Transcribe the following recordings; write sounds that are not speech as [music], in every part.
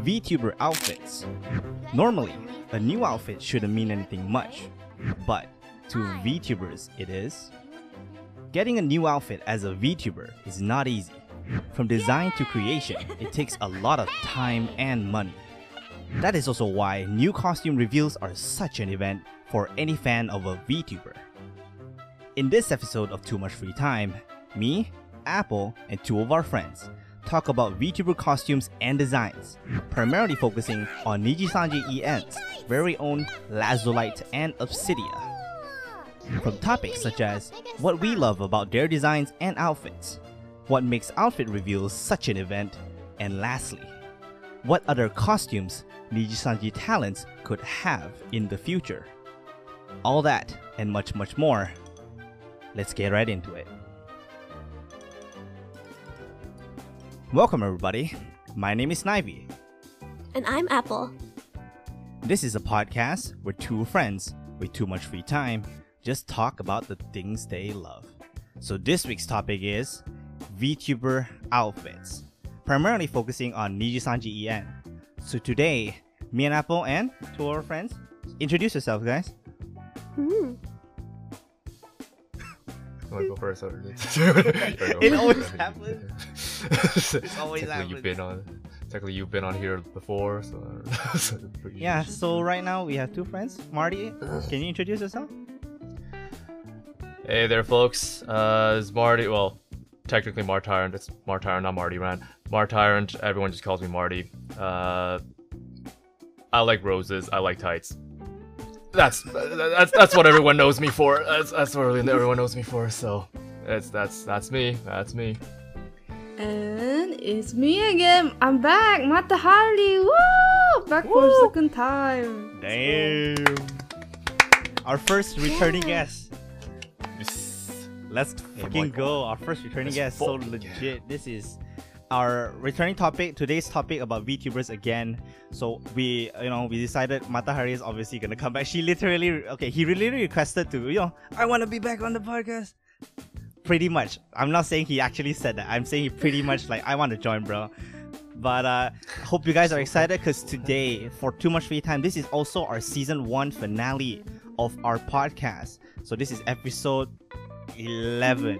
VTuber outfits. Normally, a new outfit shouldn't mean anything much, but to VTubers it is. Getting a new outfit as a VTuber is not easy. From design to creation, it takes a lot of time and money. That is also why new costume reveals are such an event for any fan of a VTuber. In this episode of Too Much Free Time, me, Apple, and two of our friends talk about VTuber costumes and designs, primarily focusing on Nijisanji EN's very own Lazulight and Obsydia. From topics such as what we love about their designs and outfits, what makes outfit reveals such an event, and lastly, what other costumes Nijisanji talents could have in the future. All that and much much more. Let's get right into it. Welcome everybody. My name is Snivy. And I'm Apple. This is a podcast where two friends with too much free time just talk about the things they love. So this week's topic is VTuber outfits, primarily focusing on Nijisanji En. So today, me and Apple and two of our friends, introduce yourselves, guys. Mm. To go first? Or... [laughs] It always happens. [laughs] it's always happens. you've been on. Technically, you've been on here before, so. [laughs] so Yeah, so right now we have two friends. Marty, can you introduce yourself? Hey there, folks. Uh, it's Marty. Well, technically Martyrant. It's Martyrant, not Marty Rand. Martyrant. Everyone just calls me Marty. Uh, I like roses. I like tights. That's that's that's what everyone knows me for. That's that's what everyone knows me for. So, that's that's that's me. That's me. And it's me again. I'm back, Matahari. Woo! Back for a second time. Damn. Our first returning Yeah. guest. Let's fucking Michael. go. Our first returning Let's guest. So fucking legit. This is our returning topic. Today's topic about VTubers again. So we, you know, we decided Matahari is obviously gonna come back. She literally, okay, he really requested to, you know, I want to be back on the podcast. Pretty much. I'm not saying he actually said that. I'm saying he pretty [laughs] much like, I want to join, bro. But uh, hope you guys are excited because today, for Too Much Free Time, this is also our season one finale of our podcast. So this is episode 11,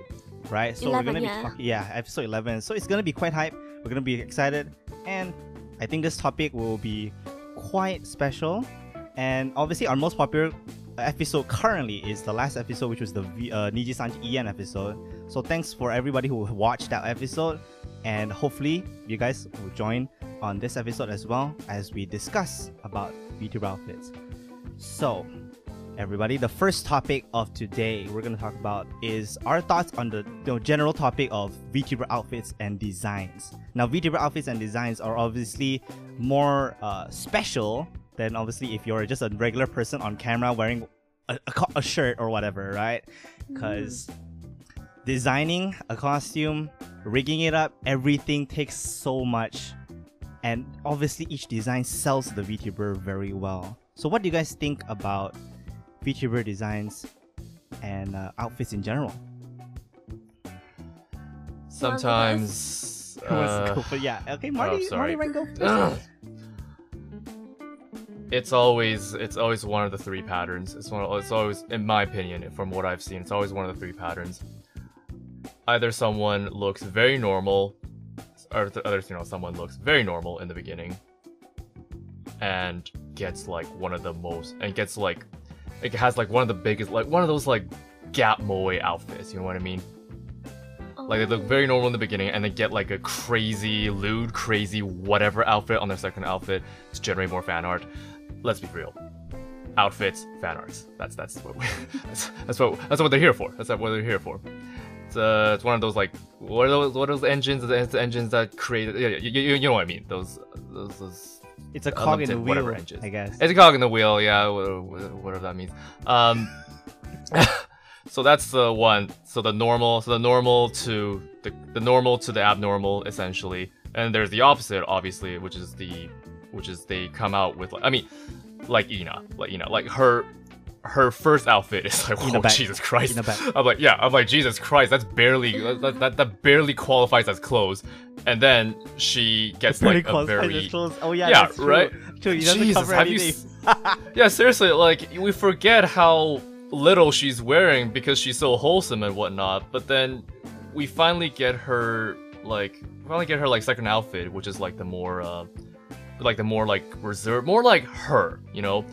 right? So we're gonna be yeah. talking, yeah, episode 11. So it's gonna be quite hype. We're gonna be excited, and I think this topic will be quite special. And obviously, our most popular episode currently is the last episode, which was the v- uh, Nijisanji En episode. So thanks for everybody who watched that episode, and hopefully you guys will join on this episode as well as we discuss about VTuber outfits. So, everybody, the first topic of today we're gonna talk about is our thoughts on the you know, general topic of VTuber outfits and designs. Now, VTuber outfits and designs are obviously more uh, special than obviously if you're just a regular person on camera wearing a, a, a shirt or whatever, right? Because designing a costume, rigging it up, everything takes so much. And obviously, each design sells the VTuber very well. So, what do you guys think about VTuber designs and uh, outfits in general? Sometimes. [laughs] Who wants to uh, yeah, okay, Marty, sorry. Marty, Rango. [laughs] It's always it's always one of the three patterns. It's one. Of, it's always, in my opinion, from what I've seen, it's always one of the three patterns. Either someone looks very normal, or the other, you know, someone looks very normal in the beginning, and gets like one of the most, and gets like, it has like one of the biggest, like one of those like Gap Moe outfits. You know what I mean? Like they look very normal in the beginning, and they get like a crazy, lewd, crazy whatever outfit on their second outfit to generate more fan art. Let's be real. Outfits, fan arts. That's that's what we, [laughs] that's, that's what that's what they're here for. That's what they're here for. It's uh, it's one of those like what are those what are those engines? The engines that create yeah, you, you, you know what I mean? Those those, those It's a cog in the wheel. I guess. it's a cog in the wheel, yeah, wha- wha- whatever that means. Um, [laughs] so that's the one. So the normal, so the normal to the the normal to the abnormal, essentially. And there's the opposite, obviously, which is the, which is they come out with like, I mean, like Ina, like Ina, like her, her first outfit is like, oh. Jesus Christ! I'm like, yeah, I'm like Jesus Christ, that's barely that, that that barely qualifies as clothes. and then she gets like a very clothes. Oh yeah, Yeah, true. right? True, doesn't Jesus, have you anything. s- yeah, seriously, like we forget how little she's wearing because she's so wholesome and whatnot. But then we finally get her like finally get her like second outfit, which is like the more uh like the more like reserved, more like her, you know?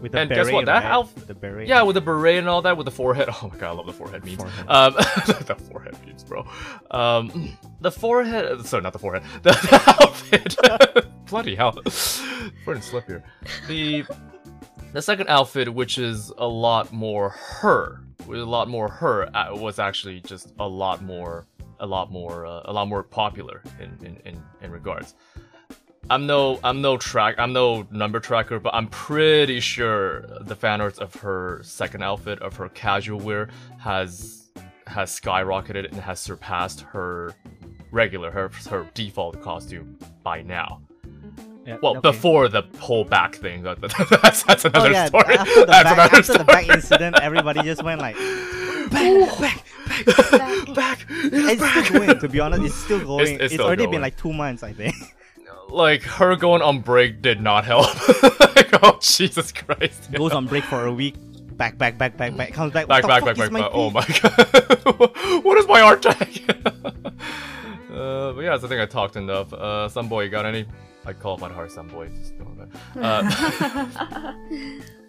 With the And beret, guess what? That right? outf- the beret. Yeah, with the beret and all that, with the forehead. [laughs] Oh my god, I love the forehead memes. Forehead. Um, [laughs] the forehead memes, bro. Um, the forehead. Sorry, not the forehead. The, [laughs] the outfit. Bloody hell, Freudian slip here. The the second outfit, which is a lot more her, with a lot more her, uh, was actually just a lot more, a lot more, uh, a lot more popular in in in, in regards. I'm no I'm no track I'm no number tracker, but I'm pretty sure the fan arts of her second outfit of her casual wear has has skyrocketed and has surpassed her regular her her default costume by now. Yeah, Well, okay. before the whole back thing, that, [laughs] that's that's Oh another yeah, story. after the that's back, another after the back incident, everybody just went like, [laughs] back, back, [laughs] back. back. It's still going. To be honest, it's still going. It's, it's still already going. been like two months, I think. Like her going on break did not help. [laughs] like, oh Jesus Christ. Goes on break for a week. Back, back, back, back, back. Comes back. Back, back, back, back, back. Oh my god. [laughs] what is my art tag? [laughs] uh, but yeah, I think I talked enough. Uh, some boy, you got any? I call my heart some boy. Just don't. Uh,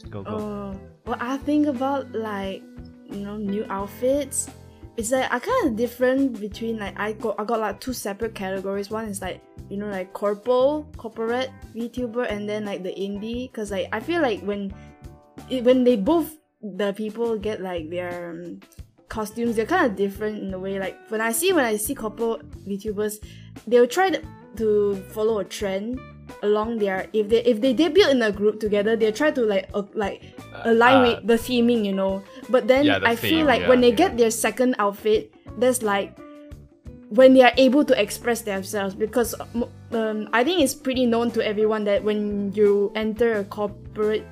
Go, go. Oh, what I think about like you know new outfits is like I kind of different between like I got I got like two separate categories. One is like you know like corpo corporate VTuber and then like the indie. Because like I feel like when it, when they both the people get like their um, costumes they're kind of different in a way. Like when I see when I see corpo VTubers they'll try to, to follow a trend along their if they if they debut in a group together they try to like uh, like align uh, with the theming you know but then Yeah, the i feel like yeah, when they yeah. get their second outfit there's like when they are able to express themselves because um, um, i think it's pretty known to everyone that when you enter a corporate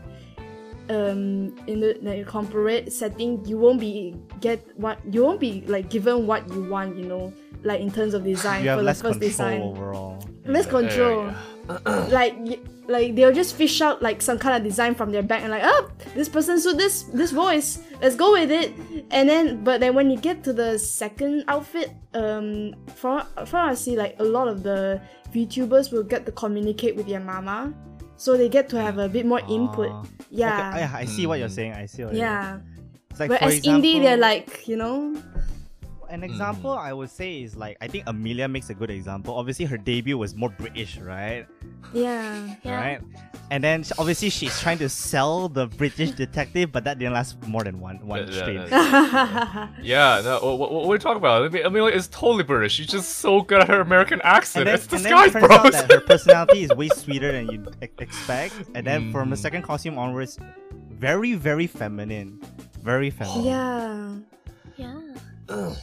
um in the, the corporate setting you won't be get what you won't be like given what you want you know like in terms of design You have for less the first control design overall. less Yeah. control like y- like they'll just fish out like some kind of design from their bag and like oh this person suit this this voice. Let's go with it. And then but then when you get to the second outfit um from from I see like a lot of the VTubers will get to communicate with their mama. So they get to have a bit more input. Ah. yeah. Okay, I, I see what you're Mm. saying. I see what you're yeah. It's like, for whereas indie they're like you know An example I would say is like I think Amelia makes a good example. Obviously, her debut was more British, right? yeah Yeah. Right. And then sh- obviously she's trying to sell the British detective, but that didn't last more than one one Yeah, stream. yeah, [laughs] Yeah, no, what, what, what are you talking about? I mean, I mean, it's totally British. She's just so good at her American accent. And then, it's and then it turns bro. out that her personality is way sweeter than you expect. And then from the Mm. second costume onwards, very very feminine, very feminine. yeah Yeah.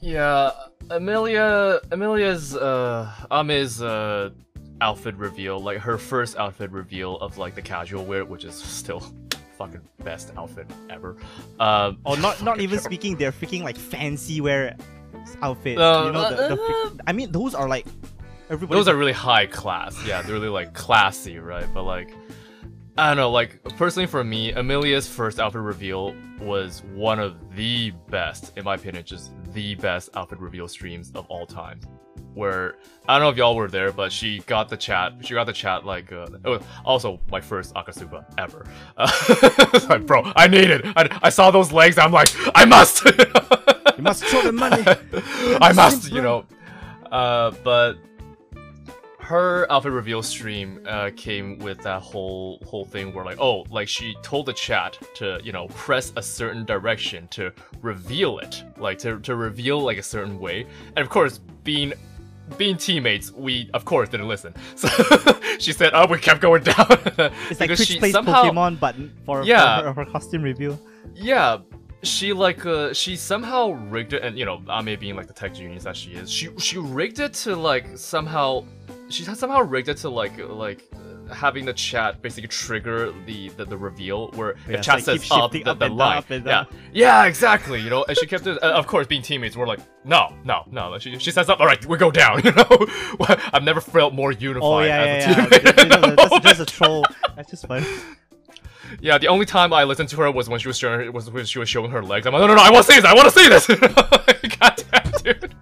Yeah, Amelia, Amelia's, uh, Ame's, uh, outfit reveal, like her first outfit reveal of like the casual wear, which is still [laughs] fucking best outfit ever. Um, Or not not [laughs] even terrible. speaking, they're freaking like fancy wear outfits. Uh, you know the, the uh, freak- I mean those are like everybody. Those are really high class. Yeah, they're really like classy, right? But like, I don't know. Like personally, for me, Amelia's first outfit reveal was one of the best, in my opinion, just the best outfit reveal streams of all time. Where I don't know if y'all were there, but she got the chat. She got the chat like uh, it was also my first akasupa ever. [laughs] Uh, like, bro, I need it. I, I saw those legs. I'm like, I must. You must show the money. [laughs] I must, you know. Uh, but her outfit reveal stream uh, came with that whole whole thing where like, oh, like she told the chat to you know press a certain direction to reveal it, like to to reveal like a certain way, and of course being. Being teammates, we of course didn't listen. [laughs] So she said, "Oh, we kept going down." It's [laughs] like Twitch she plays somehow- Pokemon, but for, Yeah. for, her, her costume reveal. Yeah, she like uh she somehow rigged it, and you know Ame being like the tech genius that she is, she she rigged it to like somehow she somehow rigged it to like like having the chat basically trigger the the, the reveal where Yeah, if chat like says up, the, up the line. up yeah, yeah, exactly. You know, and she kept it. Uh, of course, being teammates, we're like, no, no, no. Like, She, she says up, all right, we go down. [laughs] You know, I've never felt more unified Oh yeah, as yeah, a teammate. Just, in a just, just, just a [laughs] troll. That's just fun. [laughs] Yeah, the only time I listened to her was when she was showing was when she was showing her legs. I'm like, no, no, no, I want to see this. I want to see this. [laughs] God damn, dude.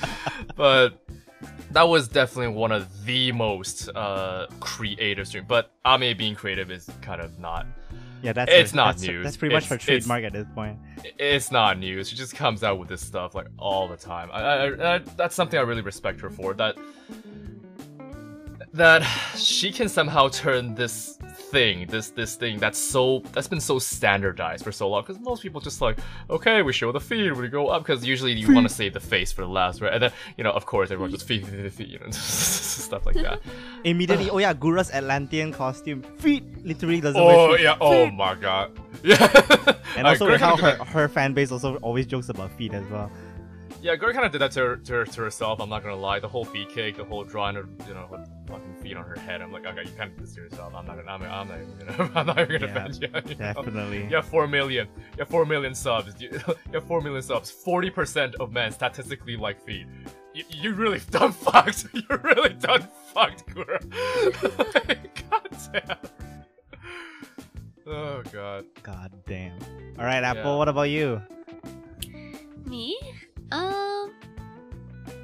[laughs] but that was definitely one of the most uh, creative stream. But Ame being creative is kind of not. Yeah, that's It's her- not that's, news. That's pretty much It's- her trademark at this point. It's not news. She just comes out with this stuff like all the time. I, I, I, that's something I really respect her for. That that she can somehow turn this thing, this this thing that's so that's been so standardized for so long. Because most people just like, okay, we show the feed, we go up. Because usually you want to save the face for the last, right? And then you know, of course, everyone just feed, feed, feed, feed, you know, [laughs] stuff like that. [laughs] Immediately, oh yeah, Gura's Atlantean costume. Feet literally doesn't oh feet. yeah, oh my god, [laughs] yeah. And also how her, her fan base also always jokes about feet as well. Yeah, Gura kind of did that to, her, to, her, to herself. I'm not gonna lie. The whole feet kick, the whole drawing her, you know, her fucking feet on her head. I'm like, okay, you kind of did this to yourself. I'm not gonna, I'm, I'm not even gonna, [laughs] I'm not even gonna Yeah, defend you. [laughs] you know? Definitely. You have four million. You have four million subs. You, [laughs] you have four million subs. Forty percent of men statistically like feet. You, you really done fucked. You're really done fucked, Gura. god damn. Oh god. God damn. All right, Apple. Yeah. What about you? Me? Um,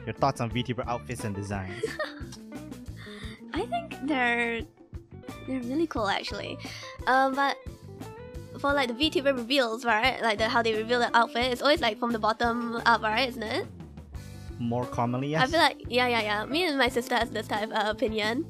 Your thoughts on VTuber outfits and designs? [laughs] I think they're they're really cool actually. Um, but for like the VTuber reveals, right? Like the how they reveal the outfit, it's always like from the bottom up, right? Isn't it? More commonly, yes. I feel like yeah, yeah, yeah. Me and my sister has this type of opinion.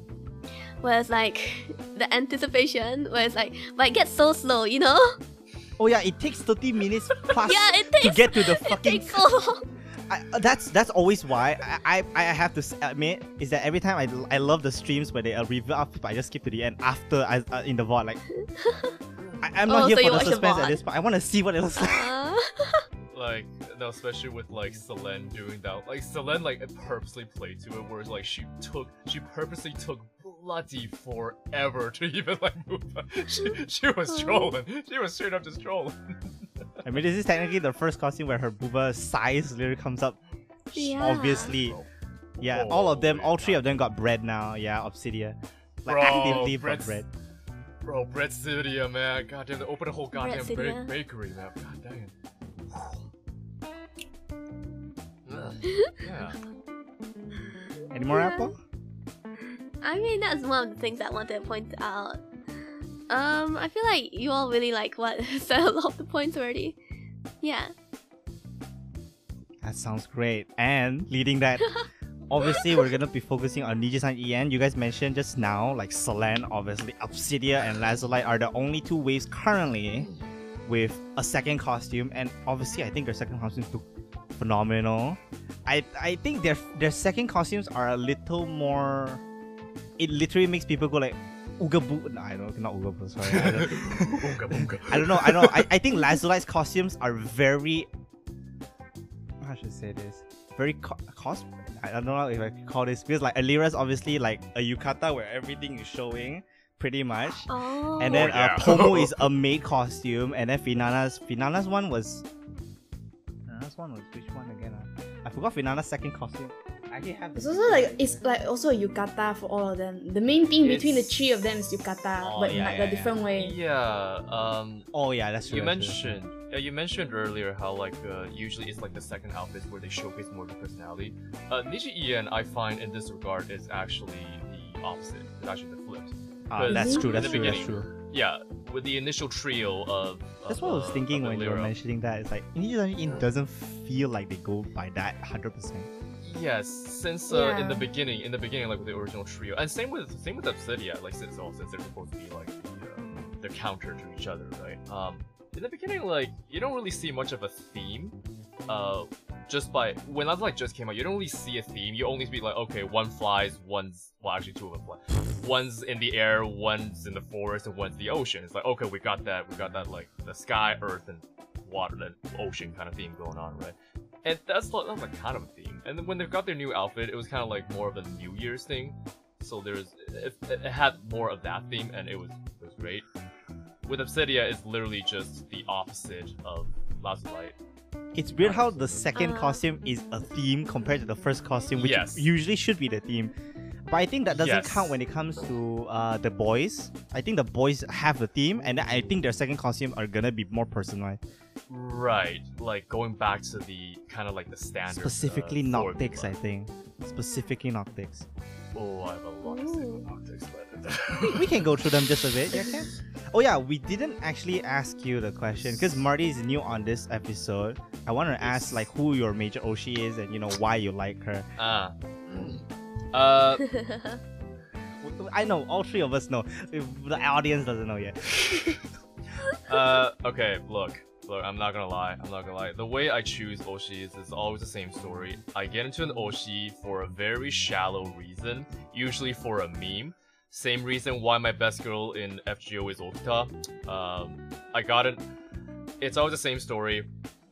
Where it's like [laughs] the anticipation, where it's like, but it gets so slow, you know? [laughs] oh yeah, it takes 30 minutes plus yeah, it to get to the [laughs] it fucking. takes so long. I, uh, that's that's always why I, I I have to admit is that every time I, I love the streams where they uh, reveal outfits, but I just skip to the end after I uh, in the VOD like. I, I'm not Oh, here so for the watch the suspense at this point. I want to see what it looks like. Uh, [laughs] like no, especially with like Selen doing that. Like Selen like purposely played to it, whereas like she took she purposely took bloody forever to [laughs] even like move. She she was oh. trolling. She was straight up just trolling. I mean, this is technically the first costume where her booba size literally comes up. Yeah. Obviously, yeah. all of them, all three God. of them got bread now. Yeah, Obsydia. Like Bro, actively got bread's- bread. Bro, Bread Cydia, man. God damn, they opened a whole goddamn ba- bakery, man. God dang it. [laughs] yeah. Any more Yeah. Apple? I mean, that's one of the things I wanted to point out. Um, I feel like you all really like what [laughs] said a lot of the points already. Yeah. That sounds great. And leading that, [laughs] obviously we're gonna be focusing on Nijisan EN. You guys mentioned just now, like Selen, obviously Obsydia and Lazulight are the only two waves currently with a second costume, and obviously I think their second costumes look phenomenal. I I think their their second costumes are a little more. It literally makes people go like. Ooga boo. No, I don't. Not ooga boo. Sorry. I don't, [laughs] Boonga, boonga. I don't know. I don't. I, I think Lazulight's costumes are very. How should I say this? Very co- cos. I don't know if I can call this because like Elira's obviously like a yukata where everything is showing pretty much, Oh. and then Oh, yeah. uh, Tomo [laughs] is a maid costume, and then Finana's Finana's one was. Finana's one was which one again? ah? I forgot Finana's second costume. I actually have. It's also like it's like also a yukata for all of them. The main thing between the three of them is yukata, Oh, but in like yeah, a different way. Yeah, um, Oh yeah, that's true. you that's true. mentioned yeah you mentioned earlier how like uh, usually it's like the second outfit where they showcase more of the personality uh, Niji EN I find in this regard is actually the opposite it's actually the flip Ah, that's true. That's true. That's true. yeah with the initial trio of, That's of, what I was uh, thinking of when you were mentioning that. It's like Nijisan In doesn't feel like they go by that hundred percent. Yes, since uh, in the beginning, in the beginning, like with the original trio, and same with same with Obsydia, like since oh, since they're supposed to be like the, uh, the counter to each other, right? Um, in the beginning, like you don't really see much of a theme. Uh, just by when Lazulight just came out, you don't really see a theme. You only see like okay, one flies, one's well actually two of them fly. One's in the air, one's in the forest, and one's the ocean. It's like okay, we got that, we got that like the sky, earth, and water, and ocean kind of theme going on, right? And that's like, that's like kind of a theme. And then when they've got their new outfit, it was kind of like more of a New Year's thing. so there's it, it had more of that theme, and it was it was great. With Obsydia, it's literally just the opposite of Lazulight. It's weird how the second Uh. costume is a theme compared to the first costume, which Yes. usually should be the theme. But I think that doesn't Yes. count when it comes to uh, the boys. I think the boys have the theme, and I think their second costume are gonna be more personalized. Right, like going back to the kind of like the standard. Specifically uh, Noctyx, I think. Specifically Noctyx. Oh, I have a lot to say about Noctyx, but [laughs] we, we can go through them just a bit, yeah, Ken? Oh yeah, we didn't actually ask you the question because Marty is new on this episode. I want to ask like who your major Oshi is and you know why you like her. ah, uh, [laughs] I know all three of us know. The audience doesn't know yet. [laughs] uh, okay, look. Look, I'm not gonna lie. I'm not gonna lie. The way I choose Oshis is always the same story. I get into an Oshi for a very shallow reason, usually for a meme. Same reason why my best girl in FGO is Okita. Um, I got it. It's always the same story.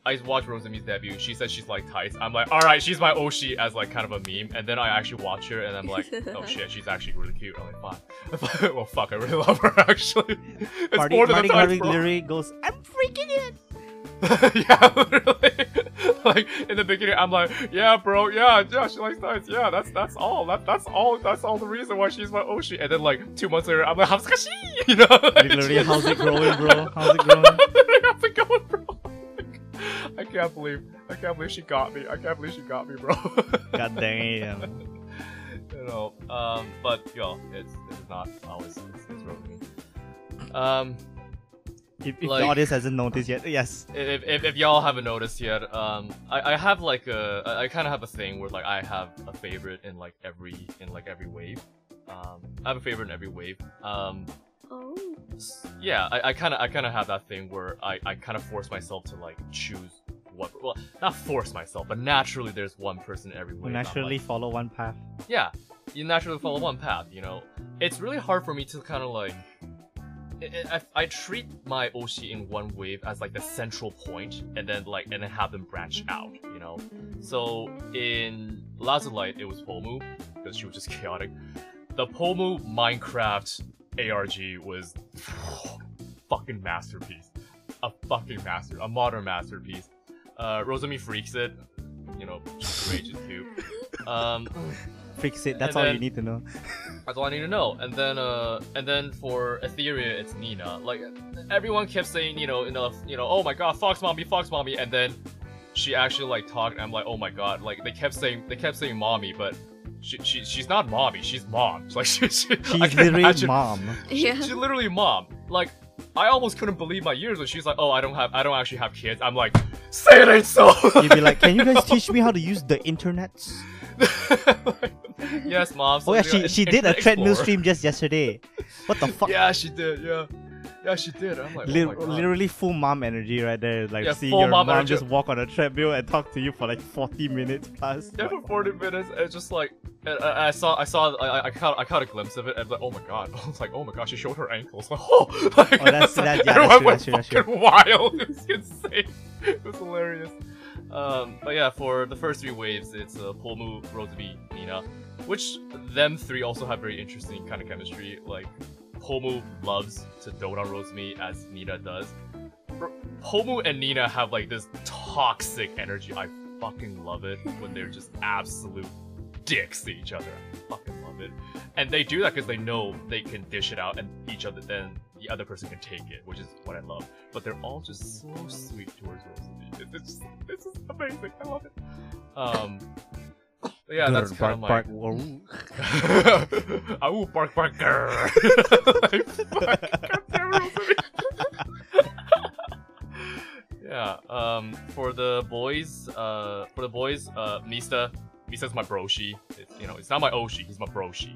I watched Rosemi's debut. She said she's like tights. I'm like, all right, she's my Oshi as like kind of a meme. And then I actually watch her, and I'm like, [laughs] oh shit, she's actually really cute. I'm like, fuck. [laughs] well, fuck, I really love her [laughs] actually. It's Marty, more than Marty the tights, literally, bro. literally goes, I'm freaking it. [laughs] yeah, literally. [laughs] like in the beginning, I'm like, yeah, bro, yeah, yeah, she likes tights. Yeah, that's that's all. That that's all. That's all the reason why she's my Oshi. And then like two months later, I'm like, how's it [laughs] You know? Like, Literally, how's it growing, bro? How's it growing? how's it going, bro? I can't believe, I can't believe she got me. I can't believe she got me, bro. God damn. you know, um, but yo, it's it's not always it's, it's me. Um, If, if Like- the audience hasn't noticed yet, yes. if, if, if y'all haven't noticed yet, um, I, I have like a, I kind of have a thing where like I have a favorite in like every in like every wave. Um, I have a favorite in every wave. Um, oh. yeah, I, I kind of I kind of have that thing where I, I kind of force myself to like choose what well not force myself, but naturally there's one person in every wave. We I'm like, naturally follow one path. yeah, you naturally follow one path. You know, it's really hard for me to kind of like. I, I, treat my Oshi in one wave as like the central point, and then like and then have them branch out. You know, so in Lazulight it was Pomu because she was just [laughs] chaotic. The Pomu Minecraft ARG was [sighs] fucking masterpiece, a fucking master, a modern masterpiece. Uh, Rosemi freaks it. You know, she's cute. [laughs] Um, Fix it. That's And all then- you need to know. [laughs] that's all I need to know. And then, uh, and then for Ethyria, it's Nina. Like everyone kept saying, you know, enough, you know, oh my god, Fox Mommy, Fox Mommy, and then she actually like talked, and I'm like, oh my god, like they kept saying, they kept saying mommy, but she, she she's not mommy, she's mom. [laughs] Like she, she She's literally imagine- mom. Yeah. She's literally mom. Like I almost couldn't believe my ears when she's like, oh, I don't have, I don't actually have kids. I'm like, say it ain't so. You'd be like, can you guys [laughs] teach me how to use the internet? [laughs] Yes, mom. Oh yeah, she she did a [laughs] treadmill stream just yesterday. What the fuck? Yeah, she did. Yeah, yeah, she did. I'm like, oh Lit- oh literally full mom energy right there. Like Yeah, seeing your mom mom, just walk on a treadmill and talk to you for like 40 minutes plus. Yeah, for 40 minutes, it's just like and I, I saw, I saw, I, I caught, I caught a glimpse of it, and like, oh my god, [laughs] I was like, oh my god, she showed her ankles. Like, oh, like, Oh, that's- that- yeah, everyone that's true, that's true, wild. It was insane. It was hilarious. Um, but yeah, for the first three waves, it's uh, Pomu, Nina, which them three also have very interesting kind of chemistry. Like, Pomu loves to dote on Rosemi as Nina does. R- and Nina have like this toxic energy. I fucking love it when they're just absolute dicks to each other. I fucking love it. And they do that because they know they can dish it out and each other then the other person can take it, which is what I love. But they're all just so sweet towards Rosemi. It- It's just, it's just amazing. I love it. Um yeah, that's kind of my bark, bark, bark, like, fuck, [laughs] [laughs] [laughs] yeah. Um. For the boys, uh, for the boys, uh, Mista, Mista's my broshi. It's, you know, it's not my oshi. He's my broshi.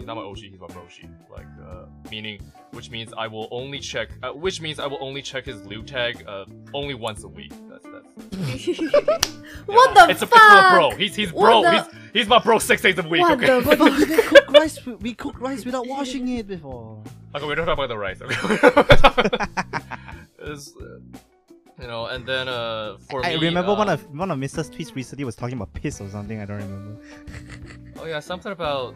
He's not my oshi. He's my broshi. Like, uh, meaning, which means I will only check. Uh, which means I will only check his loot tag, uh, only once a week. That's that's. [laughs] What the it's a, fuck? It's a the bro. He's he's bro. the- He's he's my bro six days a week. What okay. the But [laughs] fuck? we can cook rice. We cook rice without washing it before. Okay, we don't talk about the rice. Okay. [laughs] It's, uh, you know, and then uh, for I me, remember uh, one of one of Mista's tweets recently was talking about piss or something. I don't remember. Oh yeah, something about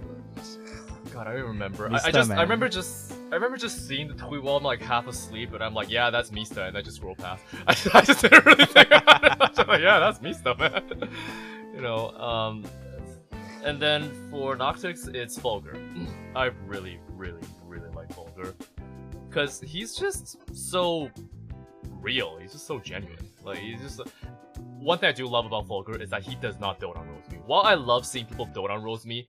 god, I don't remember. I, I just man. I remember just I remember just seeing the tweet while I'm like half asleep, and I'm like, yeah, that's Mista, and I just scroll past. [laughs] I, I just didn't really think about it. [laughs] I was just like, yeah, that's Mista, man. [laughs] you know, um, and then for Noctyx, it's Fulgur. [clears throat] I really, really, really like Fulgur because he's just so real. He's just so genuine. Like he's just. One thing I do love about Fulgur is that he does not dote on Rosemi. While I love seeing people dote on Rosemi,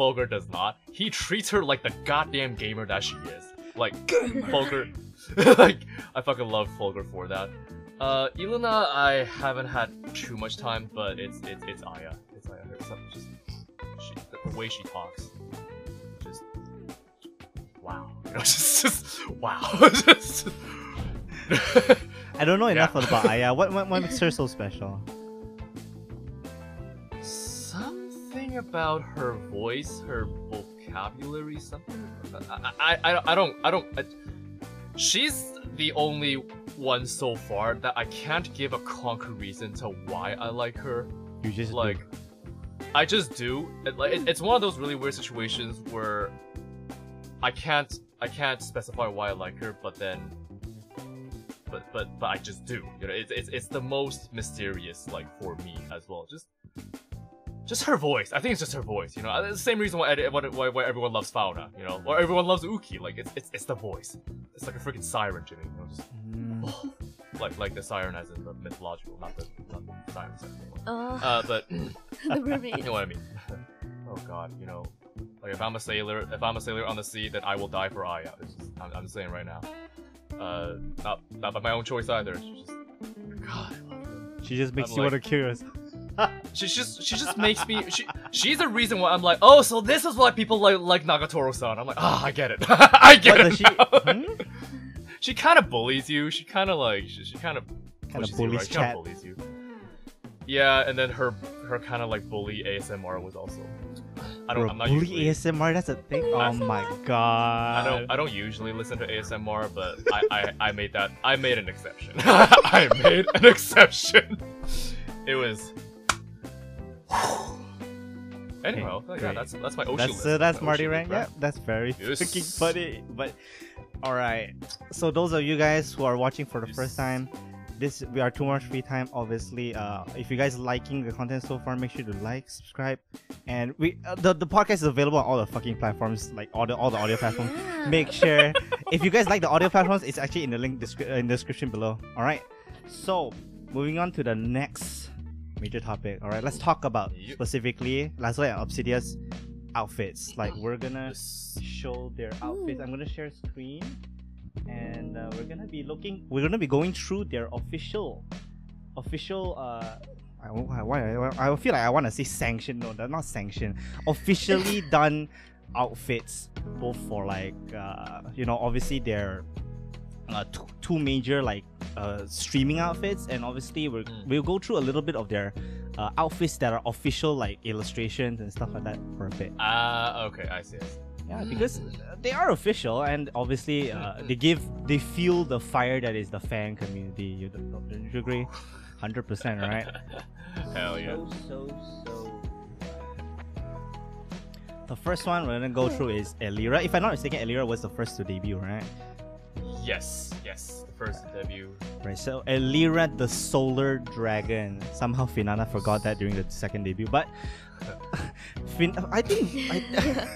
Fulgur does not. He treats her like the goddamn gamer that she is. Like Fulgur, [laughs] like I fucking love Fulgur for that. Uh, Iluna, I haven't had too much time, but it's it's it's Aia. It's Aia. Her stuff just she, the, the way she talks, just wow. You [laughs] know, just just wow. just, [laughs] I don't know Yeah. enough about Aia. What, what what makes her so special? Something about her voice, her vocabulary, something. I, I, I, I don't, I don't. I, she's the only one so far that I can't give a concrete reason to why I like her. You just Like, I just do. It, like, it- it's one of those really weird situations where I can't, I can't specify why I like her, but then. But, but but I just do. You know, it's, it's it's the most mysterious like for me as well. Just just her voice. I think it's just her voice. You know, Uh, the same reason why, why, why, why everyone loves Fauna. You know, or everyone loves Uki. Like it's it's, it's the voice. It's like a freaking siren to me. You know, just Mm. like like the siren as in the mythological, not the not the siren. sense. Oh, Uh, but [laughs] the you know what I mean. [laughs] oh god, you know, like if I'm a sailor, if I'm a sailor on the sea, then I will die for Aia. It's just, I'm, I'm saying right now. Uh, not not by my own choice either. It's just God, I love her. She just makes I'm you like- want to kill us. [laughs] She just she just makes me she she's the reason why I'm like oh so this is why people like like Nagatoro-san I'm like ah I get it [laughs] I get What it she? Hmm? [laughs] she kind of bullies you she kind of like she, she kind of Kinda pushes you, bullies right? Kinda bullies you yeah and then her her kind of like bully ASMR was also I don't Bro, I'm not bully usually ASMR. That's a thing. Oh my god. I don't I don't usually listen to ASMR but I I, I made that I made an exception I made an exception it was [sighs] Anyway, Okay, yeah, that's that's my ocean. That's uh, that's Martyrant. Yeah, that's very Yes. freaking funny. But all right, so those of you guys who are watching for the first time, this we are too much free time. Obviously, uh, if you guys liking the content so far, make sure to like, subscribe, and we uh, the the podcast is available on all the fucking platforms, like all the all the audio platforms. Yeah. Make sure [laughs] if you guys like the audio platforms, it's actually in the link descri- uh, in the description below. All right, so moving on to the next major topic. All right, let's talk about Yep. specifically Lazo and Obsydia's outfits. Like we're gonna Yes. show their outfits. Ooh. I'm gonna share screen, and uh, we're gonna be looking. We're gonna be going through their official, official. Uh, I, why, why, I feel like I want to say sanction. No, they're not sanctioned. Officially [laughs] done outfits, both for like uh, you know, obviously their uh, two, two major like uh, streaming outfits, and obviously we're, Mm. we'll go through a little bit of their uh, outfits that are official, like illustrations and stuff like that for a bit. Ah, okay, I see. I see. Yeah, because uh, they are official, and obviously uh, they give they feel the fire that is the fan community. You don't, don't you agree? Hundred percent, right? [laughs] Hell yeah. So so so. The first one we're gonna go through is Elira. If I'm not mistaken, Elira was the first to debut, right? Yes, yes. The first debut. Right. So Elira, the Solar Dragon. Somehow Finana forgot that during the second debut, but [laughs] fin- I think I,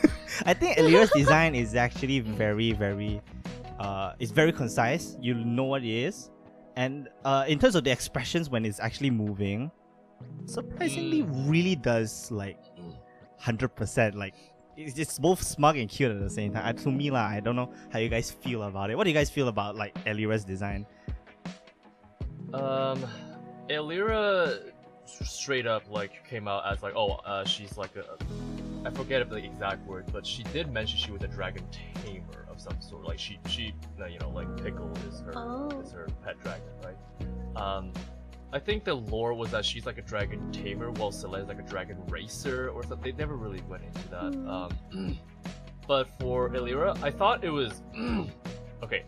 [laughs] I think Elira's design is actually very very, uh, it's very concise. You know what it is, and uh, in terms of the expressions when it's actually moving, surprisingly really does like hundred percent like. It's just both smug and cute at the same time. Uh, to me, lah, I don't know how you guys feel about it. What do you guys feel about like Elira's design? Um, Elira straight up like came out as like, oh, uh, she's like a, I forget the exact word, but she did mention she was a dragon tamer of some sort. Like she, she, you know, like Pickle is her, Oh. is her pet dragon, right? Um, I think the lore was that she's like a dragon tamer, while Celeste is like a dragon racer or something. They never really went into that. Hmm. Um, but for Elira, I thought it was okay.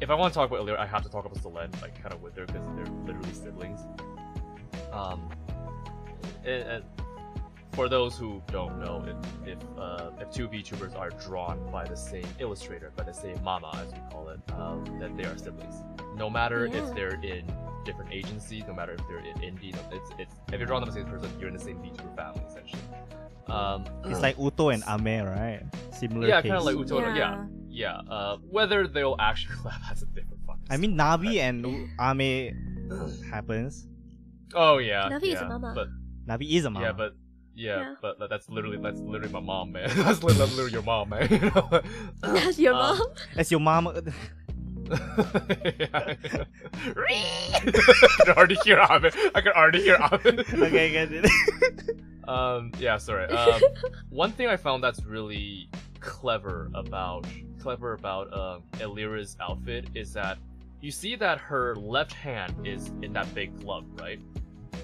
If I want to talk about Elira, I have to talk about Celeste, like kind of with her because they're literally siblings. Um, and, and for those who don't know, if if, uh, if two VTubers are drawn by the same illustrator, by the same mama as we call it, um, then they are siblings. No matter Yeah. if they're in different agencies, no matter if they're in indie, it's it's if you're drawn by the same person, you're in the same VTuber family essentially. Um, It's like Uto and Ame, right? Similar yeah, case. kind of like Uto. and- Yeah, yeah. Uh, whether they'll actually [laughs] collab, that's a different fucking. I mean, Nabi and U- Ame happens. Oh yeah. Nabi is a mama. But Nabi is a mama. yeah, but yeah, Yeah. but that- that's literally that's literally my mom, man. [laughs] [laughs] that's li- that's literally your mom, man. [laughs] That's your Um, mom. That's your mom. Yeah. I can already hear Ahmed. I can already hear Ahmed. okay, get it. Um, yeah, sorry. Um, one thing I found that's really clever about clever about um, Elira's outfit is that you see that her left hand is in that big glove, right?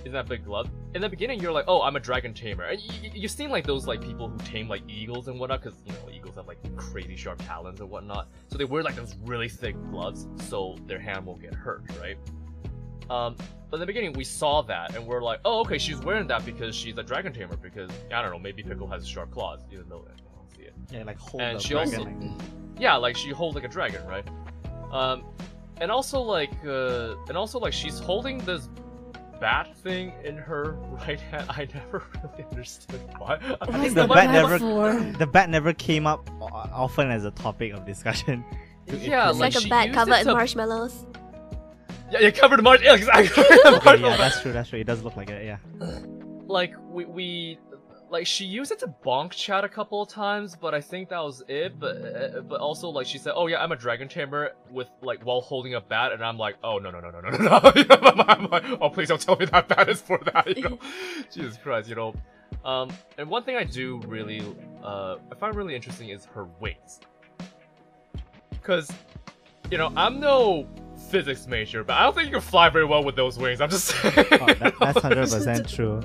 In that big glove. In the beginning, you're like, "Oh, I'm a dragon tamer." And you, you, you've seen like those like people who tame like eagles and whatnot, because you know eagles have like crazy sharp talons and whatnot. So they wear like those really thick gloves, so their hand won't get hurt, right? Um, but in the beginning, we saw that, and we're like, oh, okay, she's wearing that because she's a dragon tamer. Because I don't know, maybe Pickle has sharp claws, even though I don't see it. yeah, like hold And she dragon also- Yeah, like she holds like a dragon, right? Um, and also like, uh, and also like she's holding this bat thing in her right hand. I never really understood why. I think the that bat never- for? The bat never came up often as a topic of discussion. Yeah, It's like, like, a bat used covered in to- marshmallows. Yeah, yeah, covered in marsh. [laughs] Yeah, exactly. [laughs] Okay, yeah, that's true. That's true. It does look like it. Yeah. like we we like she used it to bonk chat a couple of times but i think that was it but uh, but also like she said oh yeah i'm a dragon tamer with like while holding a bat and i'm like oh no no no no no no no. I'm, [laughs] I'm like oh please don't tell me that bat is for that you [laughs] know jesus christ you know. Um and one thing i do really uh i find really interesting is her wings because you know i'm no physics major but i don't think you can fly very well with those wings i'm just saying Oh, that, that's [laughs] hundred percent true.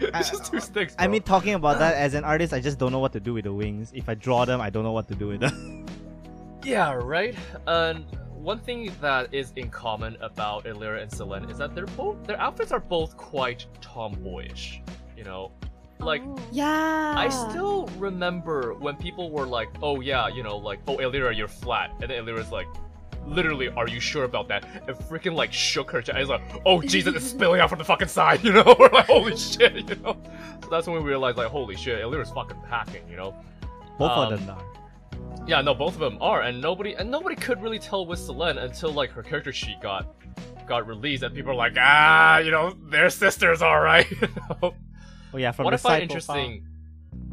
It's [laughs] just two sticks I mean, talking about that as an artist, I just don't know what to do with the wings. If I draw them, I don't know what to do with them. [laughs] Yeah, right. And one thing that is in common about Elira and Selen is that they're both their outfits are both quite tomboyish. You know, like Oh. Yeah. I still remember when people were like, "Oh yeah, you know, like, oh Elira, you're flat," and then Elira's like. Literally, are you sure about that? And freaking like shook her chest. I was like, "Oh Jesus, it's spilling out from the fucking side," [laughs] you know. [laughs] We're like, "Holy shit," you know. So that's when we realized, like, "Holy shit, Elira's fucking packing," you know. Both Um, of them are. Yeah, no, both of them are, and nobody and nobody could really tell with Selen until like her character sheet got got released, and people are like, ah, you know, they're sisters, all right. [laughs] you know? Oh yeah, from what the I find side interesting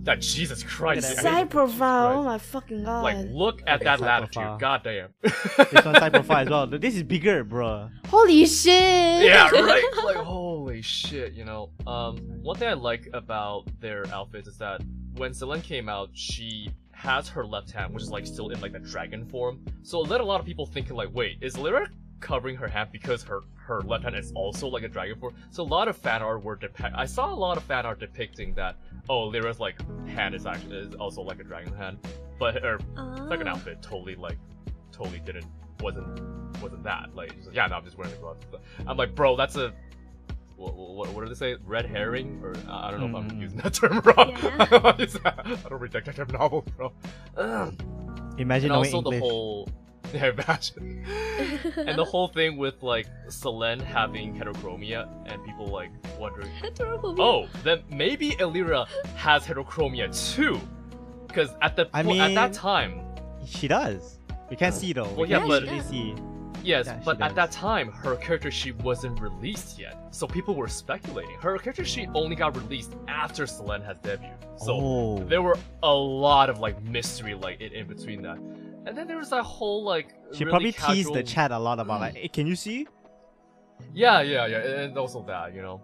that Jesus Christ, Look at I that. mean, Side profile. Oh my fucking god. like look at that Side latitude, profile. goddamn. profile. This one side profile as well. [laughs] This is bigger, bro. Holy shit. yeah, [laughs] right. Like holy shit, you know. Um, one thing I like about their outfits is that when Selen came out, she has her left hand, which is like still in like the dragon form. So it led a lot of people thinking like, wait, is Lyra covering her hand because her her left hand is also like a dragon form? So a lot of fan art were depict. I saw a lot of fan art depicting that. Oh, Lyra's like hand is actually is also like a dragon hand, but her second Ah. outfit totally like totally didn't wasn't wasn't that like like, yeah no I'm just wearing the gloves I'm like bro that's a what, what, what did they say red herring or I don't know if I'm Mm. using that term [laughs] wrong Yeah. [laughs] I don't read detective novels bro Ugh. Imagine and knowing also English. the whole [laughs] yeah imagine and the whole thing with like Selen having heterochromia and people like wondering Heterophobia. oh then maybe Elira has heterochromia too because at the I po- at that time She does. We can't hmm. see though. Well, we yeah, can't but- really see. Yes, Yeah, she but at that time, her character sheet wasn't released yet, so people were speculating. Her character sheet only got released after Selen had debuted, so oh. there were a lot of like mystery like in, in between that. And then there was that whole like she really probably teased the chat a lot about like, mm. hey, can you see? Yeah, yeah, yeah, and also that, you know.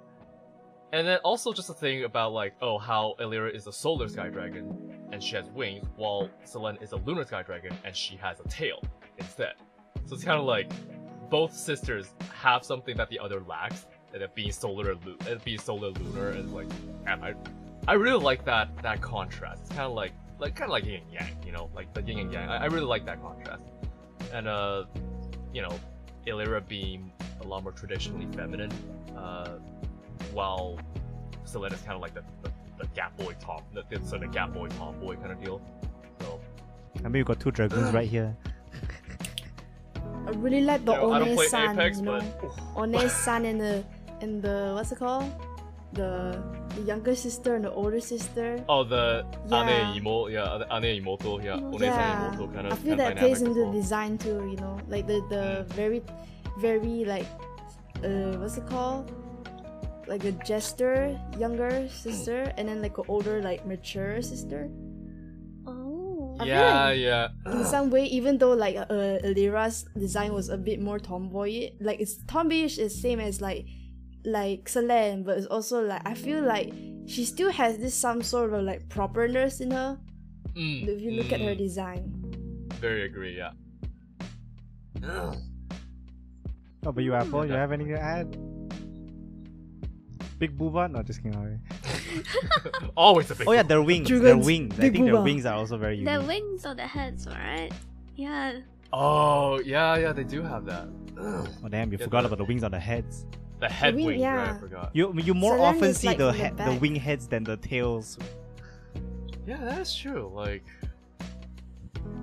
And then also just a thing about like, oh, how Elira is a solar sky dragon and she has wings, while Selen is a lunar sky dragon and she has a tail instead. So it's kind of like both sisters have something that the other lacks, and it being solar and being solar lunar, and like, and I, I really like that that contrast. It's kind of like like kind of like yin and yang, you know, like the yin and yang. I, I really like that contrast, and uh, you know, Elira being a lot more traditionally feminine, uh, while Selen is kind of like the, the the Gap Boy top, the, the sort of Gap Boy tomboy kind of deal. So I mean, we got two dragoons right here. I really like the you know, I don't One San, Apex, you know, but One San and the and the what's it called? The the younger sister and the older sister. oh the Yeah. ane imo, yeah, ane imoto, yeah, Imoto. onesan yeah, imoto kind of. I feel that plays into well. the design too. You know, like the the very, very like, uh, what's it called? Like a jester, younger sister, and then like an older, like mature sister. Oh. I Yeah, like- yeah. In some way, even though like uh, Elira's design was a bit more tomboy, like it's tomboyish is same as like like Selen, but it's also like I feel like she still has this some sort of like properness in her. Mm, If you look at her mm, design. very agree. Yeah. Oh, but you Apple, you have anything to add? Big booba? No, just kidding. sorry. [laughs] Always a big. Oh yeah, deal. their wings. Their Dragons, wings. I big think their wings are also very unique. The wings or the heads, right? Yeah. Oh yeah, yeah, they do have that. Oh damn, you Yeah, forgot the- about the wings on the heads. The head wing- wings, right? I forgot. You you more Selen often see like, the from the head the wing heads than the tails. Yeah, that's true. Like,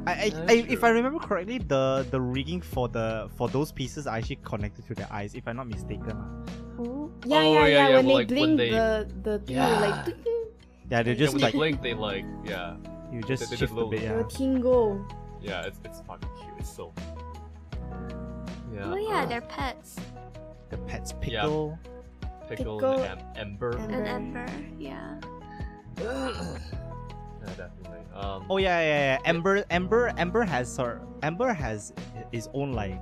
I, I, That's I if. I remember correctly, the the rigging for the for those pieces are actually connected to their eyes. If I'm not mistaken, lah. Oh. Yeah, Oh, yeah, yeah, yeah. yeah, When well, they like, when blink, they- the the thing Yeah. like ding, ding, yeah, they yeah, just when like they blink, they like, yeah, you just they did shift a little- bit. the Yeah. tingle. yeah. It's it's fucking cute. It's so. Yeah. Oh yeah, uh, they're pets. The pets Yeah. pickle. pickle, Pickle- and em- ember. And Ember. Ember. Yeah. [sighs] yeah, definitely. Um, Oh yeah, yeah, yeah. Ember, Ember, Ember has sort. Ember has his own like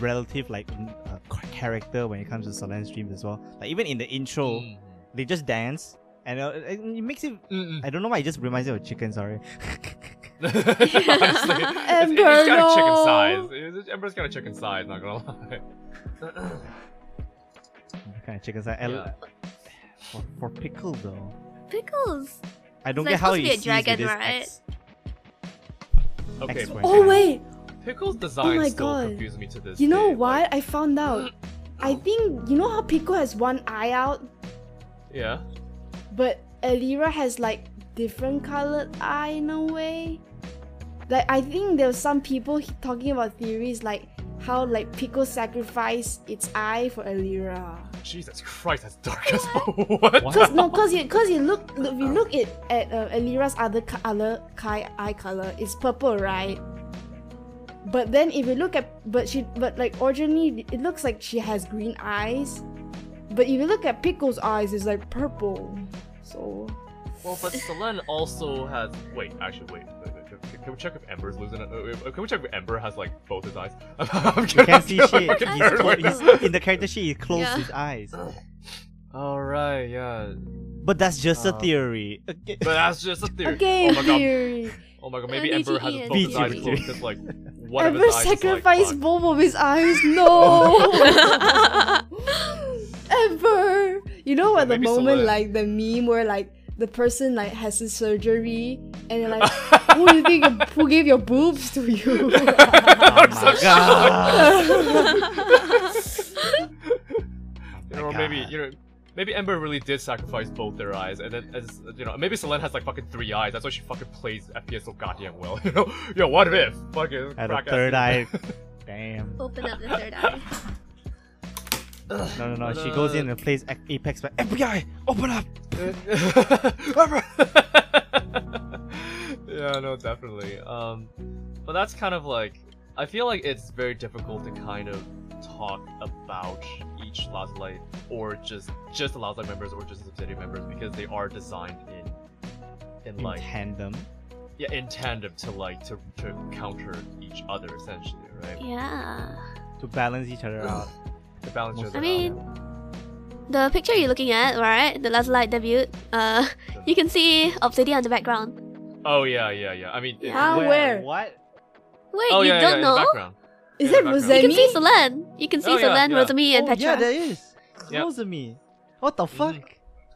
relative like uh, character when it comes to Selen streams as well. Like even in the intro, mm, they just dance, and uh, it it makes it. mm, mm. I don't know why it just reminds me of chicken. Sorry. [laughs] Honestly, it's, Ember, it's got a chicken no. size. It's- Ember's got a chicken size. Not gonna lie. [laughs] kind of chicken side. And Yeah. For, for pickle though, Pickles. I don't It's get how supposed to he be a sees dragon, with his right? ex- Okay, X-Wing. Oh wait, Pickle's oh design my still God. confuses me to this you know day, what? like- I found out. [clears throat] I think you know how Pico has one eye out, yeah. but Elira has like different colored eye in a way. Like I think there's some people talking about theories like how like Pickle sacrificed its eye for Elira. Jesus Christ, that's dark as what? [laughs] What? Cause no, cause you, cause you look, look- if you look at at uh, Elira's other color, Kai eye color, it's purple, right? But then if you look at, but she, but like originally, it looks like she has green eyes. But if you look at Pickle's eyes, it's like purple. So Well, but Selen also has. Wait, actually, wait. wait, wait, Can, can we check if Ember's losing it? Uh, uh, Can we check if Ember has like both his eyes? [laughs] I'm You can't see shit. He's, clo- he's in the character sheet. He closed Yeah. his eyes. All right, yeah. But that's just a Um, theory. Okay. But that's just a theory. okay, oh my god. theory. Oh my god. Maybe Uh, Ember has both his eyes VGE. closed because like [laughs] one of Ever his eyes is like, both of his eyes? [laughs] No. Ever. You know what the moment like the meme where like the person like has his surgery and they're like, [laughs] who do you think [laughs] who gave your boobs to you? [laughs] oh my god. You know, or my maybe you know, maybe Ember really did sacrifice both their eyes, and then as you know, maybe Selen has like fucking three eyes. That's why she fucking plays FPS so goddamn well. You know, yo, what if fucking At a third eye. Damn. Open up the third eye. No, no, no. But, She goes uh, in and plays Apex, but FBI, open up. [laughs] yeah, no, definitely. Um, but that's kind of like I feel like it's very difficult to kind of talk about each Lazulight or just just the Lazulight members or just the Obsydia members because they are designed in in In like tandem. yeah in tandem to like to to counter each other essentially, right? Yeah. To balance each other [laughs] out. To balance each Most other I mean, out. the picture you're looking at, right? The Lazulight debut. Uh, [laughs] you can see Obsydia on the background. Oh yeah, yeah, yeah. I mean, it- How? Where? where? What? Wait, oh you yeah, don't yeah, in know? background. Is Yeah, it background. You can see Rosemi? Selen. You can see Oh, yeah, Selen, yeah. Rosemi, and oh, Petra. yeah, there is. Yep. Rosemi. What the fuck?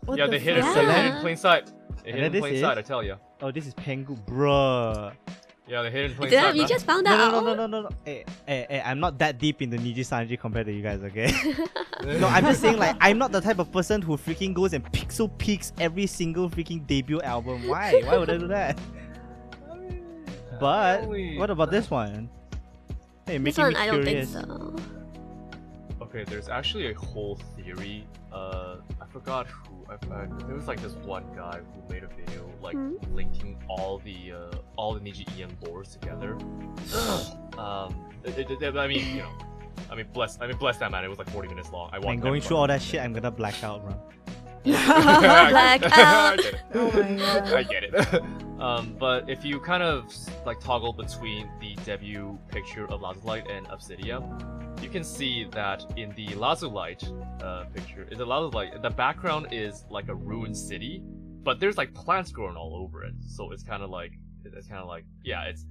What yeah, the they hit it. fuck? They hid it Yeah. in plain sight. They And hid then in plain this sight. is- I tell you. Oh, this is Pengu, bruh. Yeah, they hid in plain Damn, you just found No, out. no, no, no, no, no. Hey, hey, hey, I'm not that deep into Nijisanji compared to you guys, okay? [laughs] no, I'm just saying, like, I'm not the type of person who freaking goes and pixel peeks every single freaking debut album. Why? Why would I do that? [laughs] But what about this one? Hey, This making one, me I don't curious. think so. Okay, there's actually a whole theory. Uh, I forgot who. I, I, there was like this one guy who made a video like Hmm? linking all the uh, all the Niji EN lores together. [gasps] um, it, it- it- I mean, you know, I mean, bless, I mean, bless that man. It was like 40 minutes long. I watched And going through all that shit, I'm gonna black out, bro. [laughs] Black [laughs] I out. get it. Oh my god. I get it. [laughs] um, but if you kind of like toggle between the debut picture of Lazulight and Obsydia, you can see that in the Lazulight uh, picture, in the Lazulight, the background is like a ruined city, but there's like plants growing all over it. So it's kind of like it's kind of like yeah, it's.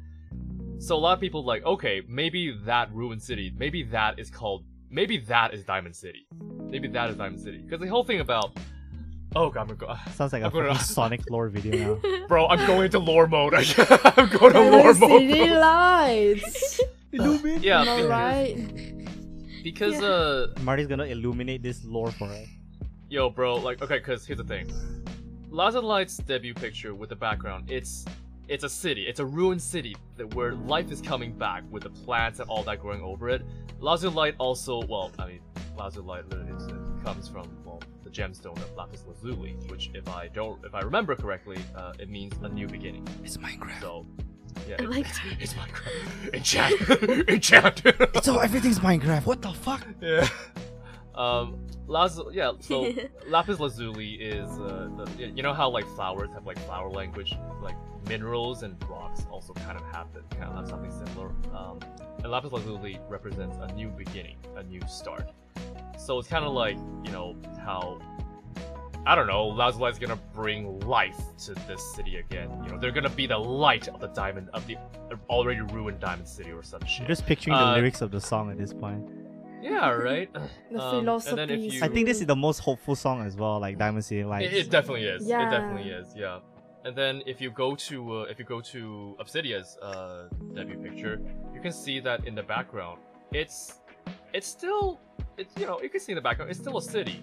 So a lot of people like okay, maybe that ruined city, maybe that is called, maybe that is Diamond City, maybe that is Diamond City, because the whole thing about. Oh god, I'm go- [laughs] Sounds like a I'm gonna- [laughs] Sonic lore video now. [laughs] Bro, I'm going to lore mode. I'm going to Diamond lore City mode. lights. Yeah, Am because, right? because uh, Marty's gonna illuminate this lore for us. yo, bro, like, okay, because here's the thing. Lazulight's debut picture with the background, it's it's a city, it's a ruined city that where life is coming back with the plants and all that growing over it. Lazulight also, well, I mean, Lazulight literally comes from well the gemstone of Lapis Lazuli, which if I don't, if I remember correctly, uh, it means a new beginning. It's Minecraft. So, yeah, it- my it's, it's Minecraft. [laughs] Enchant, [laughs] enchant. [laughs] It's all everything's Minecraft. What the fuck? Yeah. Um, Laz- yeah, so Lapis Lazuli is, uh, the, you know how like flowers have like flower language, like minerals and rocks also kind of have that, kind of have something similar. Um, and Lapis Lazuli represents a new beginning, a new start. So it's kind of like, you know, how, I don't know, Lazuli is gonna bring life to this city again. You know, they're gonna be the light of the diamond, of the already ruined diamond city or some shit. I'm just picturing Uh, the lyrics of the song at this point. Yeah, right? [laughs] The Um, and then if you- I think this is the most hopeful song as well, like Diamond City Lights. It, it definitely is. Yeah. It definitely is. Yeah. And then if you go to uh, if you go to Obsydia's uh, debut picture, you can see that in the background, it's it's still it's you know you can see in the background it's still a city,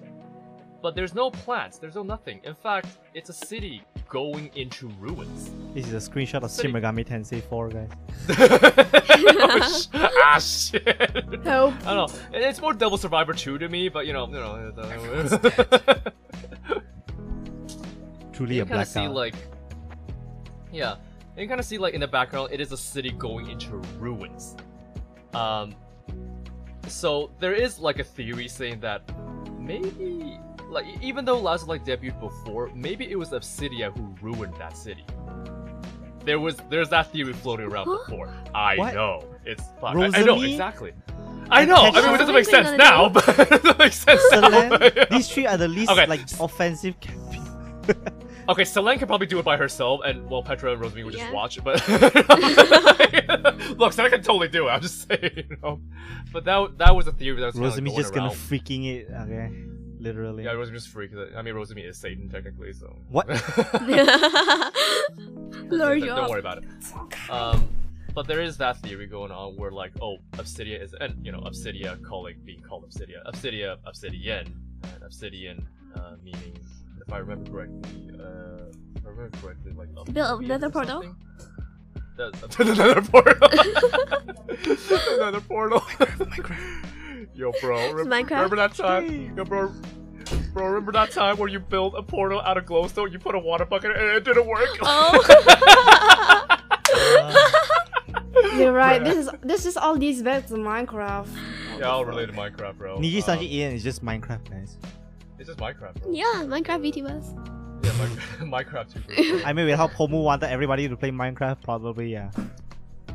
but there's no plants, there's no nothing. In fact, it's a city going into ruins. This is a screenshot of City- Shin Megami Tensei 4, guys. [laughs] oh, sh- ah shit. Help. I don't know. It's more Devil Survivor 2 to me, but you know, you know. [laughs] Truly you a kind of blackout. see like yeah you kind of see like in the background it is a city going into ruins um so there is like a theory saying that maybe like even though Lazarus like debuted before maybe it was Obsydia who ruined that city there was there's that theory floating around Huh? before i What? know it's fuck. I, I know exactly I know. I mean, it doesn't make sense now, but [laughs] it doesn't make sense now. Selen, but, you know. these three are the least Okay. like offensive [laughs] campaign. Okay, Selen can probably do it by herself, and well, Petra and Rosemary would just Yeah. watch. But [laughs] look, Selen can totally do it. I'm just [laughs] saying, you know. But that that was a theory that was kinda Rosemi's going just gonna around. freaking it, okay? Literally. Yeah, Rosemi's just freak. I mean, Rosemi is Satan technically, so What? [laughs] Lord, don't, you're don't worry about it. Um, but there is that theory going on where like, oh, Obsydia is, and you know, Obsydia calling being called Obsydia, Obsydia, Obsidian, and Obsidian uh, meaning, if I remember correctly, uh, if I remember correctly, like To build oblivion another portal? something? [laughs] The, another portal. [laughs] another portal. Yo, bro, rem- Minecraft? remember that time? Yo, bro. Bro, remember that time where you built a portal out of glowstone? You put a water bucket and it didn't work. Oh. [laughs] You're right. This is this is all these back to Minecraft. Yeah, all related to Minecraft, bro. Niji Um, Sanji Ian is just Minecraft, guys. It's just Minecraft, bro. yeah, Minecraft VTubers. Yeah, Minecraft, [laughs] Minecraft too. [laughs] I mean, with how Pomu wanted everybody to play Minecraft, probably, yeah.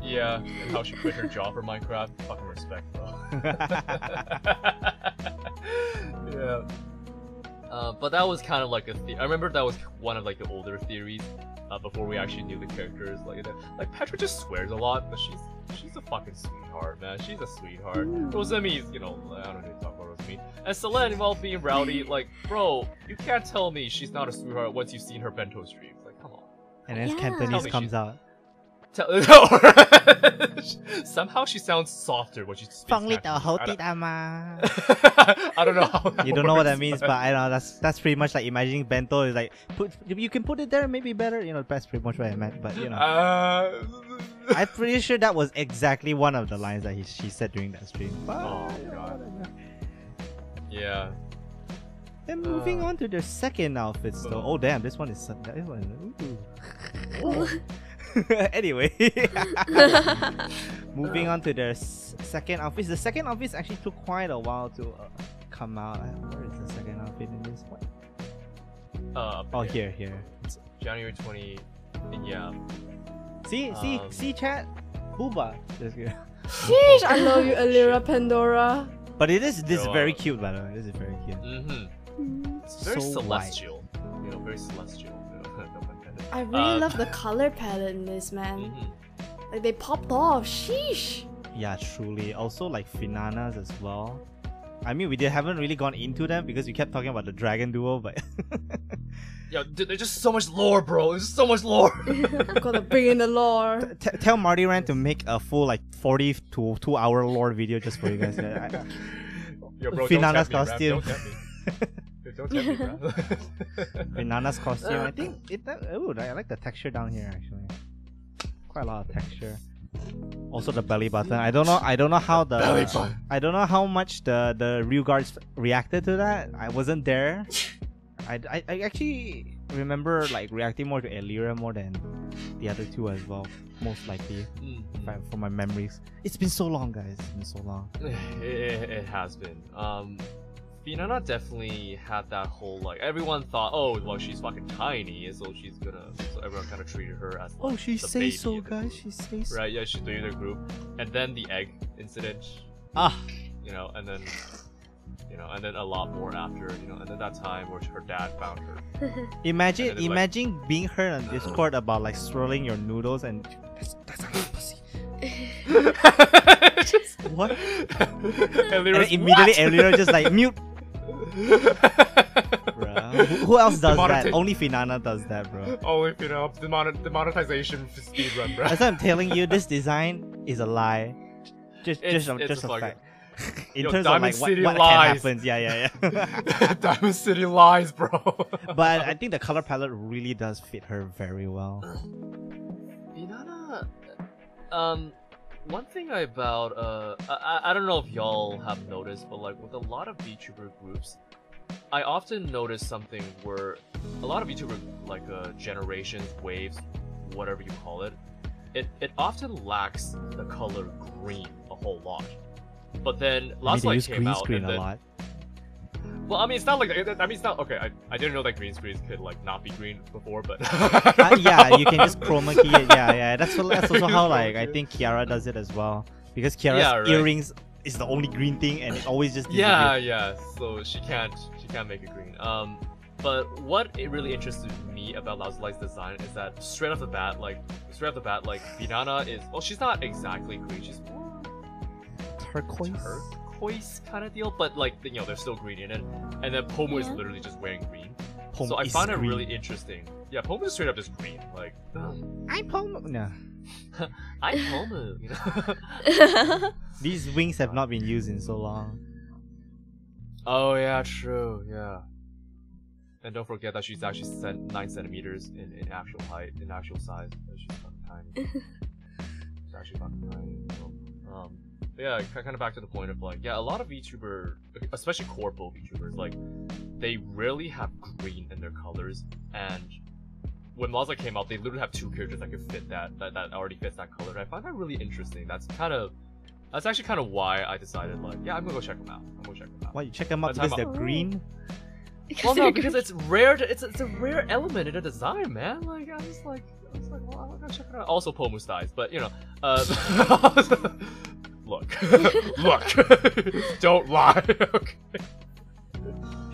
Yeah, and how she quit her job for Minecraft. Fucking respect, bro. [laughs] yeah. Uh, but that was kind of like a. The- I remember that was one of like the older theories uh, before we actually knew the characters. Like, that. like Petra just swears a lot, but she's she's a fucking sweetheart, man. She's a sweetheart. Rosemi's, you know, I don't need to talk about Rosemi. And Selen, while being rowdy, [laughs] like, bro, you can't tell me she's not a sweetheart once you've seen her bento streams. Like, come on. and then Yeah. Cantonese comes out. Tell- [laughs] Somehow she sounds softer when she speaks. 放力的 Cantonese. 好 I 地 don't- 的嘛。 [laughs] I don't know. How that [laughs] You don't know what that works, means, but I know that's that's pretty much like imagining bento is like put if you can put it there maybe better. You know, that's pretty much what I meant. But you know, Uh, I'm pretty sure that was exactly one of the lines that he, she said during that stream. But, Oh, God. yeah. Then moving Uh. on to their second outfits though. Oh damn, this one is so- this one. Ooh. [laughs] anyway, [laughs] moving on to their s- second office. The second office actually took quite a while to uh, come out. Uh, Where is the second outfit in this one? Uh, Oh, yeah. here, here. January 20. Yeah. See, see, Um, see, chat. Booba. Just kidding. Sheesh, I love you, [laughs] Elira Pendora. But it is this is very cute, by the way. This is very cute. Mm-hmm. It's very So white. celestial. You know, very celestial. I really Uh, love the color palette in this man. Mhm. Like they popped off. Sheesh. Yeah, truly. Also, like Finanas as well. I mean, we did, haven't really gone into them because we kept talking about the dragon duo, but [laughs] Yo, dude, there's just so much lore, bro. There's so much lore. [laughs] Gotta bring in the lore. T- tell Martyrant to make a full like 40 to 2 hour lore video just for you guys. [laughs] I- I- Yo, bro, Finana's don't me, costume. Don't tempt me. Dude, don't tempt me, bro. [laughs] Banana's costume. I think it. Oh, I like the texture down here actually. Quite a lot of texture. Also the belly button. I don't know. I don't know how the. Belly button. I don't know how much the the real guards reacted to that. I wasn't there. I, I, I actually remember like reacting more to Elira more than the other two as well. Most likely. I- from my memories. It's been so long, guys. It's been so long. [sighs] it, it, it has been. Um, Finana definitely had that whole like everyone thought, oh, well, she's fucking tiny, so she's gonna. So everyone kind of treated her as. Oh, like, she the say baby so, in the guys. group. She say so. Right? Yeah, she's the leader the group, and then the egg incident, Ah, you know, and then. You know, and then a lot more after, you know, and then that time where her dad found her. [laughs] [laughs] imagine, And then it's like- imagine being heard on Discord about like swirling your noodles and that's, that's a pussy. [laughs] What? and And then immediately Elira just like mute. Bruh. Who, who else does that? Only Finana does that, bro. Only you know the, mon- the monetization speed run, bro. That's why I'm telling you, this design is a lie. Just, It's- just, a, it's just a a, fact. In Yo, terms Diamond of like City what, what lies. can happen, yeah, yeah, yeah. [laughs] Diamond City lies, bro. [laughs] but I think the color palette really does fit her very well. Inanna, um, one thing about uh, I, I don't know if y'all have noticed, but like with a lot of VTuber groups, I often notice something where a lot of VTuber like uh, generations, waves, whatever you call it, it it often lacks the color green a whole lot. But then I mean, Lazulight use came green out, screen and a lot. Well, I mean, it's not like I mean, it's not okay. I, I didn't know that green screens could like not be green before, but [laughs] Uh, yeah, you can just chroma key it. Yeah, yeah. That's what, that's also [laughs] how like I think Kiara does it as well because Kiara's Yeah, right. earrings is the only green thing and it always just Yeah, yeah. So she can't she can't make it green. Um, but what it really interested me about Lazulight's design is that straight off the bat, like straight off the bat, like Finana is well, she's not exactly green. She's more turquoise. Turquoise kind of deal, but like you know, there's still green in it. And then Pomu is literally just wearing green. Pomu so I is find it really interesting. Yeah, Pomu is straight up just green. Like I'm Pomo. No, [laughs] I'm Pomu, you know. [laughs] these wings have not been used in so long. Oh yeah, true. Yeah. And don't forget that she's actually cent- nine centimeters in, in actual height, in actual size. She's fucking [laughs] tiny. she's actually fucking tiny. So, um, but yeah, kind of back to the point of like, yeah, a lot of VTuber, especially corpo VTubers, like, they rarely have green in their colors. And when Mazda came out, they literally have two characters that could fit that, that, that already fits that color. And I find that really interesting. That's kind of, that's actually kind of why I decided like, yeah, I'm gonna go check them out. I'm gonna check them out. Why you check them out because they're I'm- green? [laughs] Well, no, because [laughs] it's rare. To, it's it's a rare element in the design, man. Like I was like, I was like, well, I'm gonna check it out. Also, Pomu's thighs, but you know, uh, [laughs] look, [laughs] look, [laughs] don't lie. [laughs] okay.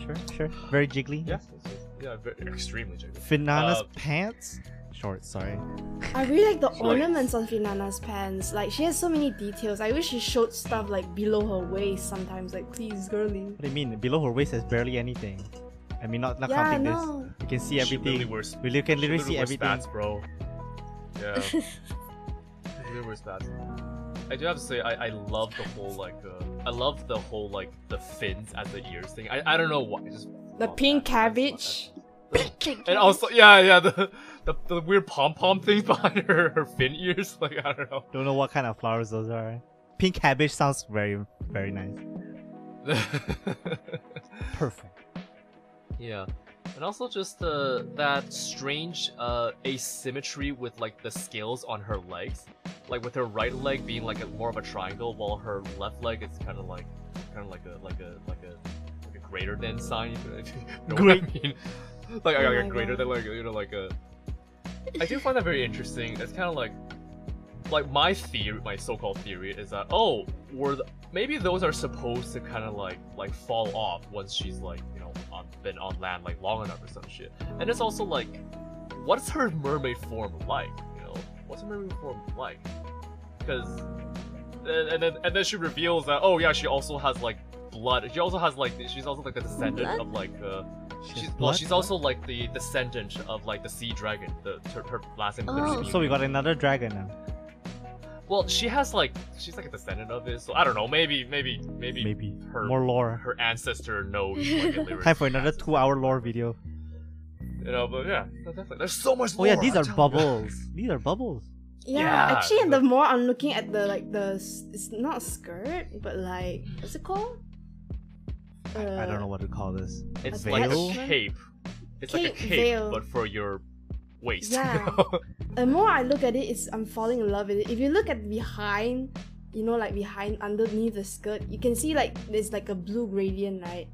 Sure, sure. Very jiggly. Yeah, yeah, very, extremely jiggly. Finana's Uh, pants. Short, sorry. I really like the Nice. ornaments on Finana's pants. Like she has so many details. I wish she showed stuff like below her waist sometimes. Like please, girly. What do you mean? Below her waist there's barely anything. I mean, not not yeah, I counting this. know. You can see She everything. literally wears, we li- can she literally see wears everything. spats, bro. Yeah. numerous paths. I do have to say, I, I love the whole like, uh, I love the whole like the fins at the ears thing. I, I don't know why. I just The pink that. I just love that. cabbage. And also, yeah, yeah, the the, the weird pom pom things [laughs] behind her her fin ears. [laughs] Like I don't know. Don't know what kind of flowers those are. Pink cabbage sounds very, very nice. [laughs] Perfect. yeah, and also just uh, that strange uh, asymmetry with like the scales on her legs, like with her right leg being like a, more of a triangle, while her left leg is kind of like kind of like a like a like a like a greater than sign. [laughs] You, know what I [laughs] mean? Like, Oh like a greater God. than like you know like a. I do find that very interesting. It's kind of like like my theory, my so-called theory is that oh, were the, maybe those are supposed to kind of like like fall off once she's like you know on, been on land like long enough or some shit. And it's also like, what's her mermaid form like? You know, what's her mermaid form like? Because and, and then and then she reveals that oh yeah, she also has like blood. She also has like she's also like the descendant Blood? of like uh. She's She's, well, blood? she's also like the descendant of like the sea dragon. The her, her last name. Oh. So we got another dragon now. Well, she has like she's like a descendant of it, so I don't know. Maybe, maybe, maybe, Maybe her more lore. her ancestor knows. Like, [laughs] Time for another two-hour lore video. You know, but yeah, definitely. There's so much. Oh yeah, these I'm are bubbles. These are bubbles. Yeah, Yeah, actually, the- the more I'm looking at the like the it's not skirt, but like what's it called? Uh, I don't know what to call this. It's A like a cape. It's like a Cape, cape, veil. but for your waist. Yeah. [laughs] The more I look at it, it's I'm falling in love with it. If you look at behind, you know, like behind underneath the skirt, you can see like there's like a blue gradient, right?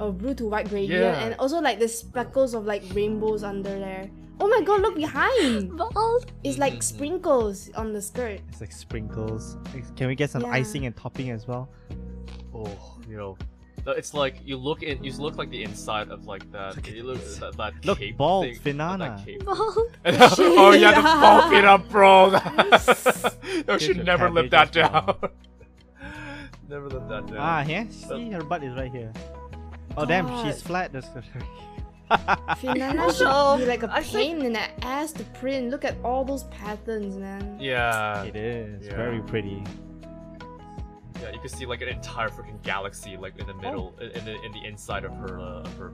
A blue to white gradient, Yeah. and also like the speckles of like rainbows under there. Oh my god, look behind! [laughs] Bald. It's like sprinkles on the skirt. It's like sprinkles. Can we get some Yeah. icing and topping as well? oh, you know. No, It's like you look in, you look like the inside of like that. Look at you look, that, that Look, cape bald, thing, Finana. That cape. Bald. [laughs] oh yeah, the Yeah. ball it up, bro. no, Here's should never live that down. [laughs] never live that down. Ah, yeah. See, her butt is right here. Oh damn, she's flat. That's [laughs] Finana No, should be like a I think- pain in the ass to print. Look at all those patterns, man. yeah, It is Yeah. very pretty. Yeah. You can see like an entire freaking galaxy like in the middle, in, in the in the inside of her uh, of her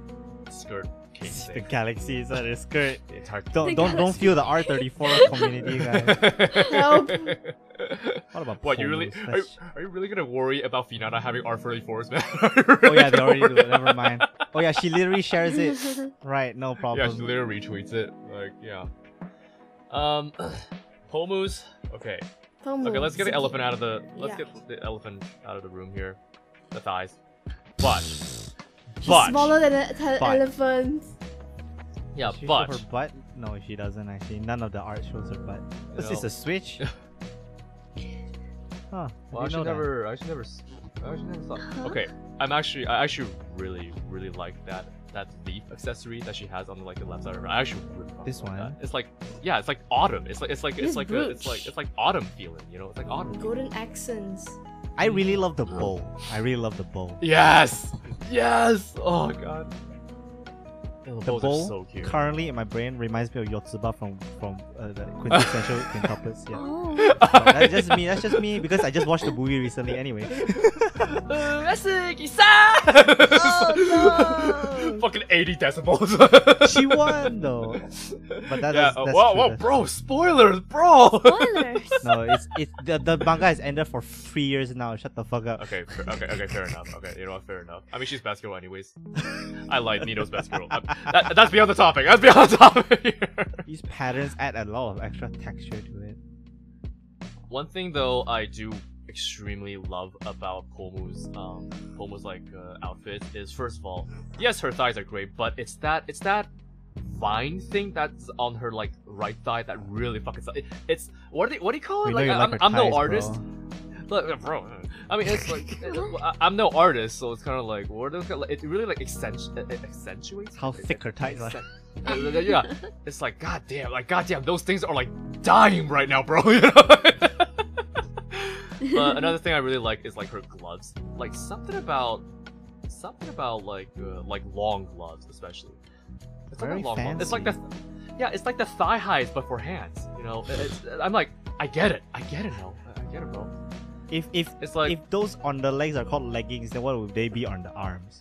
skirt cape The galaxy is on her skirt. The entire. Don't The don't don't feel the R34 [laughs] community, guys. Help. What about What you really are, you- are you really gonna worry about Finana having R34s, man? [laughs] Oh yeah, they already do. Never mind. Oh yeah, she literally shares it. [laughs] Right, no problem. Yeah, she literally retweets it. Like, yeah. Um, [clears throat] Pomus. Okay, okay. Let's get the elephant out of the. Let's Yeah. get the elephant out of the room here. The thighs. But, She's but smaller than an But. elephant. yeah, She but her butt? No, she doesn't actually. None of the art shows her butt. This No. is a switch. [laughs] Huh? well, I I should know that. never. I should never. I should never thought. Huh? Okay, I'm actually. I actually really, really like that that leaf accessory that she has on like the left side of her. I actually really fucking This one? That. It's like, yeah, it's like autumn. It's like it's like it's This like a, it's like it's like autumn feeling. You know, it's like autumn. Golden accents. I really love the bow. I really love the bow. Yes! Yes! Oh god. The Those bow so cute. currently in my brain reminds me of Yotsuba from from uh, the quintessential [laughs] quintuplets. Yeah. Oh. But that's just me. That's just me because I just watched the movie recently. Anyway. [laughs] Oh, no. Fucking 80 decibels. she won though. But that- yeah, that's- uh, that's whoa, true, whoa, that's bro, spoilers, bro. Spoilers. No, it's it's the, the manga has ended for three years now. Shut the fuck up. okay, fair, okay, okay, fair enough. Okay, you know what, fair enough. I mean, she's best girl anyways. I like Nino's best girl. Uh, [laughs] that, that's beyond the topic. That's beyond the topic [laughs] here. These patterns add a lot of extra texture to it. One thing though, I do extremely love about Pomu's um Pomu's like uh, outfit is first of all, yes, her thighs are great, but it's that it's that vine thing that's on her like right thigh that really fucking it, it's what do you, what do you call it? We know I- like I'm, I'm no artist. bro. Look, bro. I mean, it's like I- I'm no artist, so it's kind of like what is it? It really like accentu- it- it accentuates How it- thick are. accent- uh, yeah, [laughs] it's like goddamn, like goddamn, those things are like dying right now, bro. [laughs] You know. but [laughs] another thing I really like is like her gloves. Like something about something about like uh, like long gloves, especially. It's Very like long. It's like the yeah, it's like the thigh highs but for hands. You know, it's, I'm like I get it. I get it, no. I get it, bro. If if It's like if those on the legs are called leggings, then what would they be on the arms?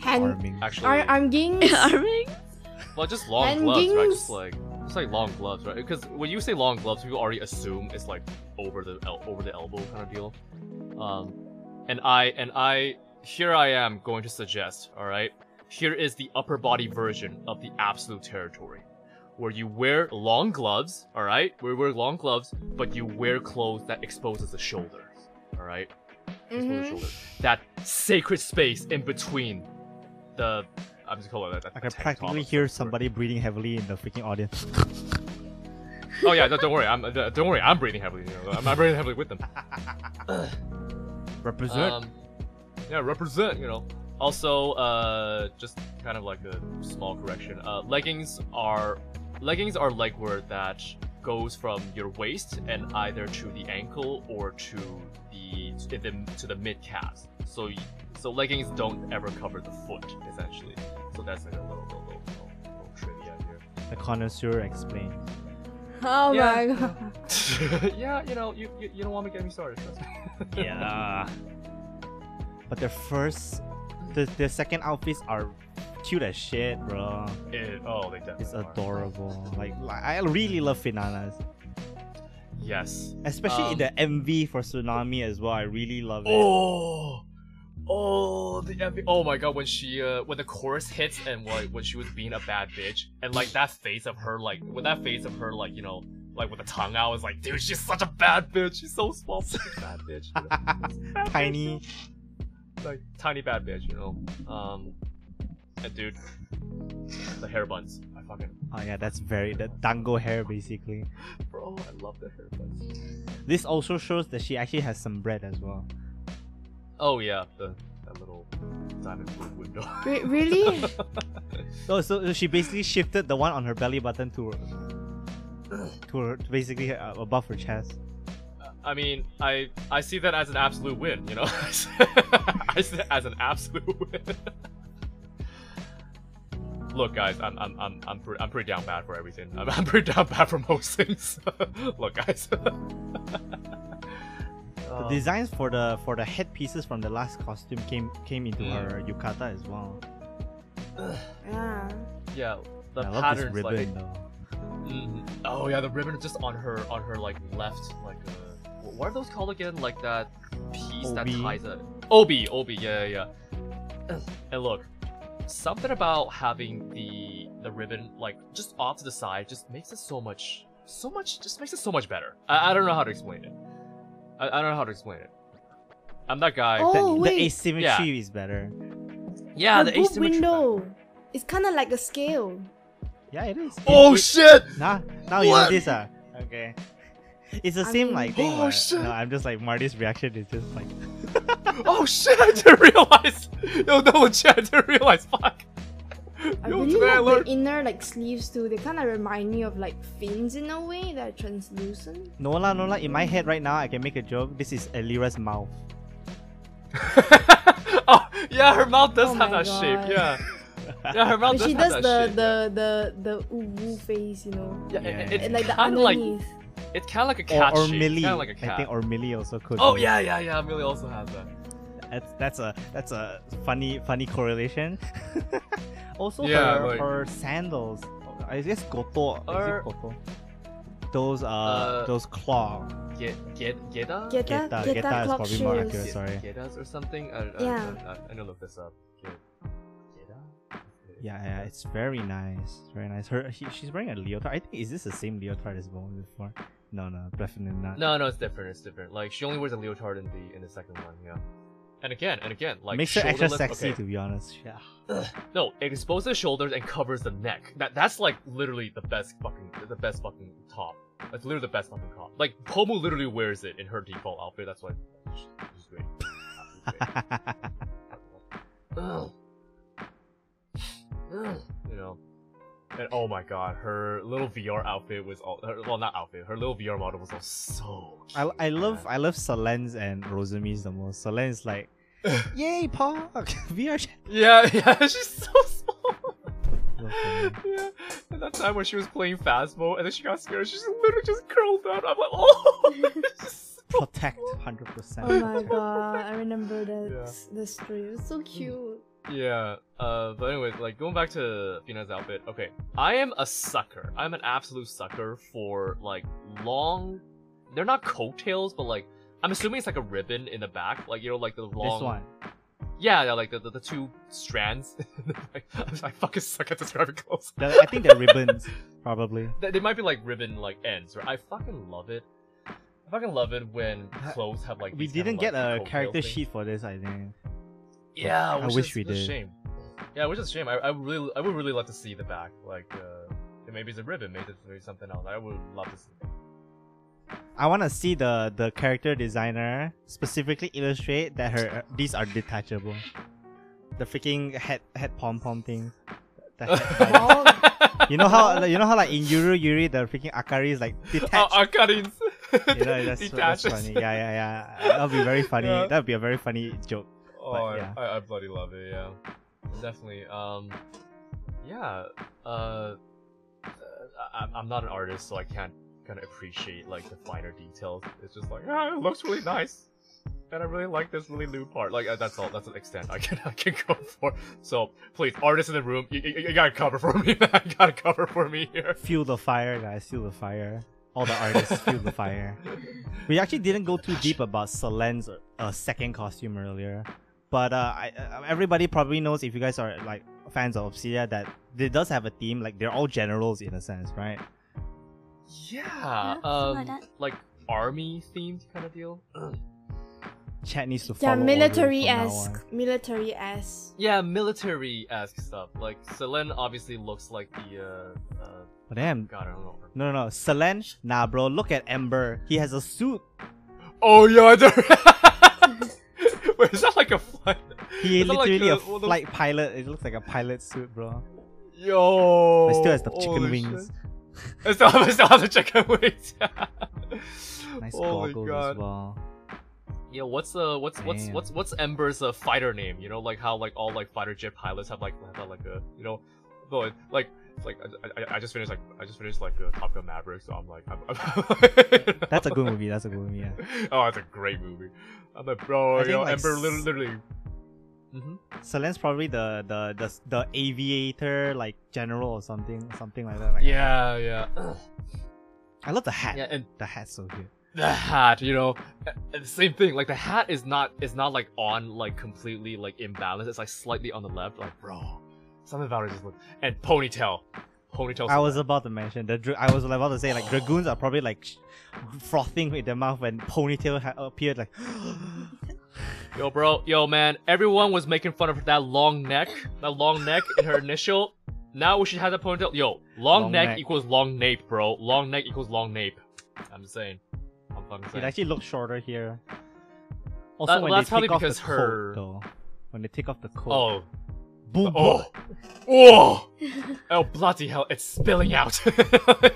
Hand Arming. actually, ar- arm gings. [laughs] Arming? well, just long gloves, right? Just like just like long gloves, right? Because when you say long gloves, people already assume it's like over the el- over the elbow kind of deal. Um, and I and I here I am going to suggest, all right. Here is the upper body version of the absolute territory, where you wear long gloves, all right. Where you wear long gloves, but you wear clothes that exposes the shoulders, all right. Exposes the shoulders. That sacred space in between the. I'm just calling it that. I can practically of hear somebody breathing heavily in the freaking audience. Oh yeah, no, don't worry. I'm uh, don't worry. I'm breathing heavily. You know, I'm, I'm breathing heavily with them. [laughs] Represent. Um, yeah, represent. You know. Also, uh, just kind of like a small correction. Uh, leggings are leggings are legwear that goes from your waist and either to the ankle or to the to the, to the mid calves. So so leggings don't ever cover the foot essentially. So that's like a little little, little, little, little trivia here. the connoisseur explains. Oh Yeah. my [laughs] god. [laughs] yeah, you know, you, you, you don't want to get me started. trust me. [laughs] Yeah. But their first, the their second outfits are cute as shit, bro. It, oh, they definitely It's are. adorable. Like, like I really love Finanas, Yes. especially in Um, the MV for Tsunami as well. I really love it. Oh, oh, the MV. Oh my god, when she uh, when the chorus hits and like when she was being a bad bitch and like that face of her like with that face of her like you know like with the tongue out I was like dude she's such a bad bitch she's so small [laughs] such a bad bitch you know? [laughs] Bad bitch. Tiny. like tiny bad bitch you know um and dude the hair buns I fucking Oh yeah, that's very the dango hair basically. bro I love the hair buns This also shows that she actually has some bread as well. oh yeah the that little diamond blue window [laughs] Re- really? [laughs] Oh, so she basically shifted the one on her belly button to to her to basically uh, above her chest. I mean, I I see that as an absolute win, you know. [laughs] I see it as an absolute win. Look, guys, I'm I'm I'm I'm, pre- I'm pretty down bad for everything. I'm, [laughs] I'm pretty down bad for most things. [laughs] Look, guys. [laughs] The Um, designs for the for the headpieces from the last costume came came into Mm. her yukata as well. yeah. yeah, the I love this patterns ribbon like though. Mhm. Oh yeah, the ribbon is just on her on her like left like uh what are those called again? Like that piece that ties a obi obi yeah yeah yeah. and look, something about having the the ribbon like just off to the side just makes it so much so much just makes it so much better. I, I don't know how to explain it. I, I don't know how to explain it. I'm that guy. Oh, the, the wait. asymmetry is better. yeah, the, the, asymmetry. window. It's kind of like a scale. Yeah, it is. Oh It- it- shit! Now, now you know this, ah. Okay. It's the I same mean- like thing. Oh, shit. No, I'm just like Marty's reaction is just like [laughs] Oh shit! I didn't realize. Yo, no legit, I didn't realize. Fuck. I Yo, really today I like learned. the inner like sleeves too. They kind of remind me of like fins in a way that are translucent. Nola Nola. In my head mm. right now, I can make a joke. This is Elira's mouth. [laughs] oh, yeah, her mouth does Oh have my that shape. Yeah. [laughs] Yeah, her mouth does she have does that the, shape. the the the the ooh face, you know, yeah, Yeah. it- it's and like the kind of like underneath. It's kind of like a Or, cat or shape. Millie. Kind of like a I cat. think or Millie also could. oh be. yeah, yeah, yeah. Millie also has that. That's that's a that's a funny funny correlation. [laughs] also, Yeah, her, like- her sandals. I guess goto. Is it goto? Those uh, Uh, those claw. Get get Geta. Geta, Geta- Geta, Geta is clock probably more shoes. accurate. sorry. Getas or something. I, I, Yeah. I, I, I need to look this up. Get, Geta. Yeah, yeah, it's very nice. Very nice. Her he, she's wearing a leotard. I think is this the same leotard as the one before? No, no, definitely not. No, no, it's different. It's different. Like she only wears a leotard in the in the second one. Yeah. And again, and again, like makes her extra sexy okay. to be honest. Yeah. No, it exposes the shoulders and covers the neck. That that's like literally the best fucking the best fucking top. That's literally the best fucking top. Like Pomu literally wears it in her default outfit. That's why she's [laughs] she's great. Absolutely great. Ugh. Ugh. you know. And oh my god, her little VR outfit was all her, well not outfit, her little VR model was all so cute. I, I love man. I love Selen's and Rosemi's the most. Selen's like, [laughs] yay, Park [laughs] VR. chat." Yeah, [laughs] yeah, she's so small. so. Yeah, and that time when she was playing Phasmo and then she got scared, she just literally just curled down. I'm like, oh! So Protect 100%. Oh my god, I remember that Yeah. the stream. It's so mm. cute. Yeah. Uh, but anyway, like going back to Fina's outfit. Okay, I am a sucker. I'm an absolute sucker for like long. They're not coattails, but like I'm assuming it's like a ribbon in the back, like you know, like the long. This one. Yeah, yeah, like the, the, the two strands. [laughs] I fucking suck at describing clothes. The- I think they're ribbons, [laughs] probably. They, they might be like ribbon like ends, right? I fucking love it. I fucking love it when clothes have like. We these kinda, didn't get like, a character thing. sheet for this, I think. Yeah, I which wish is, we did. a shame. Yeah, which is a shame. I, I really, I would really love to see the back. Like, uh, maybe it's a ribbon, maybe it's something else. I would love to see. It. I want to see the the character designer specifically illustrate that her these are detachable. The freaking head head pom pom thing. [laughs] You know how you know how like in Yuru Yuri the freaking Akari is like Oh, detached. Akarins. you know, that's, that's funny. Yeah, yeah, yeah. That'll be very funny. Yeah. That'll be a very funny joke. Oh, I- yeah. I, I bloody love it. Yeah, definitely. Um, yeah. Uh, I, I'm not an artist, so I can't kind of appreciate like the finer details. It's just like, ah, it looks really nice, and I really like this really lewd part. Like uh, that's all. That's an extent I can [laughs] I can go for. So please, artists in the room, you, you, you gotta cover for me. [laughs] man. you gotta cover for me here. Feel the fire, guys. Feel the fire. All the artists [laughs] feel the fire. We actually didn't go too deep about Selen's uh, second costume earlier, but uh, I, uh, everybody probably knows if you guys are like fans of Obsydia that it does have a theme. Like they're all generals in a sense, right? Yeah. something um, like like army themed kind of deal. Chat needs to follow. Yeah, military from esque. Military esque. Yeah, military esque stuff. Like Selen obviously looks like the uh, uh But damn, God, I don't know. no, no, no. Selen, nah, bro. Look at Ember. He has a suit. Oh yeah, I don't. [laughs] [laughs] Wait, is that like a flight? He Is that like literally a- a one of flight pilot. It looks like a pilot suit, bro. Yo. But still has the chicken holy wings. shit. I still have, I still have the chicken [laughs] wings. Nice Holy goggles God. as well. Yo, what's uh, what's what's Damn. what's what's Ember's uh, fighter name? You know, like how like all like fighter jet pilots have like have like a you know, but like it's like I, I, I just finished like I just finished like uh, Top Gun Maverick, so I'm like I'm, I'm [laughs] That's a good movie. That's a good movie. Yeah. [laughs] oh, that's a great movie. I'm like, bro, I you know, like, Ember literally. literally hmm Selen's probably the, the the the aviator like general or something something like that. Like, Yeah, yeah, I love the hat. yeah, and The hat's so good. the hat, you know, the same thing. Like the hat is not is not like on like completely like imbalanced. It's like slightly on the left. Like, bro, something about it just look. And ponytail, ponytail. I was about to mention the. Dra- I was about to say like dragoons are probably like sh- frothing with their mouth when ponytail ha- appeared. Like, [gasps] Yo, bro, yo, man. Everyone was making fun of that long neck, that long neck in her [laughs] initial. Now we should have a ponytail. Yo, long, Long neck, neck. equals long nape, bro. Long neck equals long nape. I'm just saying. I'm fucking it actually looks shorter here. Also, That- when that's they probably take off the because her- coat, though. When they take off the coat. oh, boom! oh, oh, oh, bloody hell! It's spilling out. [laughs]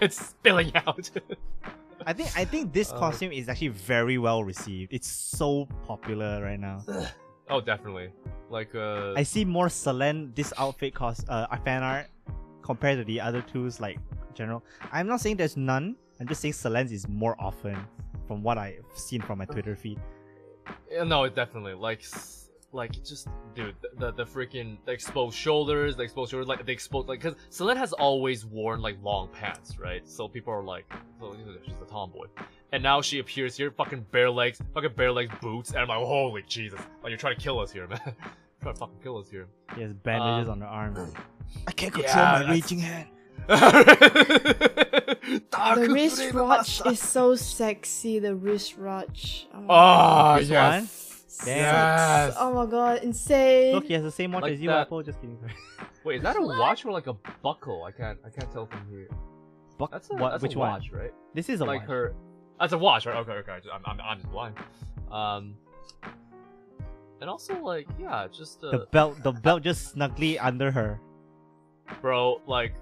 it's spilling out. I think I think this Uh, costume is actually very well received. It's so popular right now. oh, definitely. Like, uh, I see more Selen this outfit cost uh fan art compared to the other two's like general. I'm not saying there's none. I'm just saying Selen's is more often from what I've seen from my Twitter feed. Yeah, no, definitely like, s- like just dude, the the, the freaking the exposed shoulders, the exposed shoulders, like the exposed like because Selen has always worn like long pants, right? So people are like, oh, she's a tomboy, and now she appears here, fucking bare legs, fucking bare legs boots, and I'm like, holy Jesus, like you're trying to kill us here, [laughs] man, trying to fucking kill us here. He has bandages Um, on the arms. I can't yeah, control my that's- raging hand. [laughs] The wristwatch is so sexy. The wristwatch. Oh, Ah, This yes. Sex. yes. Oh my god, insane. Look, he has the same watch Like as you, that- Apple. Just kidding. [laughs] Wait, is that a watch or like a buckle? I can't, I can't tell from here. Buck- That's a, what? that's which a one? watch, right? This is a like watch. her as a watch, right? Okay, okay. I'm, I'm, I'm just blind. Um, and also like, yeah, just uh, The belt, the belt just snugly under her. bro, like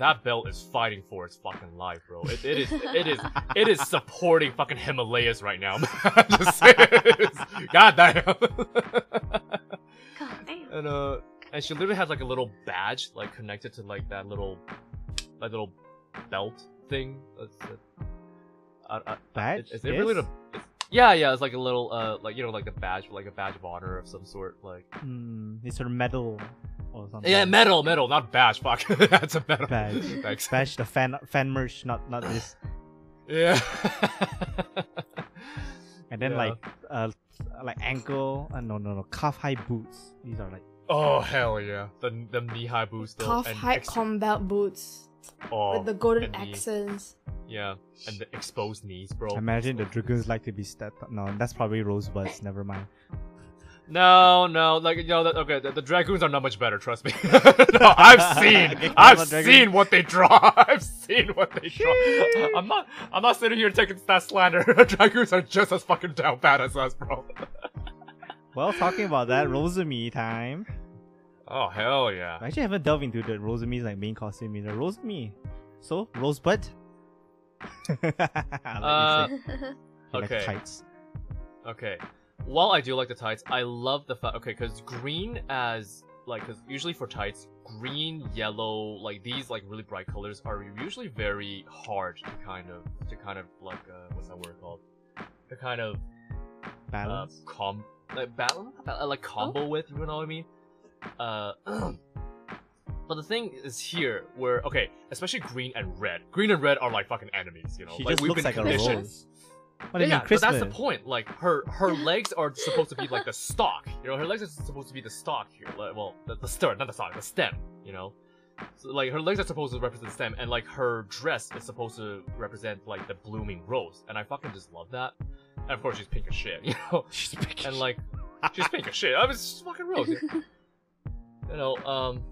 that belt is fighting for its fucking life, bro. It, it is, it is, it is supporting fucking Himalayas right now. man. [laughs] I'm just saying. [laughs] God damn. God damn. and uh, and she literally has like a little badge like connected to like that little, like little belt thing. That's it. I, I, Badge? Is, is it really Yes? the? it's- yeah, yeah. It's like a little, uh, like you know, like a badge, like a badge of honor of some sort, like. Hmm, it's sort of medal or something. Yeah, medal, medal, not badge. Fuck, [laughs] that's a medal. Badge. [laughs] Thanks. Badge, the fan fan merch, not not this. [laughs] Yeah. And then Yeah. like uh like ankle, uh, no no no, calf high boots. These are like oh hell yeah, the the knee high boots though. Calf high ex- combat boots oh, with the golden and accents. Yeah, and the exposed knees, bro. imagine the dragoons like to be stepped. No, that's probably rosebuds. Never mind. No, no, like you know, that, okay, the, the dragoons are not much better. Trust me. [laughs] no, I've [laughs] seen, I've come on, dragoon. seen what they draw. [laughs] I've seen what they draw. I'm not, I'm not sitting here taking that slander. dragoons are just as fucking down bad as us, bro. Well, talking about that, Rosemi time. Oh hell yeah. I actually haven't delved into the Rosemi's like main costume either. Rosemi. So rosebud. [laughs] Uh, Like okay. tights. Okay. While I do like the tights, I love the fact. Okay, because green as like, because usually for tights, green, yellow, like these like really bright colors are usually very hard to kind of to kind of like uh, what's that word called? To kind of uh, Balance. com like balance uh, like combo with. You know what I mean? Uh. [clears throat] But the thing is here, where okay, especially green and red. Green and red are like fucking enemies, you know. she like just we've looks been like a rose. What do you yeah, mean, but that's the point. Like her her legs are supposed to be like the stalk. You know, her legs are supposed to be the stalk here. Like, well, the, the stem, not the stalk, the stem. You know, so, like her legs are supposed to represent the stem, and like her dress is supposed to represent like the blooming rose. And I fucking just love that. And of course, she's pink as shit. [laughs] You know, She's pink. and like she's pink as shit. I mean, it's just fucking rose. [laughs] you know, um,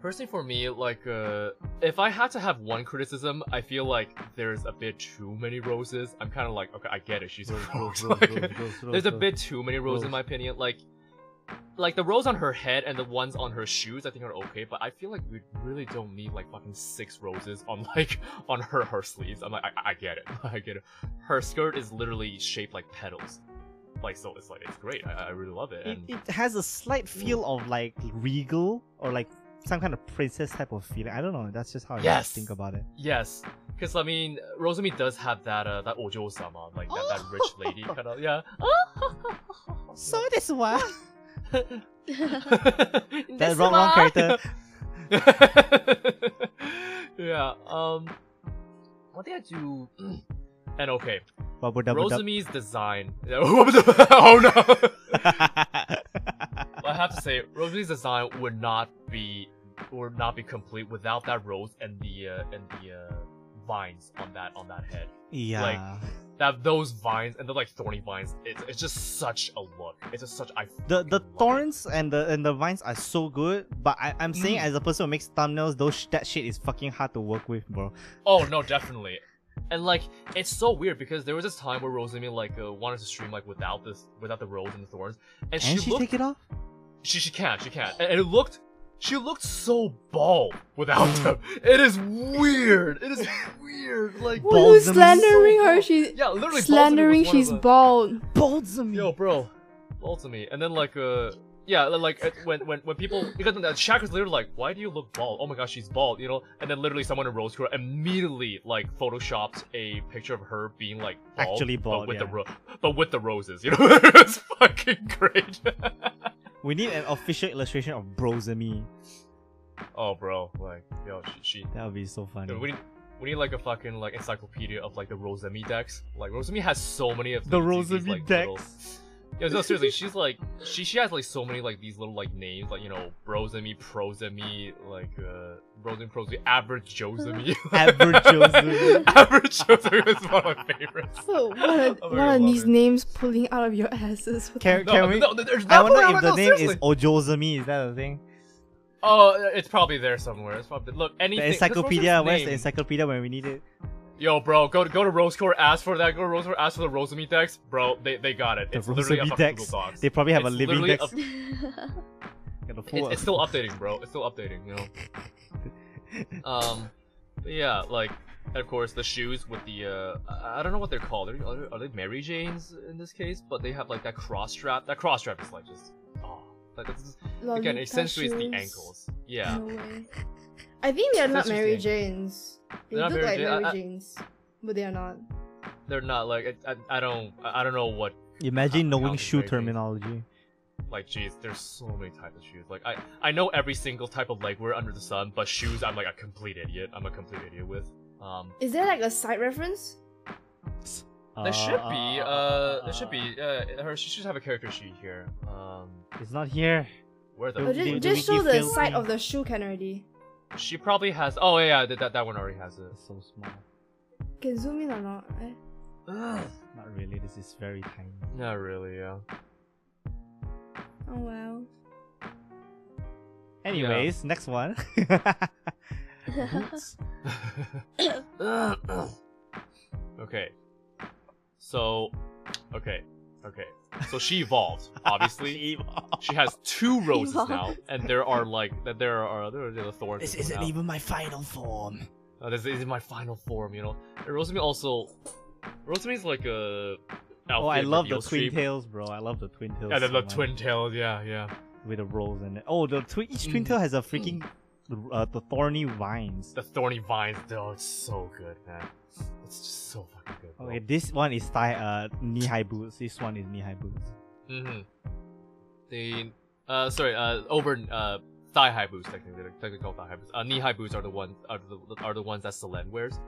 personally for me, like, uh, if I had to have one criticism, I feel like there's a bit too many roses. I'm kind of like, okay, I get it. She's [laughs] a rose. Like, there's a bit too many roses in my opinion. Like, like the rose on her head and the ones on her shoes, I think are okay. But I feel like we really don't need like fucking six roses on [laughs] like on her her sleeves. I'm like, I, I get it, [laughs] I get it. Her skirt is literally shaped like petals. Like so, it's like it's great. I, I really love it. It, And it has a slight feel of like regal or like some kind of princess type of feeling. I don't know. That's just how I think about it. Yes, because I mean, Rosemi does have that uh, that ojo sama, like that, that rich [laughs] lady kind of yeah. [laughs] So this one. [laughs] that That wrong, wrong character. yeah. Um. What did I do? [clears throat] And okay, Bubble double dub. Rosemi's design. [laughs] oh no! [laughs] I have to say, Rosemi's design would not be would not be complete without that rose and the uh, and the uh, vines on that on that head. yeah. Like That those vines and the like thorny vines. It's, it's just such a look. It's just such I. the the love it. thorns and the and the vines are so good, but I, I'm saying Mm. as a person who makes thumbnails, those that shit is fucking hard to work with, bro. Oh no, definitely. And like it's so weird because there was this time where Rosemi like uh, wanted to stream like without this without the rose and the thorns, and Can she, she looked take it off? she she can't she can't and, and it looked she looked so bald without them. It is weird. It is weird. Like What? Well, who's slandering so her? bald. She yeah, literally slandering. Balsamy was one of She's the- bald. Bolds me. Yo, bro, bald to me. And then like uh. Yeah, like uh, when when when people because the Shaq is literally like, why do you look bald? Oh my gosh, she's bald, you know. And then literally someone in Rose Crew immediately like photoshopped a picture of her being like bald, Actually bald, but with yeah. the ro- but with the roses, you know. [laughs] it's fucking great. [laughs] We need an official illustration of Brosemi. oh, bro, like yo, she, she That would be so funny. Dude, we need we need like a fucking like encyclopedia of like the Rosemi decks. Like Rosemi has so many of The Rosemi like, decks. little- Yeah, no, seriously, she's like she she has like so many like these little like names like you know Brosemi, Prosemi, like uh Brosemi, Prosemi, Average Josemi. [laughs] Average Josemi. [laughs] Average Josemi is one of my favorites. So what are, what are these it. names pulling out of your asses? What [laughs] Can, No, can we? no, there's I wonder if the no, name seriously. is Ojozemi. Is that a thing? Oh, it's probably there somewhere. It's probably look anything. The encyclopedia. Where's the encyclopedia when we need it? Yo, bro, go to go to Rosecore, ask for that. Go to Rosecore, ask for the Rosemi decks, bro. They they got it. The It's literally a decks. Google Docs. They probably have It's a living literally dex. a- [laughs] Got a full- It's, it's still updating, bro. It's still updating, you [laughs] know. Um, yeah, like, and of course the shoes with the uh, I I don't know what they're called. Are they, are they- are they Mary Janes in this case? But they have like that cross strap. That cross strap is like just, oh, Like this is, again, essentially it's the ankles. Yeah. No. I think they're not Mary the Janes. They look Mary like Jane- Mary I- I- Janes, but they are not. They're not like I, I, I don't I I don't know what Imagine knowing shoe very big. terminology. like geez there's so many types of shoes like I I know every single type of legwear under the sun but shoes I'm like a complete idiot I'm a complete idiot with um Is there like a side reference? there should be uh there should be uh her she should have a character sheet here um It's not here. where the Oh, just, just show the Phil side of the shoe can already. She probably has oh yeah, yeah that, that that one already has it It's so small. Can zoom in or not? Eh? Not really. This is very tiny. not really yeah Oh well. Anyways, next one. Okay. So, okay, okay. So she evolved. [laughs] Obviously, she has two roses now, and there are like that. There are there are the thorns. This isn't now. even my final form. Uh, this isn't my final form. You know, and Rosemi also. Rosemi's like a. Oh, I love the reveal twin tails, bro. I love the twin tails. Yeah, the, so the much. twin tails. Yeah, yeah. with the rolls in it. Oh, the twin each twin Mm. tail has a freaking uh, the thorny vines. The thorny vines. Oh, it's so good, man. It's just so fucking good. bro. Okay, this one is thigh uh knee high boots. This one is knee high boots. Mm-hmm. The uh sorry uh over uh thigh high boots technically they're technically called thigh high boots. Uh, knee high boots are the ones are the are the ones that Selen wears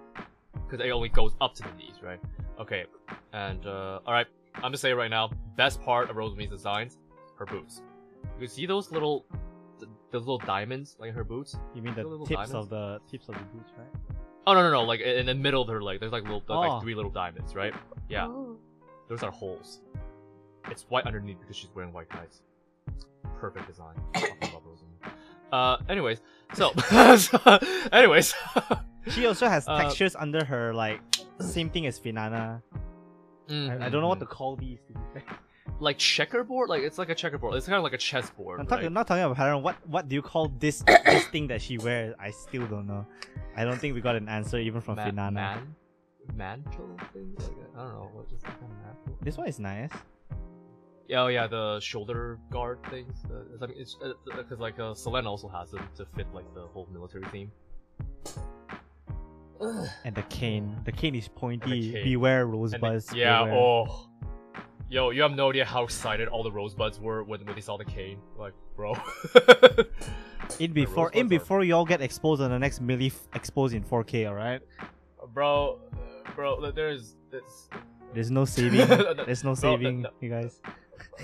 because it only goes up to the knees, right? Okay, and uh all right, I'm gonna say it right now. Best part of Rosemi's designs, her boots. You see those little th- those little diamonds like her boots? You mean the The tips diamonds? of the tips of the boots, right? Oh no no no! Like in the middle of her leg, there's like little there's Oh. like three little diamonds, right? Yeah. Oh. Those are holes. It's white underneath because she's wearing white tights. Perfect design. [coughs] Fucking love Rosamund. Uh, anyways, so, [laughs] so anyways, [laughs] She also has Uh, textures under her like same thing as Finana. I, I don't know what to call these. To be fair. Like checkerboard. Like it's like a checkerboard. It's kind of like a chessboard. I'm, right? talking, I'm not talking about pattern. What what do you call this [coughs] this thing that she wears? I still don't know. I don't think we got an answer even from Ma- Finana. Man, mantle thing. Like I don't know. What is that mantle? This one is nice. Yeah, oh yeah, the shoulder guard things. Uh, I mean, it's because like uh, Selen also has them to fit like the whole military theme. And the cane. The cane is pointy. cane. Beware And the- rosebuds. yeah. beware. Oh. Yo, you have no idea how excited all the rosebuds were when, when they saw the cane. Like, bro. [laughs] In before in are- before y'all get exposed on the next milli f- exposed in 4K, alright? bro, uh, bro, there's, there's There's no [laughs] saving. There's no No, saving, no, you guys.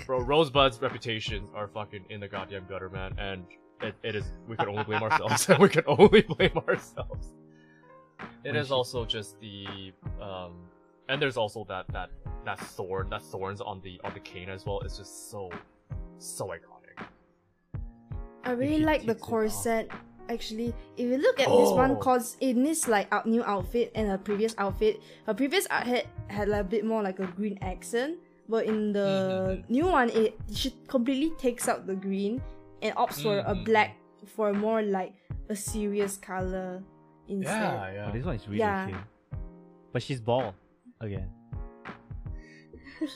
bro, Rosebud's reputations are fucking in the goddamn gutter, man, and it, it is. We can only blame ourselves. [laughs] we can only blame ourselves. It is also just the um, and there's also that that that thorn, that thorns on the on the cane as well. It's just so so iconic. I really she like the takes it off. corset. Actually, if you look at this one, cause in this like out new outfit and her previous outfit, her previous outfit had like, a bit more like a green accent, but in the Mhm. new one, it she completely takes out the green and opts for a Mhm. black for more like a serious color instead. Yeah, yeah. Oh, this one is really Yeah. cute. But she's bald again.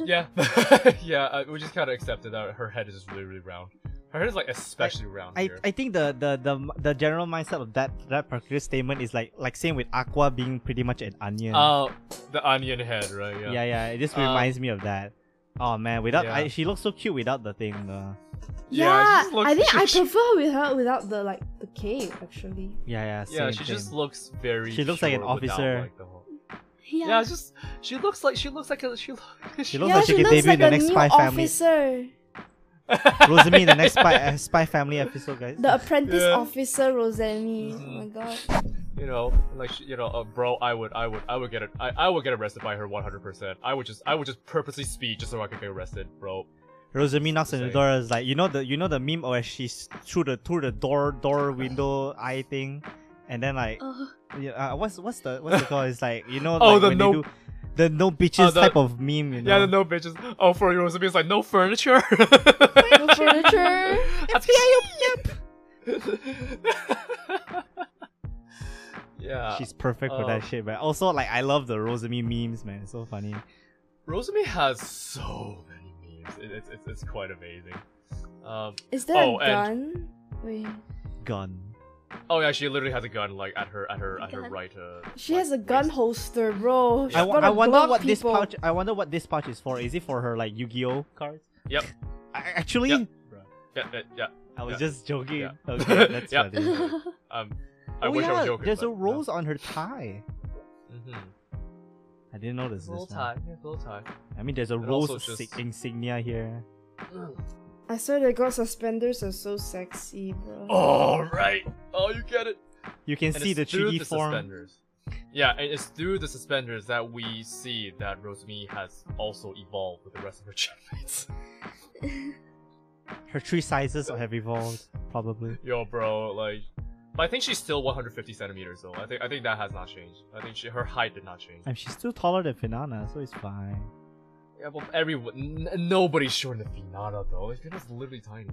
yeah, [laughs] yeah. Uh, we just kind of accepted that her head is just really, really round. Her head is like especially round I, here. I think the, the, the the general mindset of that that particular statement is like like same with Aqua being pretty much an onion. Oh, the onion head, right? Yeah. yeah, yeah. It just Um, reminds me of that. Oh man, without yeah. I, she looks so cute without the thing. though. Yeah, Yeah, looks- I think I she- [laughs] prefer with her without the like the cape actually. Yeah, yeah. Yeah, she same. just looks very. She looks like an sure without, officer. like, the whole- Yeah. Yeah, it's just she looks like she looks like a she. [laughs] She, She looks yeah, like she she could looks debut in like the a next new Spy Family. officer, Rosemi in the next Spy [laughs] uh, Spy Family episode, guys. the apprentice Yeah. officer Rosemi. Oh Mhm. my god. you know, like she- you know, uh, bro, I would, I would, I would get it. I, I would get arrested by her 100. percent I would just, I would just purposely speed just so I could get arrested, bro. Rosemi knocks on the Saying. door. Is like you know the you know the meme where she's through the through the door door window eye thing, and then like Oh. Yeah, uh, what's what's the what's the call? It's like you know [laughs] Oh, like the when no- they do the no bitches Oh, the- type of meme. You know? Yeah, the no bitches. Oh, for Rosemi, it's like no furniture. No furniture. [laughs] It's pimp. [laughs] Yeah, She's perfect for um, that shit, man. Also, like I love the Rosemi memes, man. It's so funny. Rosemi has so many memes. It's it's it's, it's quite amazing. Um, Is there Oh, a and- gun? Wait. Gun. Oh yeah, she literally has a gun like at her at her at her Gun? right. Uh, She like, has a gun waist. holster, bro. She's I, I wonder block what this pouch. I wonder what this pouch is for. Is it for her like Yu-Gi-Oh cards? Yep. [laughs] I, actually, Yep. Yeah, yeah, yeah. I was Yeah. just joking. Yeah. [laughs] Okay, that's [laughs] Yeah. funny. Um, I oh wish yeah, I was joking. there's a but, rose on her tie. No. hmm I didn't notice this. Little one. tie, yeah, little tie. I mean, there's a And rose just- insignia here. I swear the girl suspenders are so sexy, bro. Oh right. Oh, you get it. You can And see the through 3D the form. suspenders. Yeah, and it's through the suspenders that we see that Rosemi has also evolved with the rest of her [laughs] chipmates. [laughs] Her three sizes have evolved, probably. Yo, bro, like, but I think she's still 150 centimeters though. I think I think that has not changed. I think she, her height did not change. And she's still taller than Finana, so it's fine. Yeah, but everyone, n- nobody's shorter than Finana though. Finana's literally tiny.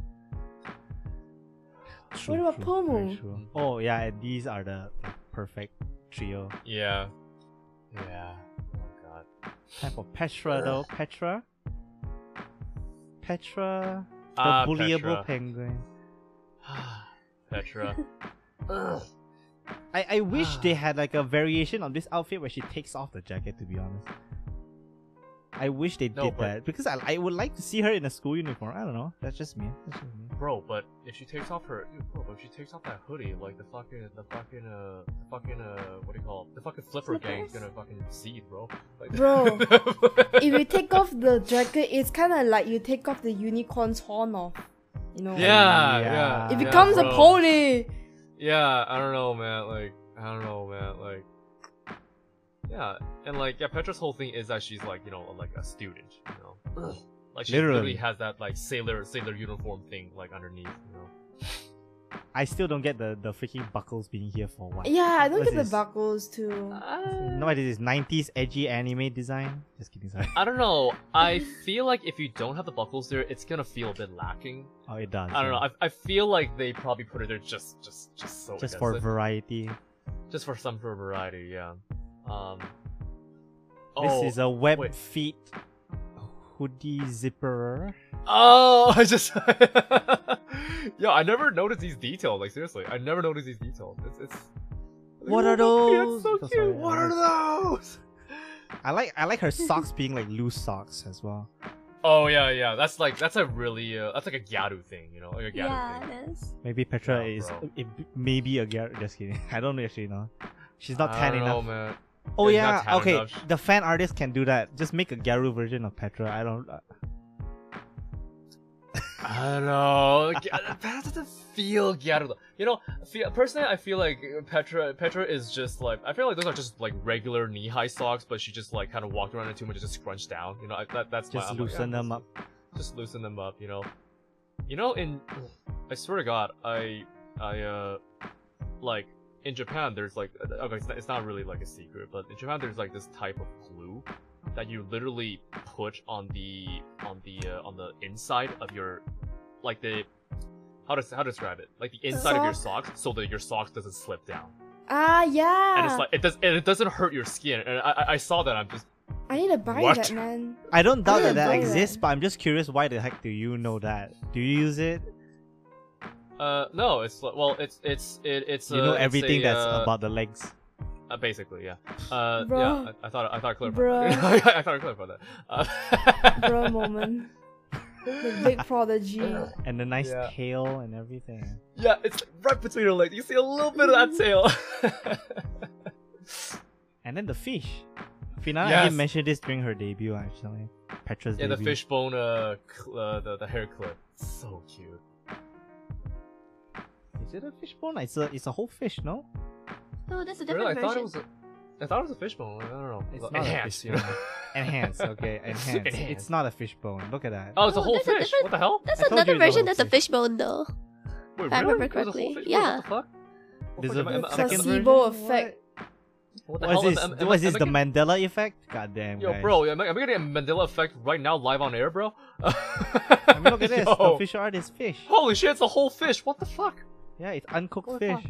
True, about true, Pomu? Oh yeah, and these are the perfect trio. Yeah. Yeah. Oh god. Time for Petra though. Petra. Petra. The Ah, bullyable Petra. penguin. [sighs] Petra. [laughs] Ugh. I, I wish [sighs] they had like a variation on this outfit where she takes off the jacket. To be honest, I wish they No, did that because I, I would like to see her in a school uniform. I don't know. That's just me. That's just me. Bro, but if she takes off her, bro, but if she takes off that hoodie, like the fucking, the fucking, uh, the fucking, uh, what do you call it? The fucking flipper gang's Flippers? gonna fucking seed, bro. Like, Bro, [laughs] if you take off the jacket, it's kind of like you take off the unicorn's horn off. You know? yeah, Yeah. yeah. It yeah, becomes a pony. Yeah, I don't know, man. Like, I don't know, man. Like, yeah, and like, yeah, Petra's whole thing is that she's like, you know, like a student, you know, like she Literally. literally has that like sailor sailor uniform thing like underneath, you know. I still don't get the, the freaking buckles being here for what. Yeah, I don't What's get the buckles too. Uh, no idea. This 90s edgy anime design. Just kidding. Sorry. I don't know. I [laughs] feel like if you don't have the buckles there, it's gonna feel a bit lacking. Oh, it does. I don't know. I, I feel like they probably put it there just just just so Just for doesn't- variety. just for some for variety. Yeah. Um. This oh, is a web wait. feet hoodie zipper. Oh, [laughs] I just. [laughs] Yo, I never noticed these details. Like seriously, I never noticed these details. It's it's. What are those? so cute. sorry, what are those? I like I like her [laughs] socks being like loose socks as well. Oh yeah, yeah. That's like that's a really uh, that's like a Gyaru thing, you know, like a Gyaru yeah, thing. it is. Maybe Petra Yeah, is it, maybe a girl. Just kidding. I don't actually know. She's not I tan don't enough. know, man. Oh yeah, okay. enough. The fan artist can do that. Just make a Gyaru version of Petra. I don't. Uh, I don't know. [laughs] That doesn't feel though. You know, feel, personally, I feel like Petra Petra is just like I feel like those are just like regular knee high socks, but she just like kind of walked around in too much, and just scrunched down. You know, I, that that's my- just like, loosen yeah, them up. Just loosen them up. You know, you know. In I swear to God, I I uh like in Japan, there's like okay, it's not, it's not really like a secret, but in Japan, there's like this type of glue that you literally put on the on the uh, on the inside of your like the how to how to describe it like the inside of your socks so that your socks doesn't slip down Ah, yeah. and it's like it does and it doesn't hurt your skin and I I- I saw that I'm just I need to buy What? that, man. I don't doubt that that exists, that. but I'm just curious. Why the heck do you know that? Do you use it? Uh no it's well it's it's it, it's You uh, know it's everything a, that's uh, about the legs. uh, basically yeah uh Bruh. yeah I, I thought I thought I clarified. [laughs] I thought I clarified that uh, [laughs] Bro moment. The big prodigy. And the nice Yeah. tail and everything. yeah it's right between your legs you see a little bit of that tail And then the fish. Finana Yes. did mention this during her debut, actually. Petra's yeah the fishbone uh, cl- uh the the hair clip so cute Is it a fishbone? It's a it's a whole fish, no? Oh, that's a different really I different thought version. it was a I thought it was a fishbone. Like, I don't know. It's Well, not a enhanced, you know. fishbone. [laughs] Enhance, okay, [laughs] enhance. It's Enhanced. not a fishbone. Look at that. oh, it's a whole that's a fish. different- What the hell? That's I told you another it's a version whole that's a fish. fishbone though. Wait, if I remember It was a whole correctly. fish? Yeah. What the fuck? There's What a the- am I- am I- second Placebo effect. What the What is hell? this? Am- am- am what is I- this? am The getting- Mandela effect? God damn, Yo, guys. bro, am I, am I getting a Mandela effect right now, live on air, bro? I mean, look at [laughs] this. The Yo. official art is fish. Holy shit, it's a whole fish. What the fuck? Yeah, it's uncooked the fish.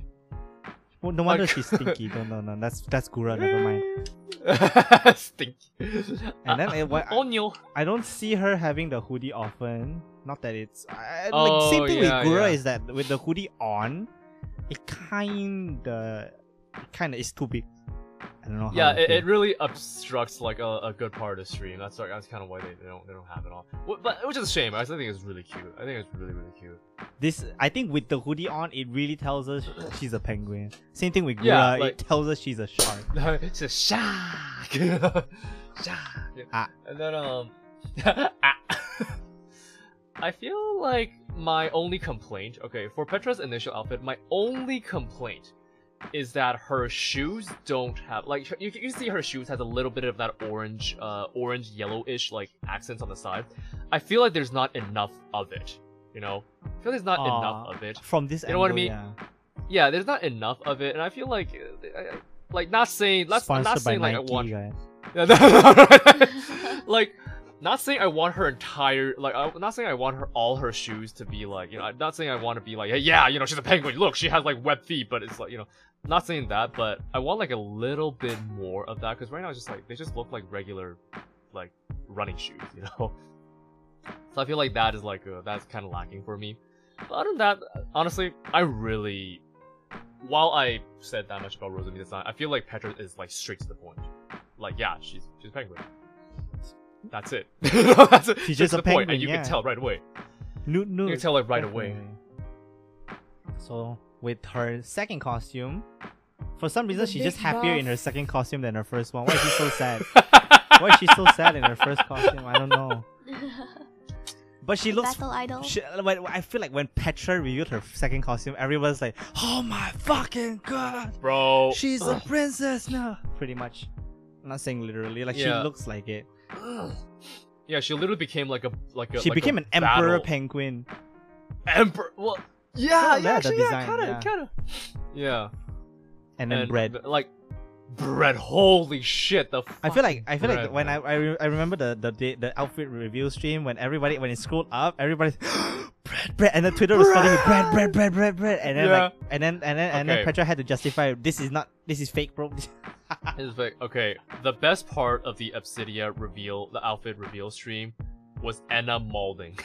Well, no wonder she's stinky. No, no, no. That's that's Gura. Never mind. [laughs] Stinky. And then it, what, I, I don't see her having the hoodie often. Not that it's I, Oh, like same thing yeah, with Gura yeah. is that with the hoodie on, it kinda, it kinda is too big. I don't know. How Yeah, it, it really obstructs like a, a good part of the stream. That's like, that's kind of why they, they don't they don't have it on. But which is a shame. I think it's really cute. I think it's really really cute. This I think with the hoodie on, it really tells us [laughs] she's a penguin. Same thing with Gura, Yeah, it tells us she's a shark. [laughs] it's a shark. [laughs] shark. Ah. And then um, ah. I feel like my only complaint. Okay, for Petra's initial outfit, my only complaint is that her shoes don't have like you, you see her shoes has a little bit of that orange uh orange yellowish like accents on the side i feel like there's not enough of it you know i feel there's not enough of it From this You know what I mean? yeah. yeah there's not enough of it and i feel like uh, I- I- like not saying let's not saying like Nike, i want guys. [laughs] [laughs] like not saying I want her entire like I'm not saying I want her all her shoes to be like you know I'm not saying I want to be like hey, yeah you know she's a penguin. Look she has like web feet but it's like you know not saying that but I want like a little bit more of that because right now it's just like they just look like regular like running shoes [laughs] you know? So I feel like that is like uh, that's kind of lacking for me. But other than that honestly I really while I said that much about Rosamund design I feel like Petra is like straight to the point. Like yeah she's she's a penguin that's it. [laughs] That's it. She's just a the penguin, and you yeah. can tell right away. No, no. You can tell like right away. So with her second costume, for some reason she's just big happier in her second costume than her first one. Why is she so sad? [laughs] Why is she so sad in her first costume? I don't know. [laughs] But she looks. Battle idol. She, when, I feel like when Petra revealed her second costume, everyone's like, "Oh my fucking god, Bro, she's a [sighs] princess now!" [sighs] Pretty much. I'm not saying literally. Like she looks like it. [gasps] yeah, she literally became like a like a. She like became a an emperor penguin. Emperor. Well, yeah, oh, Yeah, yeah, actually, yeah, kind of, kind of. Yeah, And then bread. th- like bread. Holy shit! The I feel like I feel like when I man. I, re- I remember the the day, the outfit review stream when everybody when it scrolled up everybody's [gasps] bread bread and then Twitter was flooding with bread bread bread bread bread and then Yeah. like and then and then and then Petra had to justify this is not this is fake bro. [laughs] It's like okay, the best part of the Obsydia reveal, the outfit reveal stream, was Enna molding.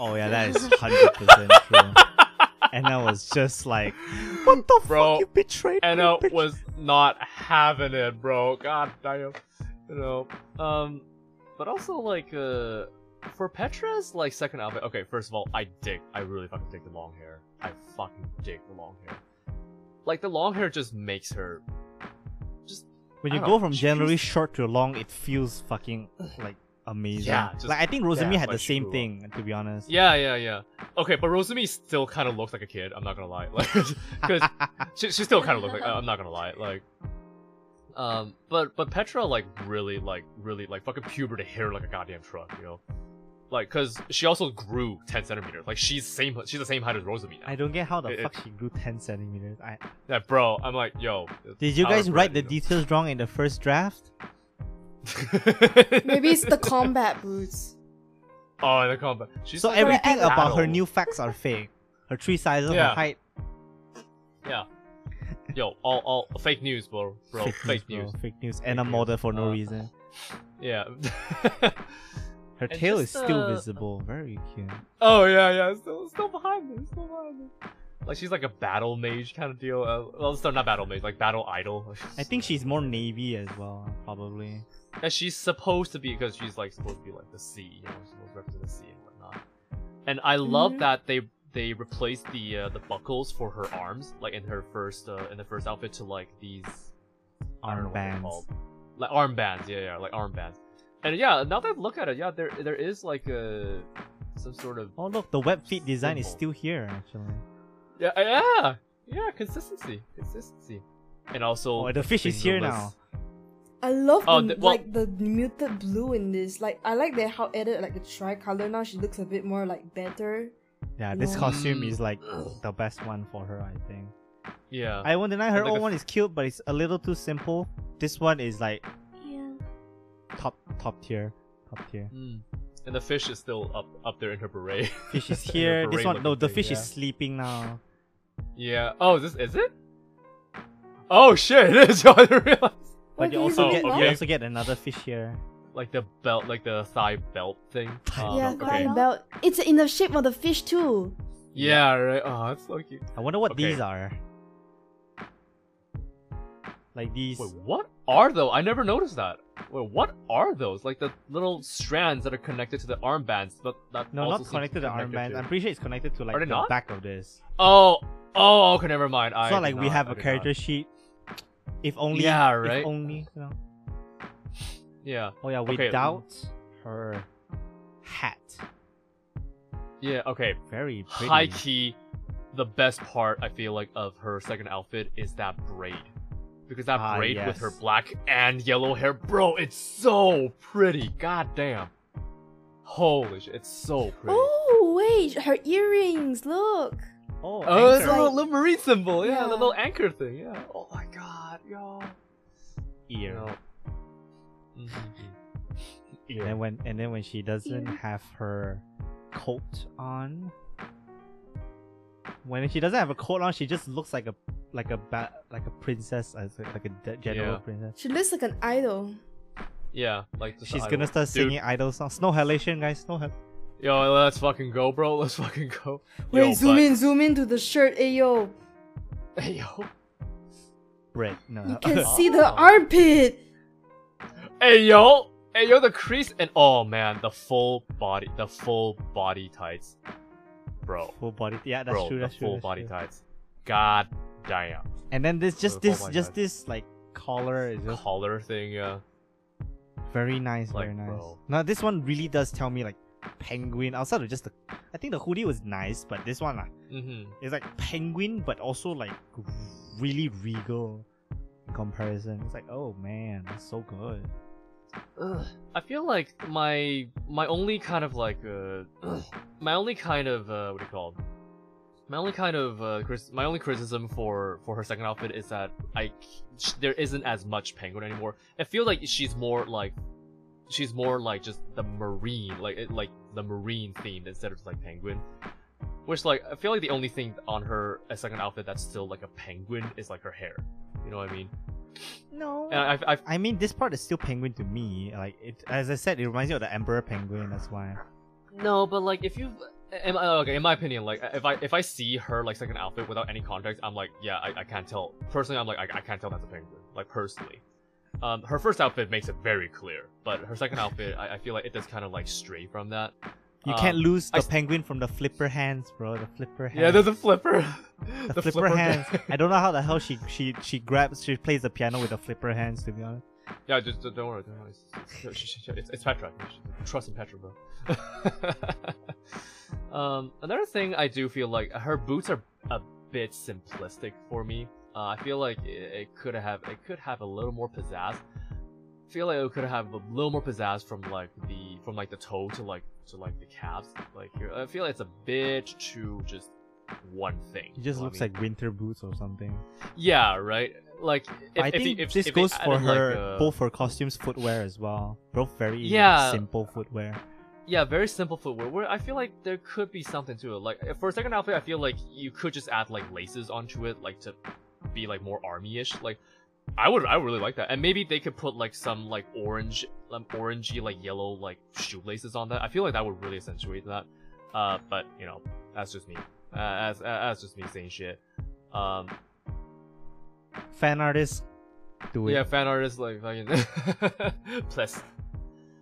oh yeah, that is [laughs] hundred percent true. And I was just like, [gasps] what the Bro, fuck you betrayed me, Enna bitch." was not having it, bro. God damn. You know. Um but also like uh for Petra's like second outfit, okay, first of all, I dig I really fucking dig the long hair. I fucking dig the long hair. Like the long hair just makes her just when you go know, from generally short to long, it feels fucking like amazing. Yeah, just like I think Rosemi that had the same thing to be honest. Yeah, yeah, yeah. Okay, but Rosemi still kind of looks like a kid. I'm not gonna lie, [laughs] like, because [laughs] she, she still kind of looks like. I'm not gonna lie, like, um, but but Petra like really like really like fucking puberty hair like a goddamn truck, you know, like because she also grew 10 centimeters. Like she's same she's the same height as Rosemi now. I don't get how the It- fuck she grew ten centimeters. I Yeah, bro, I'm like, yo. Did you guys write the bread, you details wrong in the first draft? Know? [laughs] Maybe it's the combat boots. oh, the combat. She's So like everything a about her new facts are fake. Her tree sizes, her height, Yeah. Yo, all all fake news, bro. Bro, fake, bro, news. fake news, and a news. model for no Uh, reason. [laughs] Yeah. [laughs] Her and tail is just, still uh, visible. Very cute. Oh yeah, yeah, still, still behind me, still behind me. Like she's like a battle mage kind of deal. Uh, well, it's not not battle mage, like battle idol. I think she's more navy as well, probably. And she's supposed to be because she's like supposed to be like the sea, you know, supposed to represent the sea and whatnot. And I love Mhm. that they they replaced the uh, the buckles for her arms, like in her first uh, in the first outfit to like these I don't know what Armbands. like armbands. Yeah, yeah, like armbands. And yeah, now that I look at it, yeah, there there is like a some sort of Oh look, the web feet design is still here actually. Yeah, yeah, yeah. Consistency, consistency, and also Oh, the fish is here now. I love Oh, the, the- well- like the muted blue in this. Like I like that how added like the tricolor now. She looks a bit more like better. Yeah, this No. costume Mm. is like the best one for her, I think. Yeah, I won't deny her old a- one is cute, but it's a little too simple. This one is like Yeah. top top tier, top tier. Mm. and the fish is still up up there in her beret. Fish is [laughs] here. This one, no, looking the thing, fish yeah. is sleeping now. Yeah. Oh, is this is it? Oh shit! [laughs] It is. I didn't realize. But you also so get long. you also get another fish here. Like the belt, like the thigh belt thing. Um, [laughs] yeah, okay. thigh belt. It's in the shape of the fish too. Yeah, right. Oh, that's so cute. I wonder what Okay. these are. Like these. Wait, what are those? I never noticed that. Wait, what are those? Like the little strands that are connected to the armbands, but that no, also not connected to the connected armband. to- I'm pretty sure it's connected to like the not? back of this. Oh, oh, okay, never mind. I It's not did like we have I a character not. sheet. If only. Yeah, right. if right? only. You know. Yeah, Oh yeah, Okay. without her hat. yeah, okay. Very pretty. High key, the best part I feel like of her second outfit is that braid. Because that Ah, braid with her black and yellow hair, bro, it's so pretty. God damn. Holy shit, it's so pretty. Oh wait, her earrings. Look. Oh, Oh, it's a little, little marine symbol. Yeah, the little anchor thing. Yeah. Oh my god, yo. ear. No. Mhm. And then when and then when she doesn't Ear. have her coat on, when she doesn't have a coat on, she just looks like a like a ba- like a princess, like a de- general Yeah. princess. She looks like an idol. Yeah, like She's gonna idol. start Dude, singing idol songs. Snow halation, guys. Snow hal. Yo, let's fucking go, bro. [laughs] Let's fucking go. Wait, Yo, zoom but- in, zoom in to the shirt. Ayo, [laughs] Hey, yo. Bread. No. you can [laughs] see the Oh. armpit. Hey, yo. Hey, yo, the crease and oh man, the full body, the full body tights, bro. full body. Yeah, that's bro, true. That's the true. full that's body true. tights. God damn. And then this just the this just tights. this like collar is just Collar thing, yeah. very nice, Like, very nice. bro. Now this one really does tell me like penguin. Outside of just the, I think the hoodie was nice, but this one ah, Mm-hmm. It's like penguin, but also like really regal in comparison. It's like, oh man, that's so good. I feel like my my only kind of like uh my only kind of uh what do you call it? my only kind of uh my only criticism for for her second outfit is that I sh- there isn't as much penguin anymore. I feel like she's more like she's more like just the marine like it, like the marine themed instead of like penguin. Which like I feel like the only thing on her uh, second outfit that's still like a penguin is like her hair. You know what I mean? No. And I I I mean, this part is still penguin to me. Like it, as I said, it reminds me of the emperor penguin. That's why. No, but like if you, in okay, in my opinion, like if I if I see her like second outfit without any context, I'm like, yeah, I, I can't tell. Personally, I'm like, I, I can't tell that's a penguin. Like personally, um, her first outfit makes it very clear, but her second outfit, I, I feel like it does kind of like stray from that. You Um, can't lose the s- penguin from the flipper hands, bro. The flipper hands. Yeah, there's a flipper. [laughs] the, flipper, hands. I don't know how the hell she [laughs] she she grabs she plays the piano with the flipper hands. To be honest. yeah, just don't worry, don't worry. It's, it's, it's, it's Petra. Trust in Petra, bro. [laughs] um, another thing I do feel like her boots are a bit simplistic for me. Uh, I feel like it, it could have it could have a little more pizzazz. I feel like it could have a little more pizzazz from like the from like the toe to like to like the calves. Like here, I feel like it's a bit too just one thing. It just you know looks I mean? like winter boots or something. yeah, right. Like if, I if, think if, this goes for added, like, her a- both for costumes, footwear as well. Both very Yeah. simple footwear. Yeah, very simple footwear. Where I feel like there could be something to it. Like for a second outfit, I feel like you could just add like laces onto it, like to be like more army-ish. Like I would, I would really like that. And maybe they could put like some like orange, um, orangey like yellow like shoelaces on that. I feel like that would really accentuate that. Uh, but you know, that's just me. Uh, as, uh, that's just me saying shit. Um, Fan artists, do it. yeah, fan artists like fucking [laughs] plus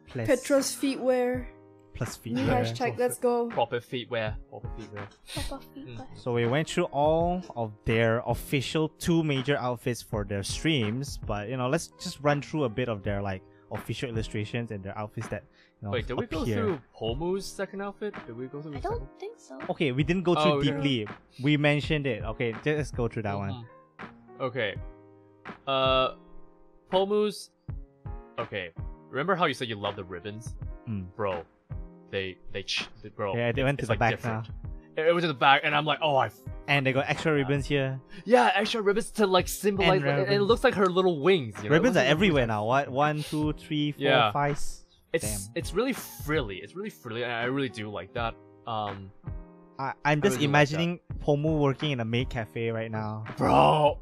plus, Petra's feetwear. Plus New feetwear. hashtag. Let's go. proper feetwear, proper feetwear. Proper feedback. So we went through all of their official two major outfits for their streams, but you know, let's just run through a bit of their like official illustrations and their outfits that you know, Wait, did we go appear. through Pomu's second outfit? Did we go through? I don't second? think so. Okay, we didn't go through Oh, we didn't. deeply. We mentioned it. Okay, let's go through that one. Mhm. Okay. Uh, Pomu's. Okay. Remember how you said you love the ribbons, Mm. bro? They they ch- they- bro. Yeah, they it's- went to it's, the like, back different. It, it went to the back, and I'm like, oh, I. F- And they got extra ribbons here. yeah, extra ribbons to like symbolize. And like, and it ribbons. looks like her little wings. You know? It ribbons looks are like her everywhere wings. now. What? One, two, three, four, Yeah. five. s- It's Damn. it's really frilly. It's really frilly, and I really do like that. Um, I, I'm just really do like that. imagining Pomu working in a maid cafe right now. bro,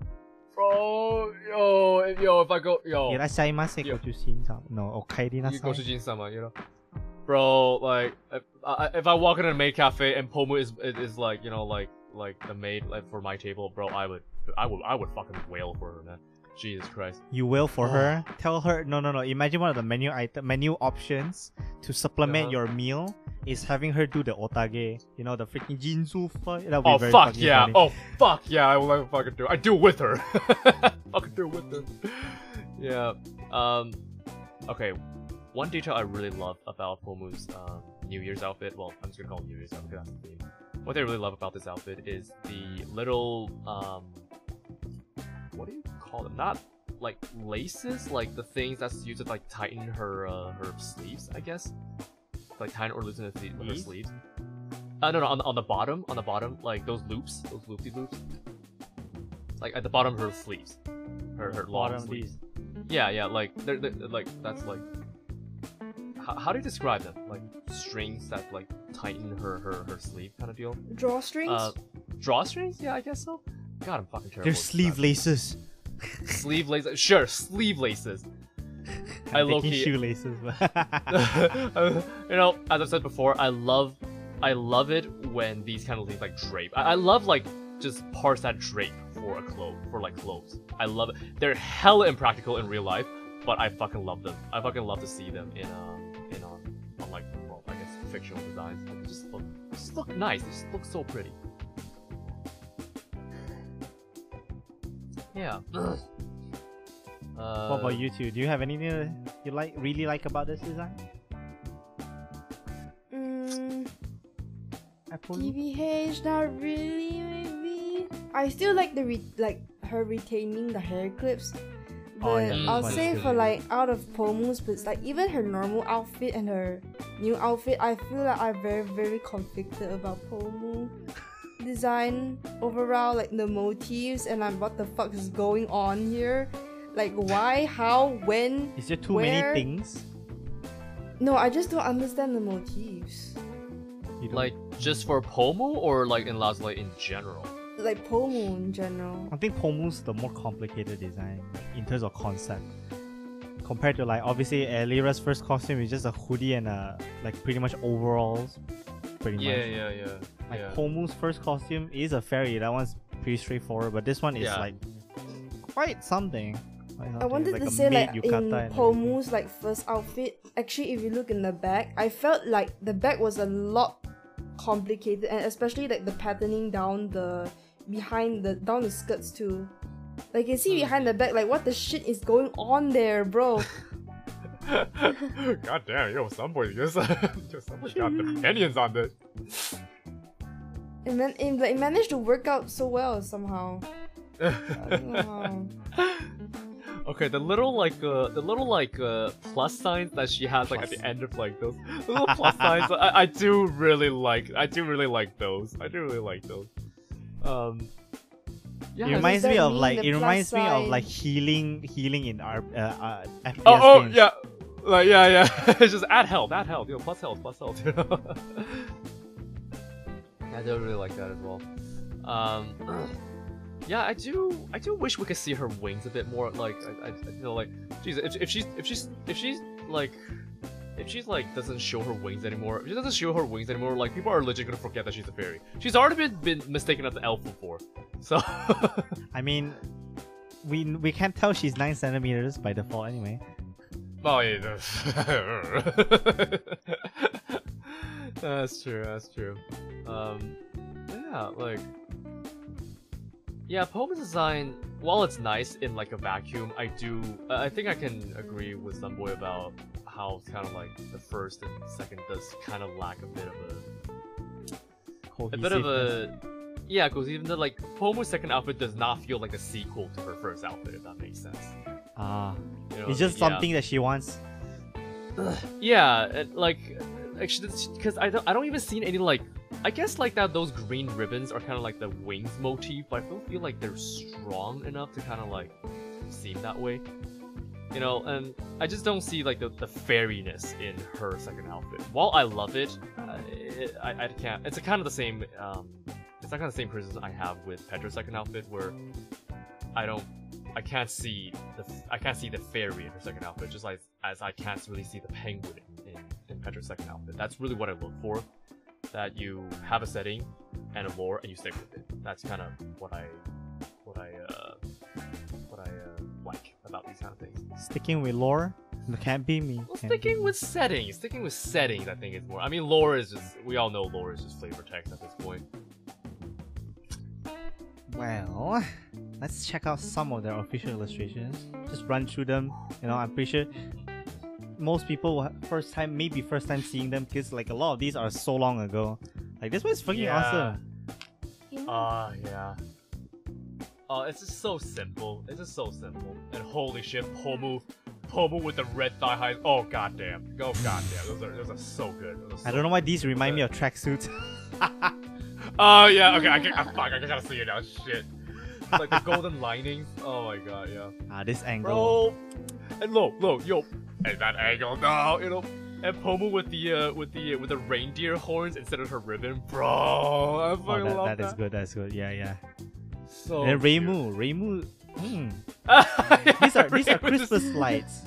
bro, yo, if, yo, if I go, yo, いらっしゃいませ、 Yo. ご主人様のお帰りな you さ go い to。Jin-sama, you know, bro, like, if, I if I walk in a maid cafe and Pomu is is, is like, you know, like like the maid like for my table, bro, I would, I would, I would fucking wail for her, man. Jesus Christ. You will for Oh. her. Tell her no, no, no. Imagine one of the menu item, menu options to supplement Uh-huh. your meal is having her do the otage. You know the freaking Jinzu fight. That'll be Oh very fuck yeah! funny. Oh fuck yeah! I will never fucking do. it. I do it with her. [laughs] fucking do it with her. Yeah. Um. Okay. One detail I really love about Pomu's um, New Year's outfit. Well, I'm just gonna call it New Year's outfit. That's the theme. What I really love about this outfit is the little um. What do you call them? Not like laces, like the things that's used to like tighten her uh, her sleeves. I guess. Like tighten or loosen her, sle- her sleeves. Uh, no, no, on the, on the bottom, on the bottom, like those loops, those loopy loops. Like at the bottom of her sleeves, her her long Bottom sleeves. these. Yeah, yeah, like they're, they're like that's like. How, how do you describe them? Like strings that like tighten her her her sleeve kind of deal. Drawstrings? Uh, drawstrings? Yeah, I guess so. God, I'm fucking terrible. They're sleeve laces. sleeve laces. Sure, sleeve laces. [laughs] I I'm thinking low-key- shoelaces. [laughs] [laughs] you know, as I've said before, I love, I love it when these kind of things like drape. I, I love like just parts that drape for a clothes, for like clothes. I love it. They're hella impractical in real life, but I fucking love them. I fucking love to see them in um fictional designs. They just look just look nice. They just look so pretty. Yeah. [clears throat] uh, what about you two? Do you have anything you like really like about this design? Mm, Apple? TBH, not really, maybe. I still like the re- like her retaining the hair clips. But yeah, I'll say for like out of Pomu's, but it's like even her normal outfit and her new outfit, I feel like I'm very very conflicted about Pomu [laughs] design overall, like the motifs and like what the fuck is going on here. Like why, how, when? Is there too Where- many things? No, I just don't understand the motifs. Like just for Pomu or like in Lazuli in general? Like Pomu in general. I think Pomu's the more complicated design like, in terms of concept. Compared to like obviously Elira's first costume is just a hoodie and a like pretty much overalls. Pretty Yeah, much. yeah, yeah. Yeah. Like yeah. Pomu's first costume is a fairy. That one's pretty straightforward, but this one is Yeah. like quite something. I something. wanted like to say like in and everything. Pomu's like first outfit, actually if you look in the back, I felt like the back was a lot complicated and especially like the patterning down the behind the down the skirts too. Like you see behind the back, like what the shit is going on there, bro? [laughs] [laughs] God damn, yo, some boys just, [laughs] just some boys got opinions on this. It, man- it, like, it managed to work out so well somehow. I don't know how. okay, the little like uh, the little like uh, plus signs that she has like at the end of like those little plus signs, I, I do really like. I do really like those. I do really like those. Um, yeah. it reminds me of like it plus reminds me of like healing healing in our uh, uh, FPS oh, oh games. yeah. Like yeah, yeah. [laughs] it's just add health, add health, you know, plus health, plus health. You [laughs] know? I don't really like that as well. Um, [clears throat] yeah, I do. I do wish we could see her wings a bit more. Like, I, I I feel like, geez, if, if she's if she's if she's like. If she's like doesn't show her wings anymore, if she doesn't show her wings anymore, like people are legit gonna forget that she's a fairy. She's already been, been mistaken as an elf before, so [laughs] I mean, we we can't tell she's nine centimeters by default anyway. Oh yeah, that's, [laughs] true. That's true. Um, yeah, like, yeah, Pomu's design. While it's nice in like a vacuum, I do. I think I can agree with some boy about how it's kind of like the first and second does kind of lack a bit of a a bit of a yeah, because even the like Pomu's second outfit does not feel like a sequel to her first outfit, if that makes sense. ah. You know It's just? Yeah. something that she wants. Yeah, it- like actually, because I don't, I don't even see any like. I guess like that those green ribbons are kind of like the wings motif, but I don't feel like they're strong enough to kind of like seem that way. You know, and I just don't see like the, the fairiness in her second outfit. While I love it, uh, it I, I can't. It's kind of the same. Um, it's not kind of the same criticism I have with Petra's second outfit, where I don't I can't see the I can't see the fairy in her second outfit, just like as I can't really see the penguin in, in, in Petra's second outfit. That's really what I look for. That you have a setting and a lore and you stick with it. That's kind of what I what I uh about these kind of things. Sticking with lore, can't be me. Well, sticking me. with settings, sticking with settings, I think is more. I mean, lore is just we all know lore is just flavor text at this point. Well, let's check out some of their official illustrations. Just run through them. You know, I'm pretty sure most people first time, maybe first time seeing them because like a lot of these are so long ago. Like this one's freaking Yeah. awesome. Ah, yeah. Oh, it's just so simple. It's just so simple. And holy shit, Pomu, Pomu with the red thigh highs. Oh goddamn. Oh goddamn. Those are those are so good. Are I don't know why these remind me of tracksuits. [laughs] [laughs] Oh yeah. Okay. I can. I, fuck. I gotta see it now. Shit. Like the golden linings. Oh my god. Yeah. ah, this angle. Bro. And look, look, yo. And that angle, no, you know. And Pomu with the uh, with the with the reindeer horns instead of her ribbon, bro. I Oh, that, love that that. is good. That's good. Yeah, yeah. So. and. Reimu, Reimu. Hmm. [laughs] [laughs] These are these are Christmas lights.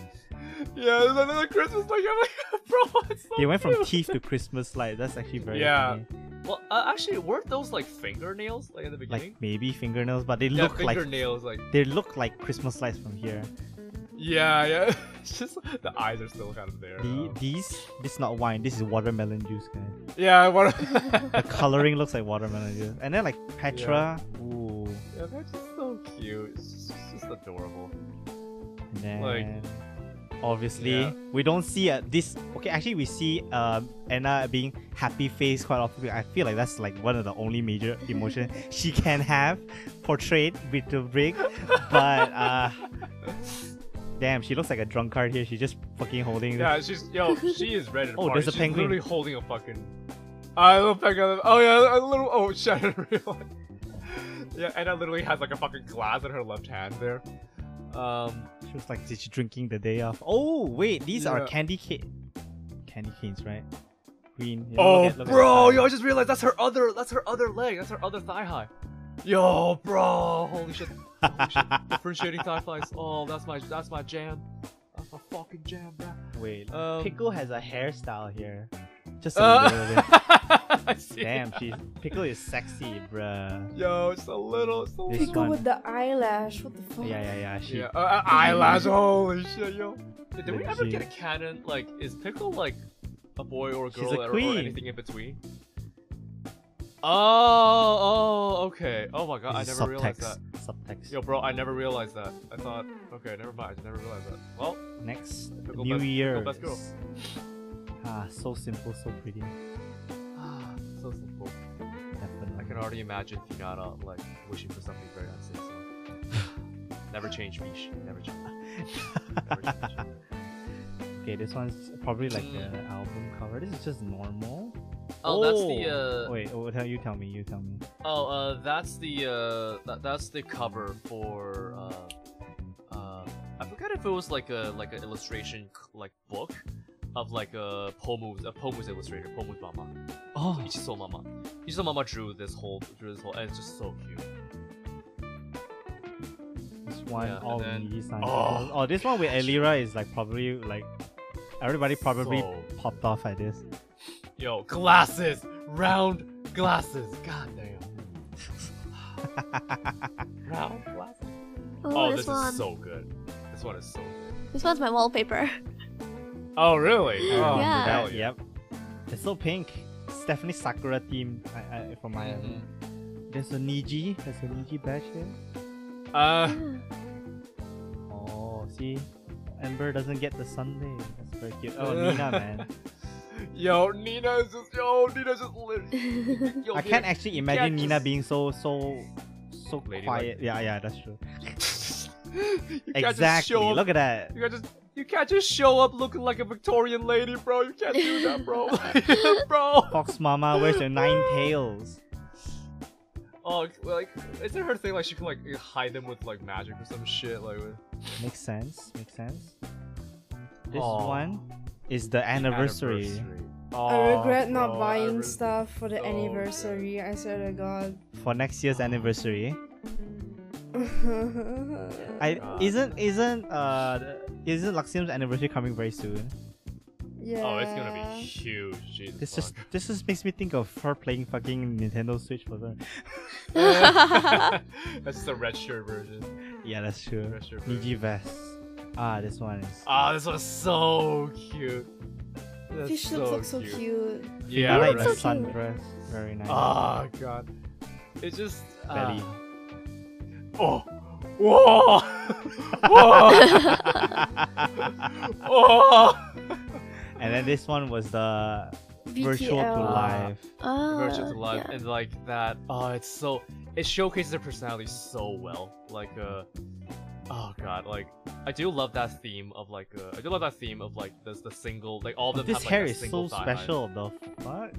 Yeah, there's another Christmas light. I'm like, [laughs] bro, so They went from cute. teeth to Christmas light. That's actually very Yeah. funny. Well, uh, actually, weren't those like fingernails like in the beginning? Like maybe fingernails, but they yeah, look like fingernails, like they look like Christmas lights from here. Yeah, yeah. [laughs] it's just the eyes are still kind of there. The, these this is not wine. This is watermelon juice, guys. yeah, what? [laughs] The [laughs] coloring looks like watermelon juice, and then like Petra. Ooh, yeah, they're just so cute. It's just, it's just adorable. and then Like- obviously Yeah. we don't see uh, this. Okay, actually we see um Anna being happy face quite often. I feel like that's like one of the only major emotion she can have portrayed with the rig, but uh. Damn, she looks like a drunkard here. She's just fucking holding. Yeah, she's yo, she is ready to [laughs] Oh, party. there's a she's penguin. literally holding a fucking. I love penguin. Oh yeah, a little. Oh shit, I didn't realize. Yeah, Anna literally has like a fucking glass in her left hand there. Um, She was like, did she drinking the day off? Oh wait, these are candy cane, candy canes, right? Green. you know, Oh, look at- look bro, yo, I just realized that's her other, that's her other leg, that's her other thigh high. Yo, bro, holy shit. Differentiating [laughs] thigh flies. Oh, that's my, that's my jam. That's my fucking jam, bro. Wait, Um, Pickle has a hairstyle here. Just a Uh, little bit. [laughs] Damn, that. she's Pickle is sexy, bruh. Yo, it's a little, it's a little. Pickle one. with the eyelash. What the fuck? Yeah, yeah, yeah. She. Yeah, uh, uh, eyelash, holy shit, yo. Did, did we ever she- get a canon? Like, is Pickle like a boy or a She's girl a or, or anything in between? Oh, oh, okay. Oh my god, I never realized that. subtext. Subtext. Yo, bro, I never realized that. I thought, okay, never mind. I never realized that. Well, Next, New best- Year. best girl. Ah, so simple, so pretty. Ah, so simple. Definitely. I can already imagine Finana like wishing for something very unsafe. So. [laughs] never change, Mish. Never change. [laughs] Never change. Okay, this one's probably like the Mm. album cover. This is just normal. Oh, that's the uh. Wait, oh, tell you tell me, you tell me. Oh, uh, that's the uh, that, that's the cover for uh, uh, I forgot if it was like a like an illustration like book of like a Pomu's a Pomu's illustrator, Pomu's mama, Oh, Ichiso mama. Ichiso mama drew this whole drew this whole, and it's just so cute. this one Yeah, all then-. Oh, Oh, this one with Elira is like probably like everybody probably So- popped off at this. Yo, glasses, round glasses. God damn. [laughs] round glasses. Oh, Oh, this, this one. is so good. This one is so good. This one's my wallpaper. Oh, really? Oh, Yeah. hell yeah. Yep. It's so pink. It's definitely Sakura theme I, I, from my Mhm. There's a Niji. There's a Niji badge here. Uh, Oh, see? Ember doesn't get the Sunday. That's very cute. Oh, [laughs] Nina, man. Yo, Nina is just yo, Nina's just [laughs] literally. Yo, I can't actually imagine Nina just- being so so so Ladylike. quiet. Yeah, yeah, that's true. [laughs] you can't just Exactly. show up. Look at that. You can't just. You can't just show up looking like a Victorian lady, bro. You can't do that, bro. [laughs] bro. Fox Mama, where's your nine tails? Oh, like, isn't her thing like she can like hide them with like magic or some shit? Like, with... Makes sense. Makes sense. This Aw. one is the anniversary. I regret Oh, not buying re- stuff for the so anniversary. I swear to God. for next year's anniversary. [laughs] I isn't isn't uh isn't Luxiem's anniversary coming very soon? yeah. Oh, it's gonna be huge. Jesus. This just this just makes me think of her playing fucking Nintendo Switch for them. [laughs] [laughs] That's the red shirt version. Yeah, that's true. Red shirt Niji vest. Ah, this one is. Ah, this one's so cute. That's Fish looks so cute. cute. Yeah, like right. the so sundress. Very nice. Oh god. It's just Belly. ah. Oh. Whoa. [laughs] Whoa. [laughs] Whoa. and then this one was the virtual to VTL. live. oh, Virtual to life yeah. and like that. Oh, it's so. It showcases their personality so well. Like uh. Oh god, like I do love that theme of like uh, I do love that theme of like the the single like all of them this have, like, hair a is so single line. special. The fuck?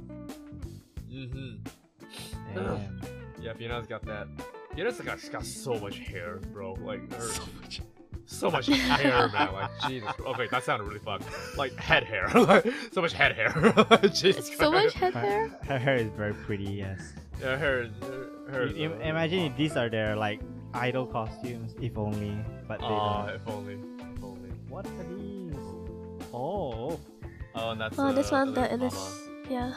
Mhm. Damn. [sighs] Yeah, Fiona's got that. Fiona's got, she's got so much hair, bro. Like her, so much. so much [laughs] hair, man. Like Jesus. Okay, that sounded really fun. Like head hair. Like, [laughs] so much head hair. [laughs] Jesus. so much head Her, hair. her hair is very pretty. Yes. Yeah, her. her, her You- you imagine if these are their like idol costumes, if only. But they Aw, don't. if only. If only. What are these? Oh, Oh, and that's. Oh, uh, this one, the Elliot this, yeah.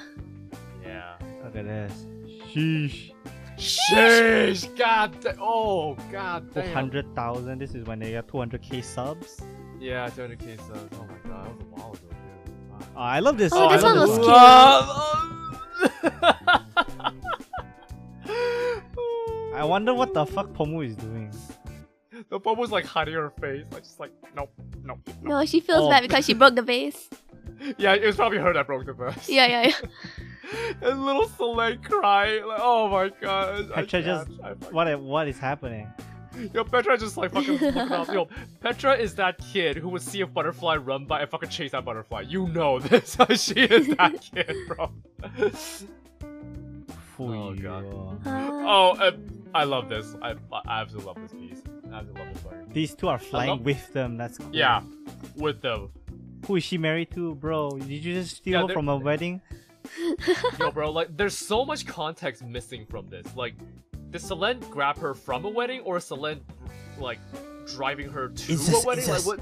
Yeah. look at this. Sheesh. Sheesh! God. Da- oh, God Four damn. hundred thousand. This is when they got two hundred k subs. Yeah, 200k subs. Oh my God, that was a while ago, dude. Wow. Oh, I love this. Oh, I this love one was [laughs] I wonder what the fuck Pomu is doing. The bum was like hiding her face, like just like nope, nope. nope. No, she feels Oh. bad because she broke the vase. [laughs] Yeah, it was probably her that broke the vase. Yeah, yeah, yeah. [laughs] and little Soleil crying, like oh my god. I Petra just can't, I what what is happening? Yo, Petra just like fucking [laughs] looking off. Yo, Petra is that kid who would see a butterfly run by and fucking chase that butterfly. You know this. she is that kid, bro. Oh, God. Uh, oh, uh, I love this. I, I absolutely love this piece. I absolutely love this fucking. These two are flying love- with them. That's cool. Yeah, with them. Who is she married to, bro? Did you just steal Yeah, her from a wedding? [laughs] Yo, bro, like, there's so much context missing from this. Like, did Selen grab her from a wedding, or Selen, like, driving her to a wedding? Like, what?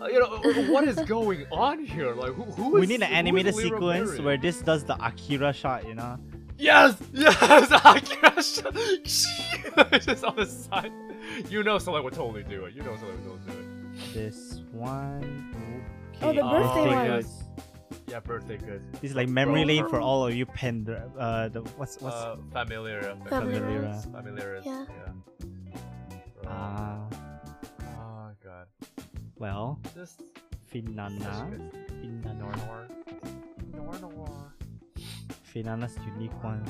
uh, you know, what is going on here? Like, who, who is? we need an animated sequence where this does the Akira shot, you know? Yes, yes, [laughs] Akira, just on the side. You know, Selen would totally do it. You know, Selen would totally do it. This one. Oh, the birthday birthday one. goods. Yeah, birthday good. This is like memory Bro, lane for all of you pen. Uh, the what's what's uh, familiar, Familiar. familiar, Yeah. yeah. Bro. ah oh god, well just Finana. such good. Finana's unique one.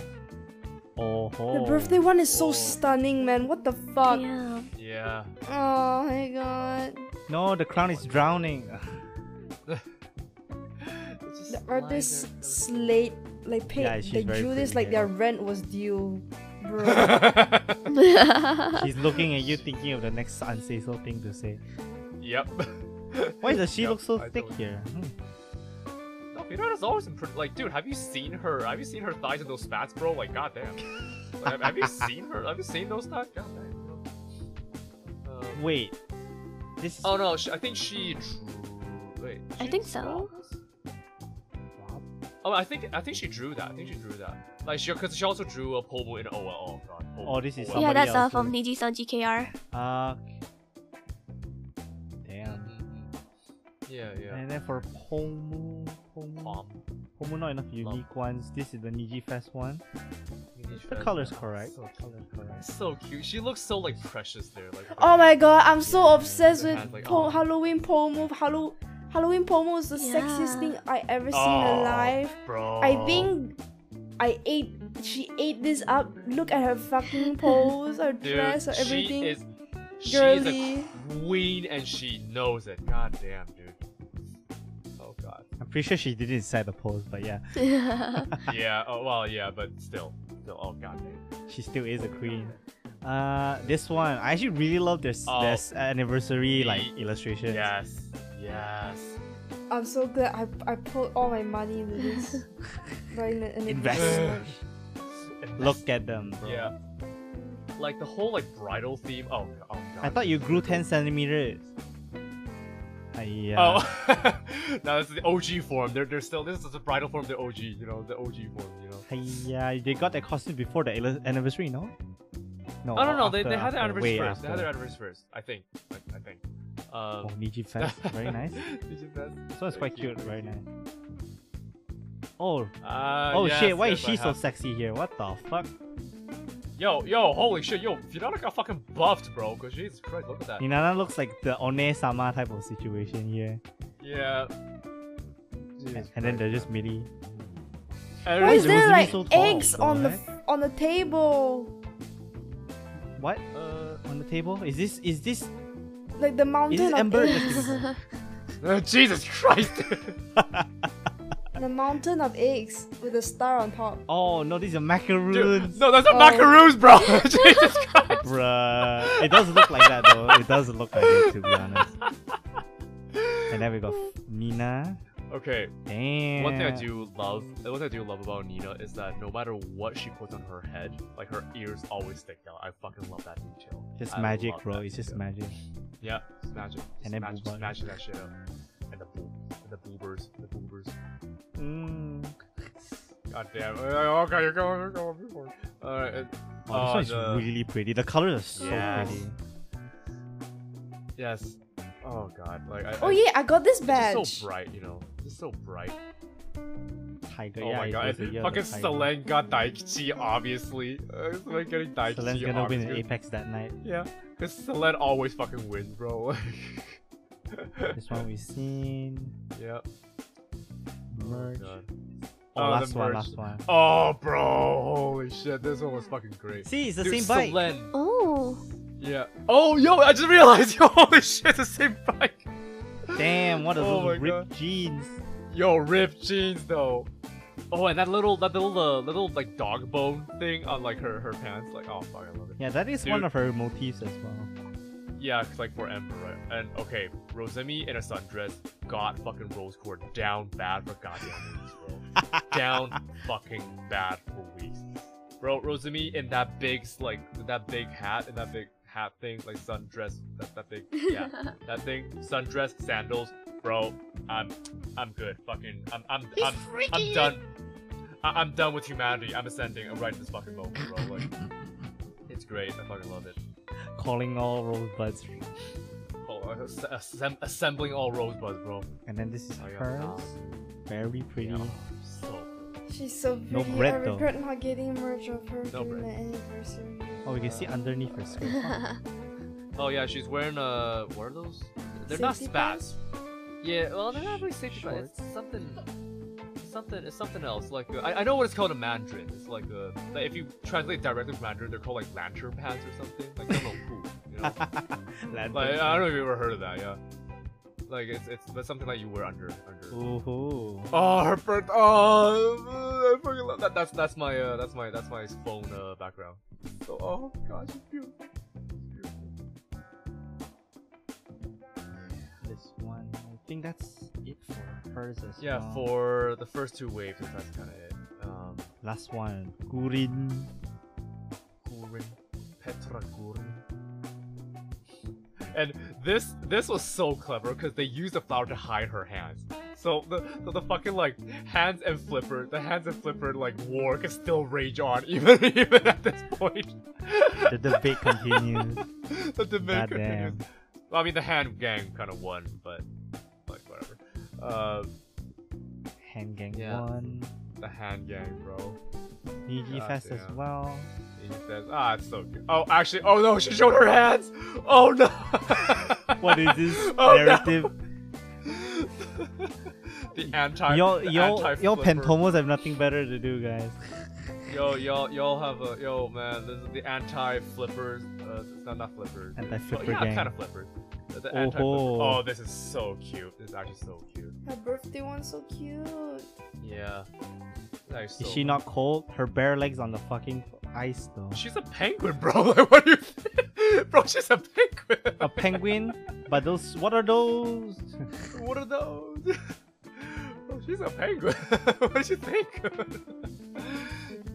Oh The birthday one is so Oh. stunning, man. What the fuck? yeah. Yeah. Oh my god. No, the crown is drowning. [laughs] The lying artist there. slate like paid Yeah, she's they very drew this like yeah. their rent was due. Bro. [laughs] [laughs] She's looking at you, thinking of the next unsayful thing to say. yep. Why does she Yep, look so I thick here? Hmm. No, Fiona's always been pretty. Like, dude, have you seen her? Have you seen her thighs in those spats, bro? Like, goddamn. Like, have, have you [laughs] seen her? Have you seen those thighs? Goddamn. bro. Um, Wait, this. Oh no, she, I think she drew. Wait. I think so. draw? Oh, I think I think she drew that. I think she drew that. Like she, because she also drew a Pomu in OL. Oh god. Pomu Oh, this is yeah, that's uh, from Niji-san GKR. Uh, damn. Mhm. Yeah, yeah. And then for Pomu, Pomu, Pom. Pomu, not enough unique ones. This is the Niji Fest one. The Fest, color's yeah. correct. So Color's correct. So cute. She looks so like precious there. Like. Oh my god, I'm so obsessed with hands, like, po- oh. Halloween pole move. Halloween pole move is the sexiest thing I ever oh, seen Oh, alive. bro. I think I ate. She ate this up. Look at her fucking [laughs] pose, her Dude, dress, her everything. She is. She Girly. is a queen and she knows it. God damn, dude. God. I'm pretty sure she did it inside the pose, but [laughs] yeah, yeah. Oh well. Yeah, but still. Still. Oh god damn. she still is a queen. Uh, this one I actually really love this Oh. this anniversary like illustration. Yes. Yes. I'm so glad I I put all my money into this. [laughs] Buying the- an Invest. investment. Look at them, bro. Yeah. like the whole like bridal theme. Oh, oh god. I thought you grew 10 centimeters. Ay, Oh, [laughs] no, this is the OG form. They're they're still this is the bridal form. The OG, you know, the OG form. You know. yeah, they got their costume before the anniversary, no? No, Oh no no, they, after- they had their anniversary first. They had their anniversary first. I think. I, I think. Oh, Um, Niji Fest, very nice. [laughs] Digifest. So it's quite cute, very nice. Oh, Uh, oh yes, shit! Why yes, is I she so have- sexy here? What the fuck? Yo, yo, holy shit, yo, Finana got fucking buffed, bro. Cause Jesus Christ, look at that. Ninana looks like the One Sama type of situation here, Yeah. Jesus and then Christ. they're just midi. And Why it is is- there Rosemi like so tall, eggs though, on the right? f- on the table? What Uh, on the table? Is this is this Like the mountain is mountain this of Ember? eggs. [laughs] uh, Jesus Christ. [laughs] the mountain of eggs with a star on top. oh no, these are Dude, macaroons. no, that's not Oh. macaroons, bro. [laughs] Jesus [laughs] Christ. Bruh, it does look like that though. It does look like it to be honest. And then we got Nina. Okay, Damn. one thing I do love, uh, one thing I do love about Nina is that no matter what she puts on her head, like her ears always stick out. I fucking love that detail. Just I magic, bro. that It's just magic. Yeah, it's magic. And Just then magic, booba. just magic that shit up. And the boob, and the boobers, the boobers. Mm. God damn. Uh, Okay, you're going, you're going before. Alright. uh, Oh, uh, this one is the- really pretty. The colors are so Yes. pretty. Yes. Oh god, like I. Oh I, yeah, I got this badge. just so bright, you know. It's so bright. Tiger. oh yeah, my god. was the year of Fucking the. Selen got Daikichi, obviously. Uh, Selen getting Daikichi. Selen's gonna win in. Apex that night. Yeah, because Selen always fucking wins, bro. [laughs] This one we've seen. yeah. Merge. God. Oh, Oh, the last one, merge. last one. Oh, bro. Holy shit. This one was fucking great. See, it's the Dude, same bike. Selen. oh, Yeah. Oh, yo, I just realized. [laughs] Yo, holy shit, the same bike. Damn, what are Oh my those ripped jeans? Yo, ripped jeans though. Oh, and that little, that little, uh, little like dog bone thing on like her her pants. Like, oh fuck, I love it. Yeah, that is one of her motifs as well. Yeah, 'cause, like for Ember, right? And okay, Rosemi in a sundress got fucking rose cord down bad for goddamn weeks, bro. [laughs] down fucking bad for weeks, bro. Rosemi in that big like that big hat and that big hat thing, like sundress, that that big [laughs] yeah, that thing, sundress, sandals, bro. I'm I'm good. Fucking I'm I'm I'm, I'm done. I- I'm done with humanity. I'm ascending I'm right in this fucking moment, bro. Like, it's great. I fucking love it. [laughs] Calling all rosebuds. Oh, assemb- assembling all rosebuds, bro. And then this is I got hers. that. Very pretty. Yeah, so She's so No pretty. bread, I though. not getting merch of her No during bread. the anniversary. Oh, we can see underneath her skirt. [laughs] Oh yeah, she's wearing uh, what are those? They're not Safety spats. Yeah, well, they're not really safety pants. Shorts. It's something, something, it's something else. Like uh, I, I know what it's called in Mandarin. It's like uh, like if you translate directly from Mandarin, they're called like lantern pants or something. Like they're cool, you know. [laughs] Like I don't know if you ever heard of that. Yeah. Like it's it's that's something that you wear under under. Ooh. Oh, her birth. Oh, I fucking love that. That's that's my uh, that's my that's my phone uh, background. So, oh gosh, she's beautiful. She's beautiful. This one. I think that's it for hers as Yeah, well. for the first two waves, that's kind of it. Um, Last one. Gurin. Gurin, Petra Gurin. And this this was so clever because they used the flower to hide her hands. So the so the fucking like hands and flipper, the hands and flipper like war can still rage on [laughs] even even at this point. The debate continues. [laughs] the debate continues. Well, I mean, the hand gang kind of won, but. Uh, Hand Gang Yeah. 1. the hand gang, bro. Niji Fest as well. He Fest. ah, it's so good. Oh, actually, oh no, she showed her hands. Oh no. [laughs] What is this [laughs] Oh, no. narrative? [laughs] the anti. Y'all, the y'all, y'all pentomos have nothing better to do, guys. Yo, y'all, y'all have a yo, man. This is the anti-flippers. Uh, it's not not flippers. Anti-flipper oh, yeah, gang. kind of flippers. The, the Oh anti-flipper. ho. Oh, this is so cute. This is actually so cute. Her birthday one's so cute. Yeah. That is, Is so she not cold? Her bare legs on the fucking ice, though. She's a penguin, bro. [laughs] Like, what do you think? Bro, she's a penguin. A penguin? But those, what are those? [laughs] what are those? [laughs] oh, she's a penguin. what did you think?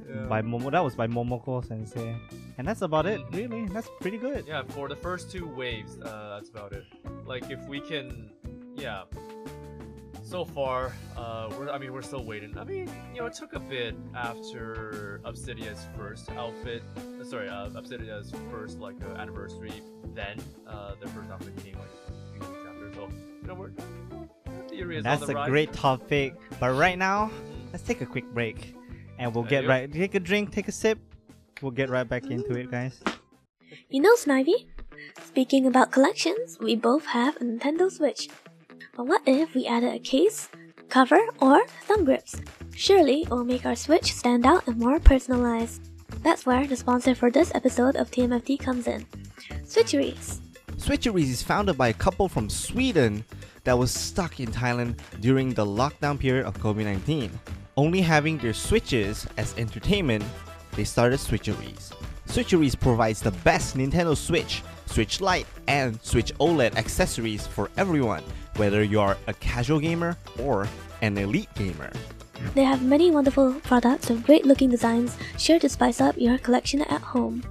yeah. by Momo, that was by Momoko Sensei. And that's about it, really. That's pretty good. Yeah, for the first two waves, uh, that's about it. Like if we can, yeah. So far, uh, we're I mean we're still waiting. I mean, you know, it took a bit after Obsydia's first outfit. uh, sorry, uh, Obsydia's first like uh, anniversary. Then uh, their first outfit came like a few weeks after. So you know we're. Theory is on That's a rise. great topic. But right now, Mm. let's take a quick break. And we'll get right take a drink, take a sip. We'll get right back into it, guys. You know, Snivy? Speaking about collections, we both have a Nintendo Switch. But what if we added a case, cover, or thumb grips? Surely it will make our Switch stand out and more personalized. That's where the sponsor for this episode of TMFT comes in Switcheries. Switcheries is founded by a couple from Sweden that was stuck in Thailand during the lockdown period of COVID 19. Only having their Switches as entertainment, they started Switcheries. Switcheries provides the best Nintendo Switch, Switch Lite, and Switch OLED accessories for everyone, whether you are a casual gamer or an elite gamer. They have many wonderful products with great looking designs, sure to spice up your collection at home.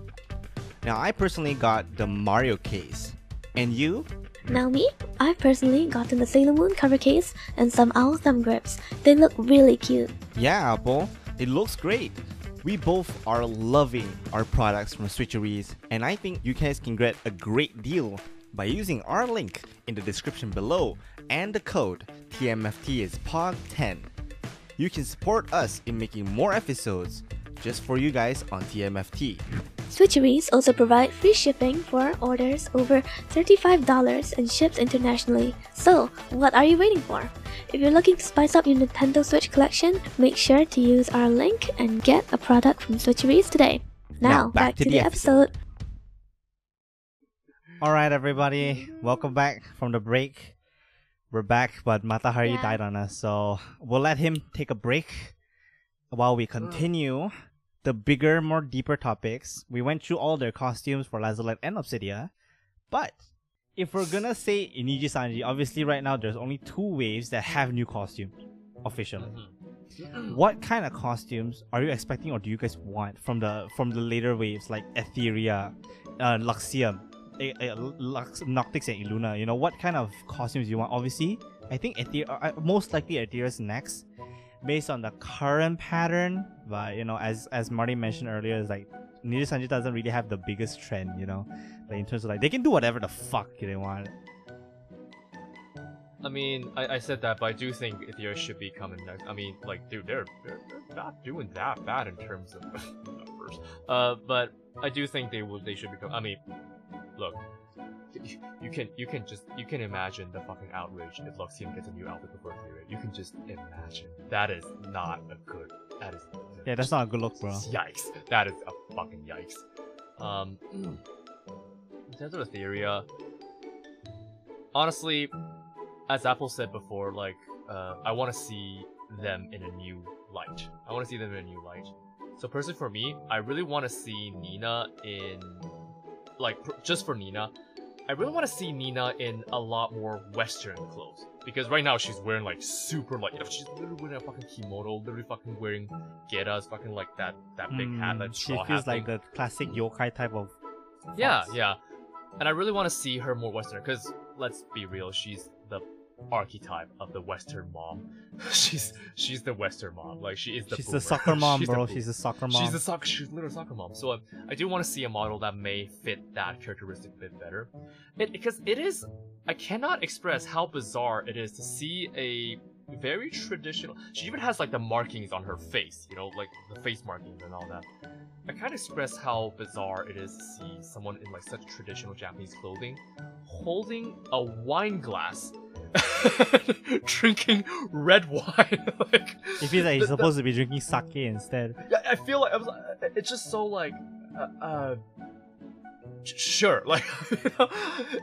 Now, I personally got the Mario case. And you? Now me, I've personally gotten the Sailor Moon cover case and some owl thumb grips. They look really cute. Yeah, Apple, it looks great. We both are loving our products from Switcheries, and I think you guys can get a great deal by using our link in the description below and the code TMFT is POG10. You can support us in making more episodes just for you guys on TMFT. Switcheries also provide free shipping for orders over $35 and ships internationally. So, what are you waiting for? If you're looking to spice up your Nintendo Switch collection, make sure to use our link and get a product from Switcheries today. Now, back, to, the episode. All right, everybody, welcome back from the break. We're back, but Matahari Yeah. died on us, so we'll let him take a break while we continue the bigger, more deeper topics. We went through all their costumes for Lazulight and Obsydia, but if we're gonna say Iniji Sanji, obviously right now there's only two waves that have new costumes officially. Mhm. What kind of costumes are you expecting, or do you guys want from the from the later waves like Ethyria, uh, Luxiem, eh, eh, Lux, Noctyx, and Iluna? You know what kind of costumes you want? Obviously, I think Ether, uh, most likely Ethyria's next, based on the current pattern. But you know, as as Marty mentioned earlier, is like Nijisanji doesn't really have the biggest trend. You know, like in terms of like they can do whatever the fuck they want. I mean, I, I said that, but I do think Ethyria should be coming next. I mean, like, dude, they're they're, they're not doing that bad in terms of [laughs] numbers. Uh, but I do think they will. They should become. I mean, look, you, you can you can just you can imagine the fucking outrage if Luxiem gets a new outfit before Ethyria. You can just imagine. That is not a good. That is. Yeah, that's not a good look, bro. Yikes! That is a fucking yikes. Um, [clears throat] in terms of Ethyria, honestly, as Apple said before, like, uh, I want to see them in a new light. I want to see them in a new light. So personally, for me, I really want to see Nina in, like, just for Nina, I really want to see Nina in a lot more Western clothes because right now she's wearing like super like, you know, she's literally wearing a fucking kimono, literally fucking wearing Geta's fucking like that that big hat, Hmm, that she feels hat like the classic yokai type of. Yeah, yeah. And I really want to see her more Western because let's be real, she's archetype of the Western mom. [laughs] she's she's the Western mom. Like she is the. She's boomer. a soccer mom, [laughs] She's bro. boomer. She's a soccer mom. She's a soccer. She's a soccer mom. So um, I do want to see a model that may fit that characteristic a bit better. It because it is. I cannot express how bizarre it is to see a very traditional. She even has like the markings on her face. You know, like the face markings and all that. I can't express how bizarre it is to see someone in like such traditional Japanese clothing holding a wine glass. [laughs] drinking red wine [laughs] like It feels like he's the- the- supposed to be drinking sake instead. yeah, I feel like I was. It's just so like, uh, uh sure, [laughs] like, you know,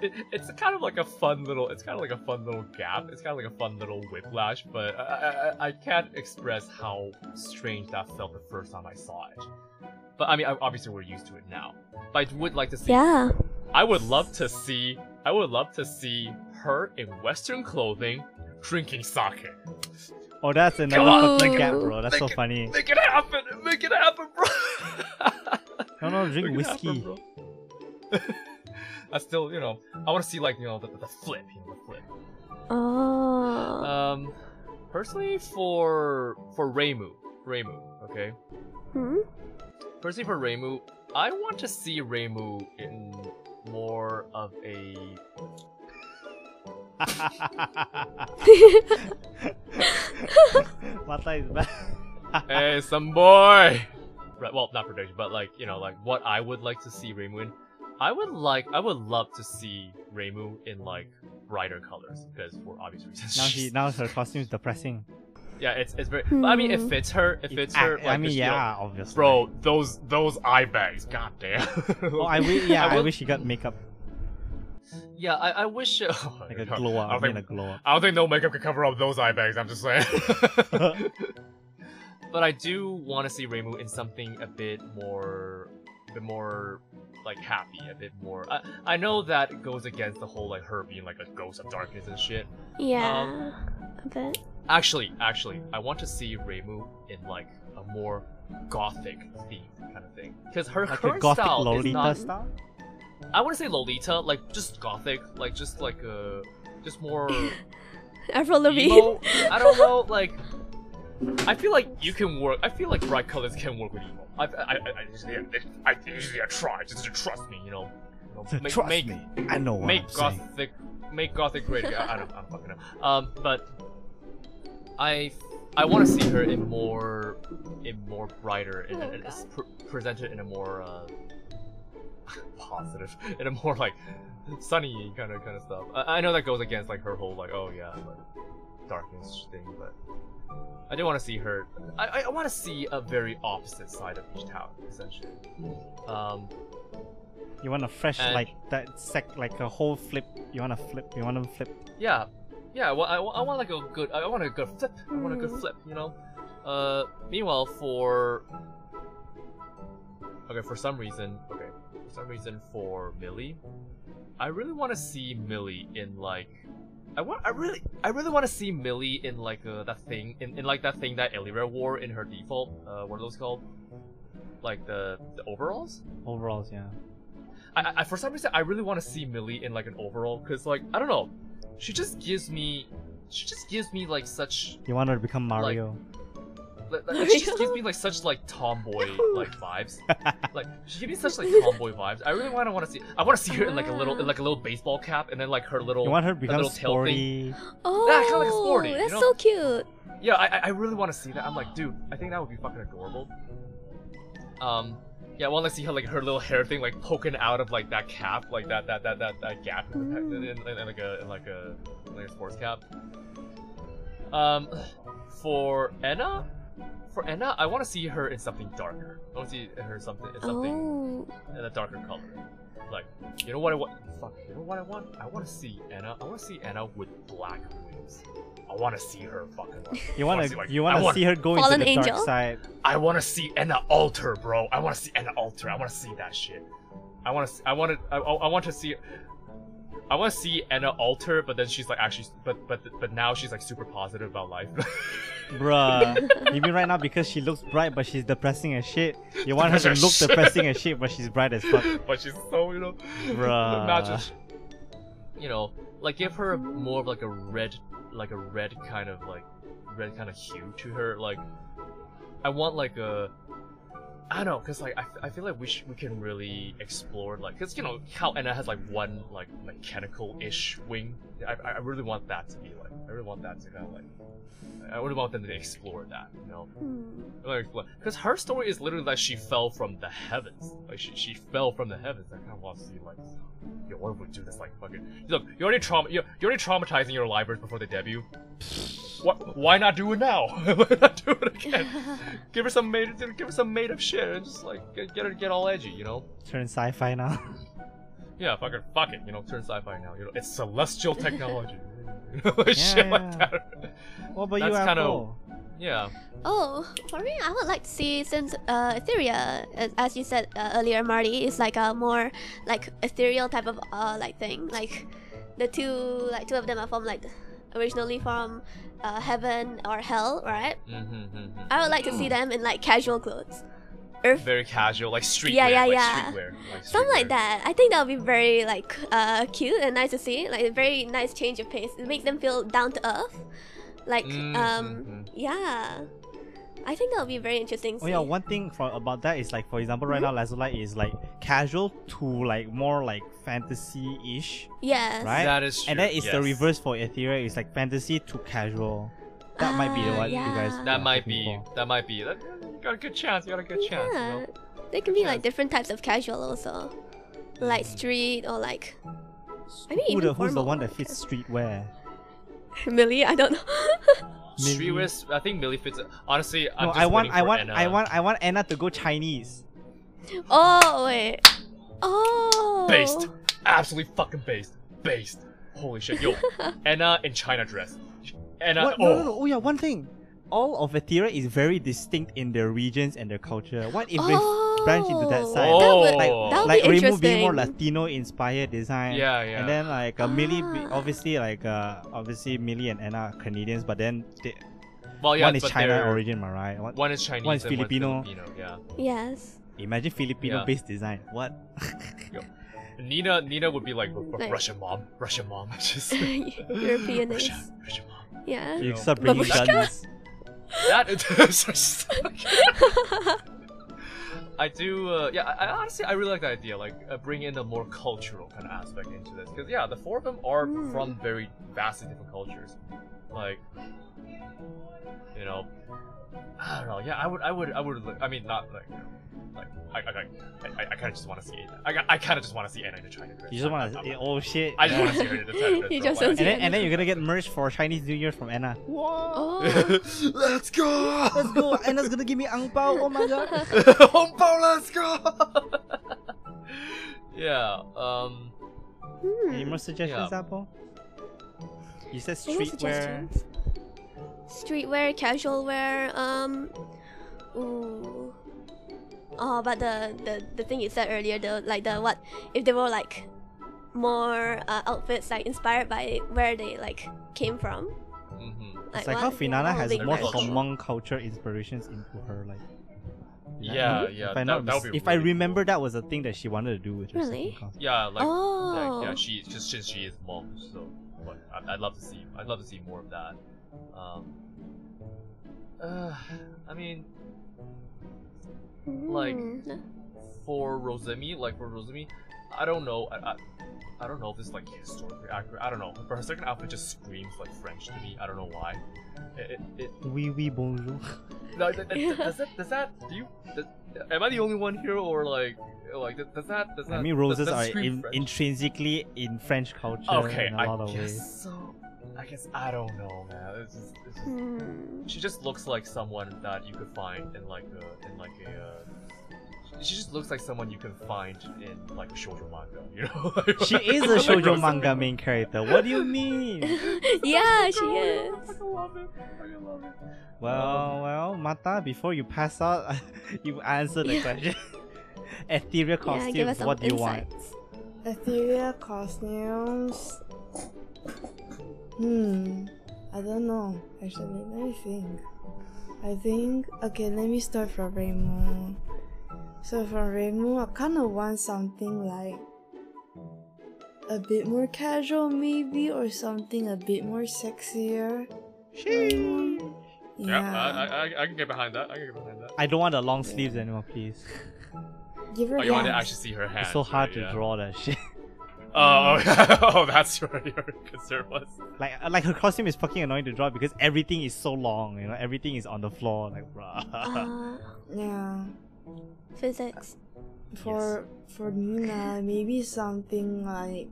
it, it's kind of like a fun little. It's kind of like a fun little gap. It's kind of like a fun little whiplash, but I, I, I can't express how strange that felt the first time I saw it. But I mean, obviously we're used to it now. But I would like to see. Yeah. I would love to see. I would love to see her in Western clothing, drinking sake. Oh, that's another Come on. fucking gap, bro. That's so it- funny. Make it happen! Make it happen, bro! [laughs] No, no, drink Look at that, whiskey. bro. [laughs] I still, you know, I want to see like you know the, the, the flip, you know, the flip. Oh. Um, personally for for Reimu, Reimu, okay. hmm? Personally for Reimu, I want to see Reimu in more of a Mata is back. hey, some boy. Right, well, not prediction, but like you know, like what I would like to see Reimu in. I would like, I would love to see Reimu in like brighter colors because for obvious reasons. now she [laughs] now her costume is depressing. yeah, it's it's very. But I mean, it fits her. It fits I- her. I like, mean, you know, yeah, obviously. bro, those those eye bags, goddamn. Oh, I [laughs] yeah, I, wish she got makeup Yeah, I, I wish. [laughs] Oh, like a glow up. I I don't mean, think a glow up. I don't think no makeup could cover up those eye bags. I'm just saying. [laughs] but I do want to see Reimu in something a bit more, a bit more like happy, a bit more. I, I know that goes against the whole like her being like a ghost of darkness and shit. Yeah. Um, a bit. Actually, actually, I want to see Reimu in like a more gothic theme kind of thing because her Like a current gothic style is Lolita not. style. I want to say Lolita, like just gothic, like just like a, just more. [laughs] Avril Lavigne. emo. [laughs] I don't know, like. I feel like you can work. I feel like bright colors can work with emo. I, I, I, I usually, I, usually I try just to trust me, you know. You know, make, Trust make, me, I know what make I'm saying. gothic, make gothic great. again. I don't, I don't fucking know. Um, but I, I want to see her in more, in more brighter, and, Oh, and it's God. presented in a more uh, positive, [laughs] in a more like sunny kind of kind of stuff. I, I know that goes against like her whole like oh yeah like, darkness thing, but I do want to see her. I I, I want to see a very opposite side of each town essentially. Um, You want a fresh And- like that sec like a whole flip. You want to flip. You want to flip. yeah, yeah. Well, I, I want like a good. I want a good flip. I want a good Mm. flip. You know. Uh, meanwhile, for okay, for some reason, okay, for some reason, for Millie, I really want to see Millie in like. I want. I really. I really want to see Millie in like uh, that thing. In, in like that thing that Elira wore in her default. Uh, what are those called? Like the the overalls. Overalls, yeah. I, I for some reason I really want to see Millie in like an overall because like I don't know, she just gives me, she just gives me like such, You want her to become Mario. like, [laughs] like, she just gives me like such like tomboy like [laughs] vibes. Like she gives me such like tomboy vibes. I really want to want to see. I want to see her in like a little in like a little baseball cap and then like her little. you want her to a become little tail thing. Oh, Yeah, kinda like a sporty, you that's know? so cute. Yeah, I I- I really want to see that. I'm like, dude, I think that would be fucking adorable. Um, yeah, I want to see her like her little hair thing like poking out of like that cap, like that that that that, that gap in, the- in, in, in like a in like a like a sports cap. Um, for Enna, for Enna, I want to see her in something darker. I want to see her something in something Oh. in a darker color. Like, you know what I want? Fuck, you know what I want? I want to see Enna. I want to see Enna with black wings. I want to see her fucking. Like, You want wanna like- you want to see her go Fallen into the angel? dark side. I want to see Enna alter, bro. I want to see Enna alter. I want to see that shit. I want to. I want to. I, I want to see. I want to see Enna alter, but then she's like actually, but but but now she's like super positive about life. [laughs] Bruh. [laughs] you mean right now because she looks bright but she's depressing as shit? You want her to look shit. depressing as shit but she's bright as fuck. [laughs] but she's so you know. Bruh. Imagine, you know, like give her more of like a red, like a red kind of like red kind of hue to her. Like, I want like a, I don't know, cause like I, I feel like we sh- we can really explore like, cause you know how Enna has like one like mechanical-ish wing. I I I really want that to be like, I really want that to kind of like. I really want them to explore that, you know. Hmm. Because her story is literally like she fell from the heavens. Like she, she fell from the heavens. I kind of want to see like, yo, what if we do this like fucking? Look, you're already trauma, you're, you're already traumatizing your libraries before they debut. What? Why not do it now? [laughs] why not do it again? [laughs] give her some made, give her some made up shit and just like get, get her get all edgy, you know? Turn sci-fi now. [laughs] Yeah, fucking fuck it, you know, turn sci-fi now. You know, it's celestial [laughs] technology. [laughs] you know, like shit yeah. like that. what about That's you, kinda- Yeah. Oh, for me, I would like to see since uh, Ethyria, as- as you said uh, earlier, Marty, is like a more like ethereal type of uh like thing. Like the two, like two of them are from like originally from uh, heaven or hell, right? Mm-hmm, I would like to see them in like casual clothes. Earth very casual, like streetwear, Yeah, yeah, like yeah. streetwear, like Something like that. I think that would be very like uh cute and nice to see. Like a very nice change of pace. It makes them feel down to earth. Like Mm, um mhm. yeah. I think that would be very interesting. Oh yeah, one thing for about that is like for example right now Lazuli is like casual to like more like fantasy ish, Yes. right? That is true. and then it's the reverse for Ethyria, it's like fantasy to casual. That might be Ah, what you guys. That might be. for. That might be. That, you got a good chance. You got a good chance. You know? They can be like different types of casual also. Like Mm. street or like I mean Who the, who's the formal. one that fits streetwear? [laughs] Millie, I don't know. [laughs] Streetwear. I think Millie fits. it. Honestly, I'm No, just I want, I want, Enna. I want, I want Enna to go Chinese. oh wait. Oh based. Absolutely fucking based. Based. Holy shit, yo, [laughs] Enna in China dress. Enna. What? Oh. No, no, no. Oh yeah, one thing. All of Ethyria is very distinct in their regions and their culture. What if oh, they branch into that side? That would, Oh. that would like be remove being more. Latino inspired design. Yeah, yeah. And then like uh, Millie, Ah. obviously like uh, obviously Millie and Enna are Canadians, but then they, well, yeah, one is China origin, am right? One, One is Chinese. one is and Filipino. One's Filipino. Yeah. Yes. imagine Filipino based design. What? Nina. Nina would be like, Like- Russian mom. Russian mom. [laughs] Just. [laughs] European is. Russian. Russian mom. Yeah. you know. start bringing guns. That [laughs] is. I do, uh, yeah. I, I honestly, I really like that idea. Like, uh, bring in a more cultural kind of aspect into this, because yeah, the four of them are Hmm. from very vastly different cultures. Like, you know, I don't know. Yeah, I would, I would, I would. look- I mean, not like, like, I, I, I, I, I kind of just want to see Enna. I, I kind of just want to see Enna in a China dress. You just want to. Oh shit. I just want to see her in a China [laughs] dress. You just Like- don't see And then, and then you're gonna get merch for Chinese New Year from Enna. Oh. [laughs] Let's go. Let's go. Enna's gonna give me ang pao. Oh my god. [laughs] Hongbao, let's go. yeah. Um. Hmm. Any more suggestions, Yeah. Apple? You said streetwear. Suggestions? Streetwear, casual wear, um ooh. Oh, but the, the the thing you said earlier, the like the what if they were like more uh, outfits like inspired by where they like came from. mhm. Like, It's like how what- Finana what has would be more culture. Hmong culture inspirations into her like. Yeah, If yeah. I, That, not that mis- would if I really remember, that was a thing that she wanted to do with her Really? second. Yeah, like, oh. like yeah, she just since she is mom, so but I, I'd love to see I'd love to see more of that. Um, uh, I mean, like- Hmm. for Rosemi, like for Rosemi, I don't know. I, I, I don't know if this is like historically accurate. I don't know. But her second outfit just screams like French to me. I don't know why. It, it, it Oui, oui, bonjour. no, th- th- does that does that do you? Does, am I the only one here, or like like does that does that? I mean, roses does it are in, intrinsically in French culture Okay, in a I lot of guess ways. so. I guess I don't know, man. It's just, it's just, Hmm. she just looks like someone that you could find in like a in like a. Uh, she just looks like someone you can find in like a shoujo manga, you know? [laughs] She is a shoujo manga main character. What do you mean? [laughs] yeah, she is. I love it. I love it. Well, well, Mata, before you pass out, [laughs] you answer the Yeah. question. Ethyria Yeah, give costumes, us some what do you want? Ethyria costumes. Hmm. I don't know. Actually, let me think. I think okay. Let me start from Remo. So from Remo, I kind of want something like a bit more casual, maybe, or something a bit more sexier. Remo. Yeah, I, I, I can get behind that. I can get behind that. I don't want the long sleeves anymore, please. Give her Oh, you want to hands. actually see her hands? It's so hard right, to yeah. draw that shit. [laughs] Oh, oh, [laughs] oh, that's where your concern was. Like, uh, like her costume is fucking annoying to draw because everything is so long. You know, everything is on the floor. Like, bruh. Uh, Yeah. physics. For for Nina, maybe something like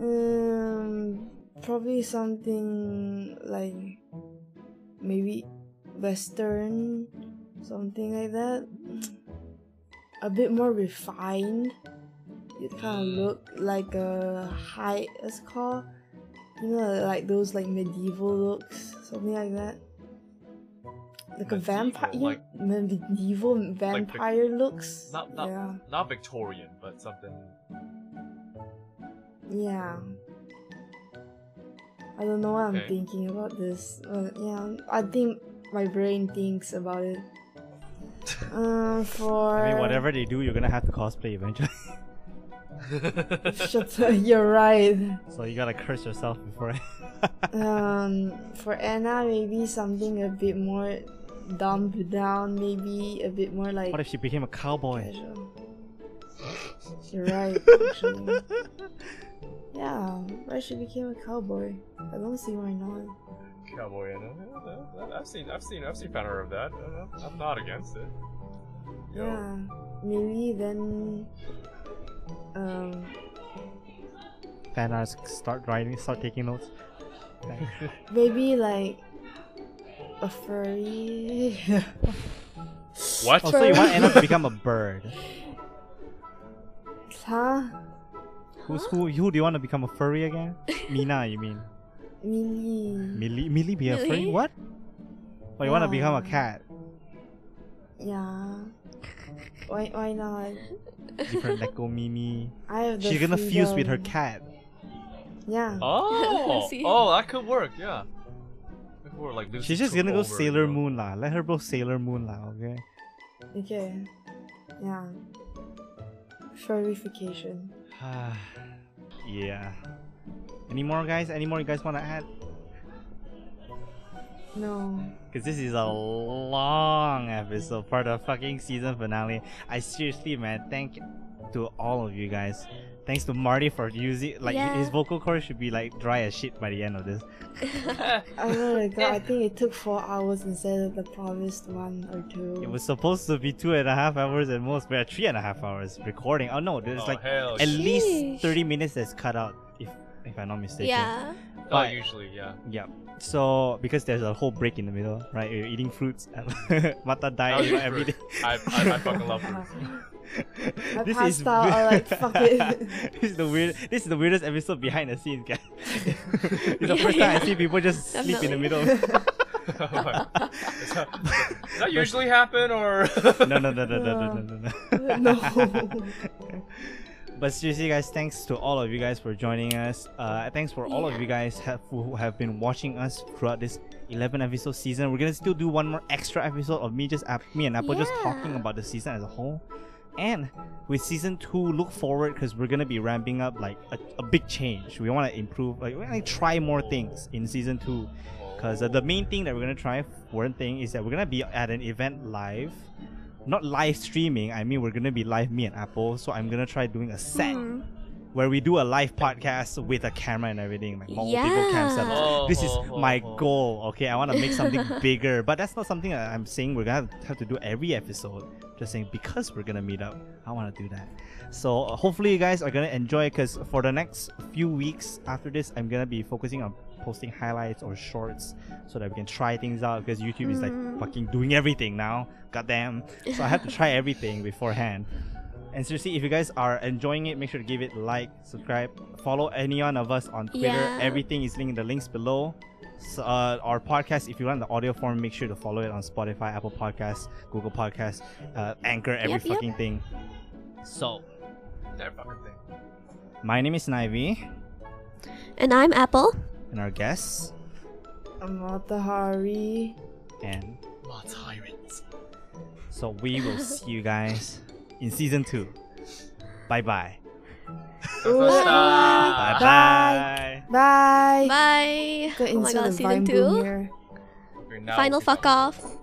um probably something like maybe western something like that. A bit more refined. It kind of Mm. look like a high it's called you know like those like medieval looks, something like that. Like a Medieval, vampire, like- medieval vampire looks. Not, not, yeah, not Victorian, but something. yeah. I don't know what I'm thinking about this, but yeah, I think my brain thinks about it. Um, [laughs] for I mean, whatever they do, you're gonna have to cosplay eventually. [laughs] Shut up, [laughs] you're right. so you gotta curse yourself before. [laughs] Um, for Enna, maybe something a bit more dumbed down. Maybe a bit more like what if she became a cowboy? casual. You're right, [laughs] actually. Yeah, why she became a cowboy? I don't see why not. Cowboy Enna. Yeah, I've seen, I've seen, I've seen banner of that. Uh, I'm not against it. Yo. Yeah, maybe then. Um, Fan arts start writing, start taking notes. [laughs] maybe like a furry. [laughs] What? Oh, so you want Enna to become a bird? [laughs] huh? Who's who? Who do you want to become a furry again? Mina, you mean? Millie. Millie? Millie be a furry? What? Oh, you want to become a cat? Yeah. Why? Why not? [laughs] Different Neko Mimi. [laughs] I have the She's gonna fuse with her cat. Yeah. Oh, [laughs] oh, that could work. Yeah. That could work, like Lucy She's just gonna go over, you Sailor know? Moon lah. Let her go Sailor Moon lah, okay? Okay. Yeah. Furrification. [sighs] yeah. Any more guys? Any more you guys want to add? No. Because this is a long episode for the fucking season finale. I seriously, man, thank to all of you guys. Thanks to Marty for using like Yeah. his vocal cords should be like dry as shit by the end of this. [laughs] Oh my god, I think it took four hours instead of the promised one or two. It was supposed to be two and a half hours at most, but three and a half hours recording. Oh no, there's Oh, like at shit. least Sheesh. thirty minutes that's cut out, if if I'm not mistaken. yeah. Oh, usually, yeah. Yeah. So because there's a whole break in the middle, right? You're eating fruits. [laughs] Mata I diet was oh, you know, every day. I, I, I fucking love fruits. [laughs] I this is out, I like, fuck it. [laughs] this is the weird. This is the weirdest episode behind the scenes, guys. it's the Yeah, first time I see people just sleep in the middle. Does that, does that usually happen, or? no, no, no, no, no, no, no, no. no. But seriously, guys, thanks to all of you guys for joining us. Uh, thanks for all of you guys have, who have been watching us throughout this 11 episode season. We're gonna still do one more extra episode of me just app, me and Apple just talking about the season as a whole. And with season two, look forward because we're gonna be ramping up like a, a big change. We want to improve, like we want to try more things in season two. Because uh, the main thing that we're gonna try, one thing, is that we're gonna be at an event live, not live streaming. I mean, we're gonna be live, me and Apple. So I'm gonna try doing a set Hmm. where we do a live podcast with a camera and everything, like multiple cam setups. Oh, This is oh, my oh, oh. goal. Okay, I want to make something [laughs] bigger, but that's not something that I'm saying we're gonna have to do every episode. Just saying because we're gonna meet up, I want to do that. So uh, hopefully you guys are gonna enjoy because for the next few weeks after this, I'm gonna be focusing on posting highlights or shorts so that we can try things out because YouTube is like Mm. fucking doing everything now. Goddamn. So I have to try everything beforehand. And seriously, if you guys are enjoying it, make sure to give it a like, subscribe, follow any one of us on Twitter. Yeah. Everything is linked in the links below. So, uh, our podcast, if you want the audio form, make sure to follow it on Spotify, Apple Podcasts, Google Podcasts, uh, Anchor, every Yep, yep. fucking thing. So, That fucking thing. my name is Snivy, And I'm Apple. And our guests, Amatahari. and My tyrants. so we will [laughs] see you guys in season two. Bye bye. Bye. Bye bye. Bye. Bye. Go Oh my god, the season two. here. You're now Final fuck becoming- off.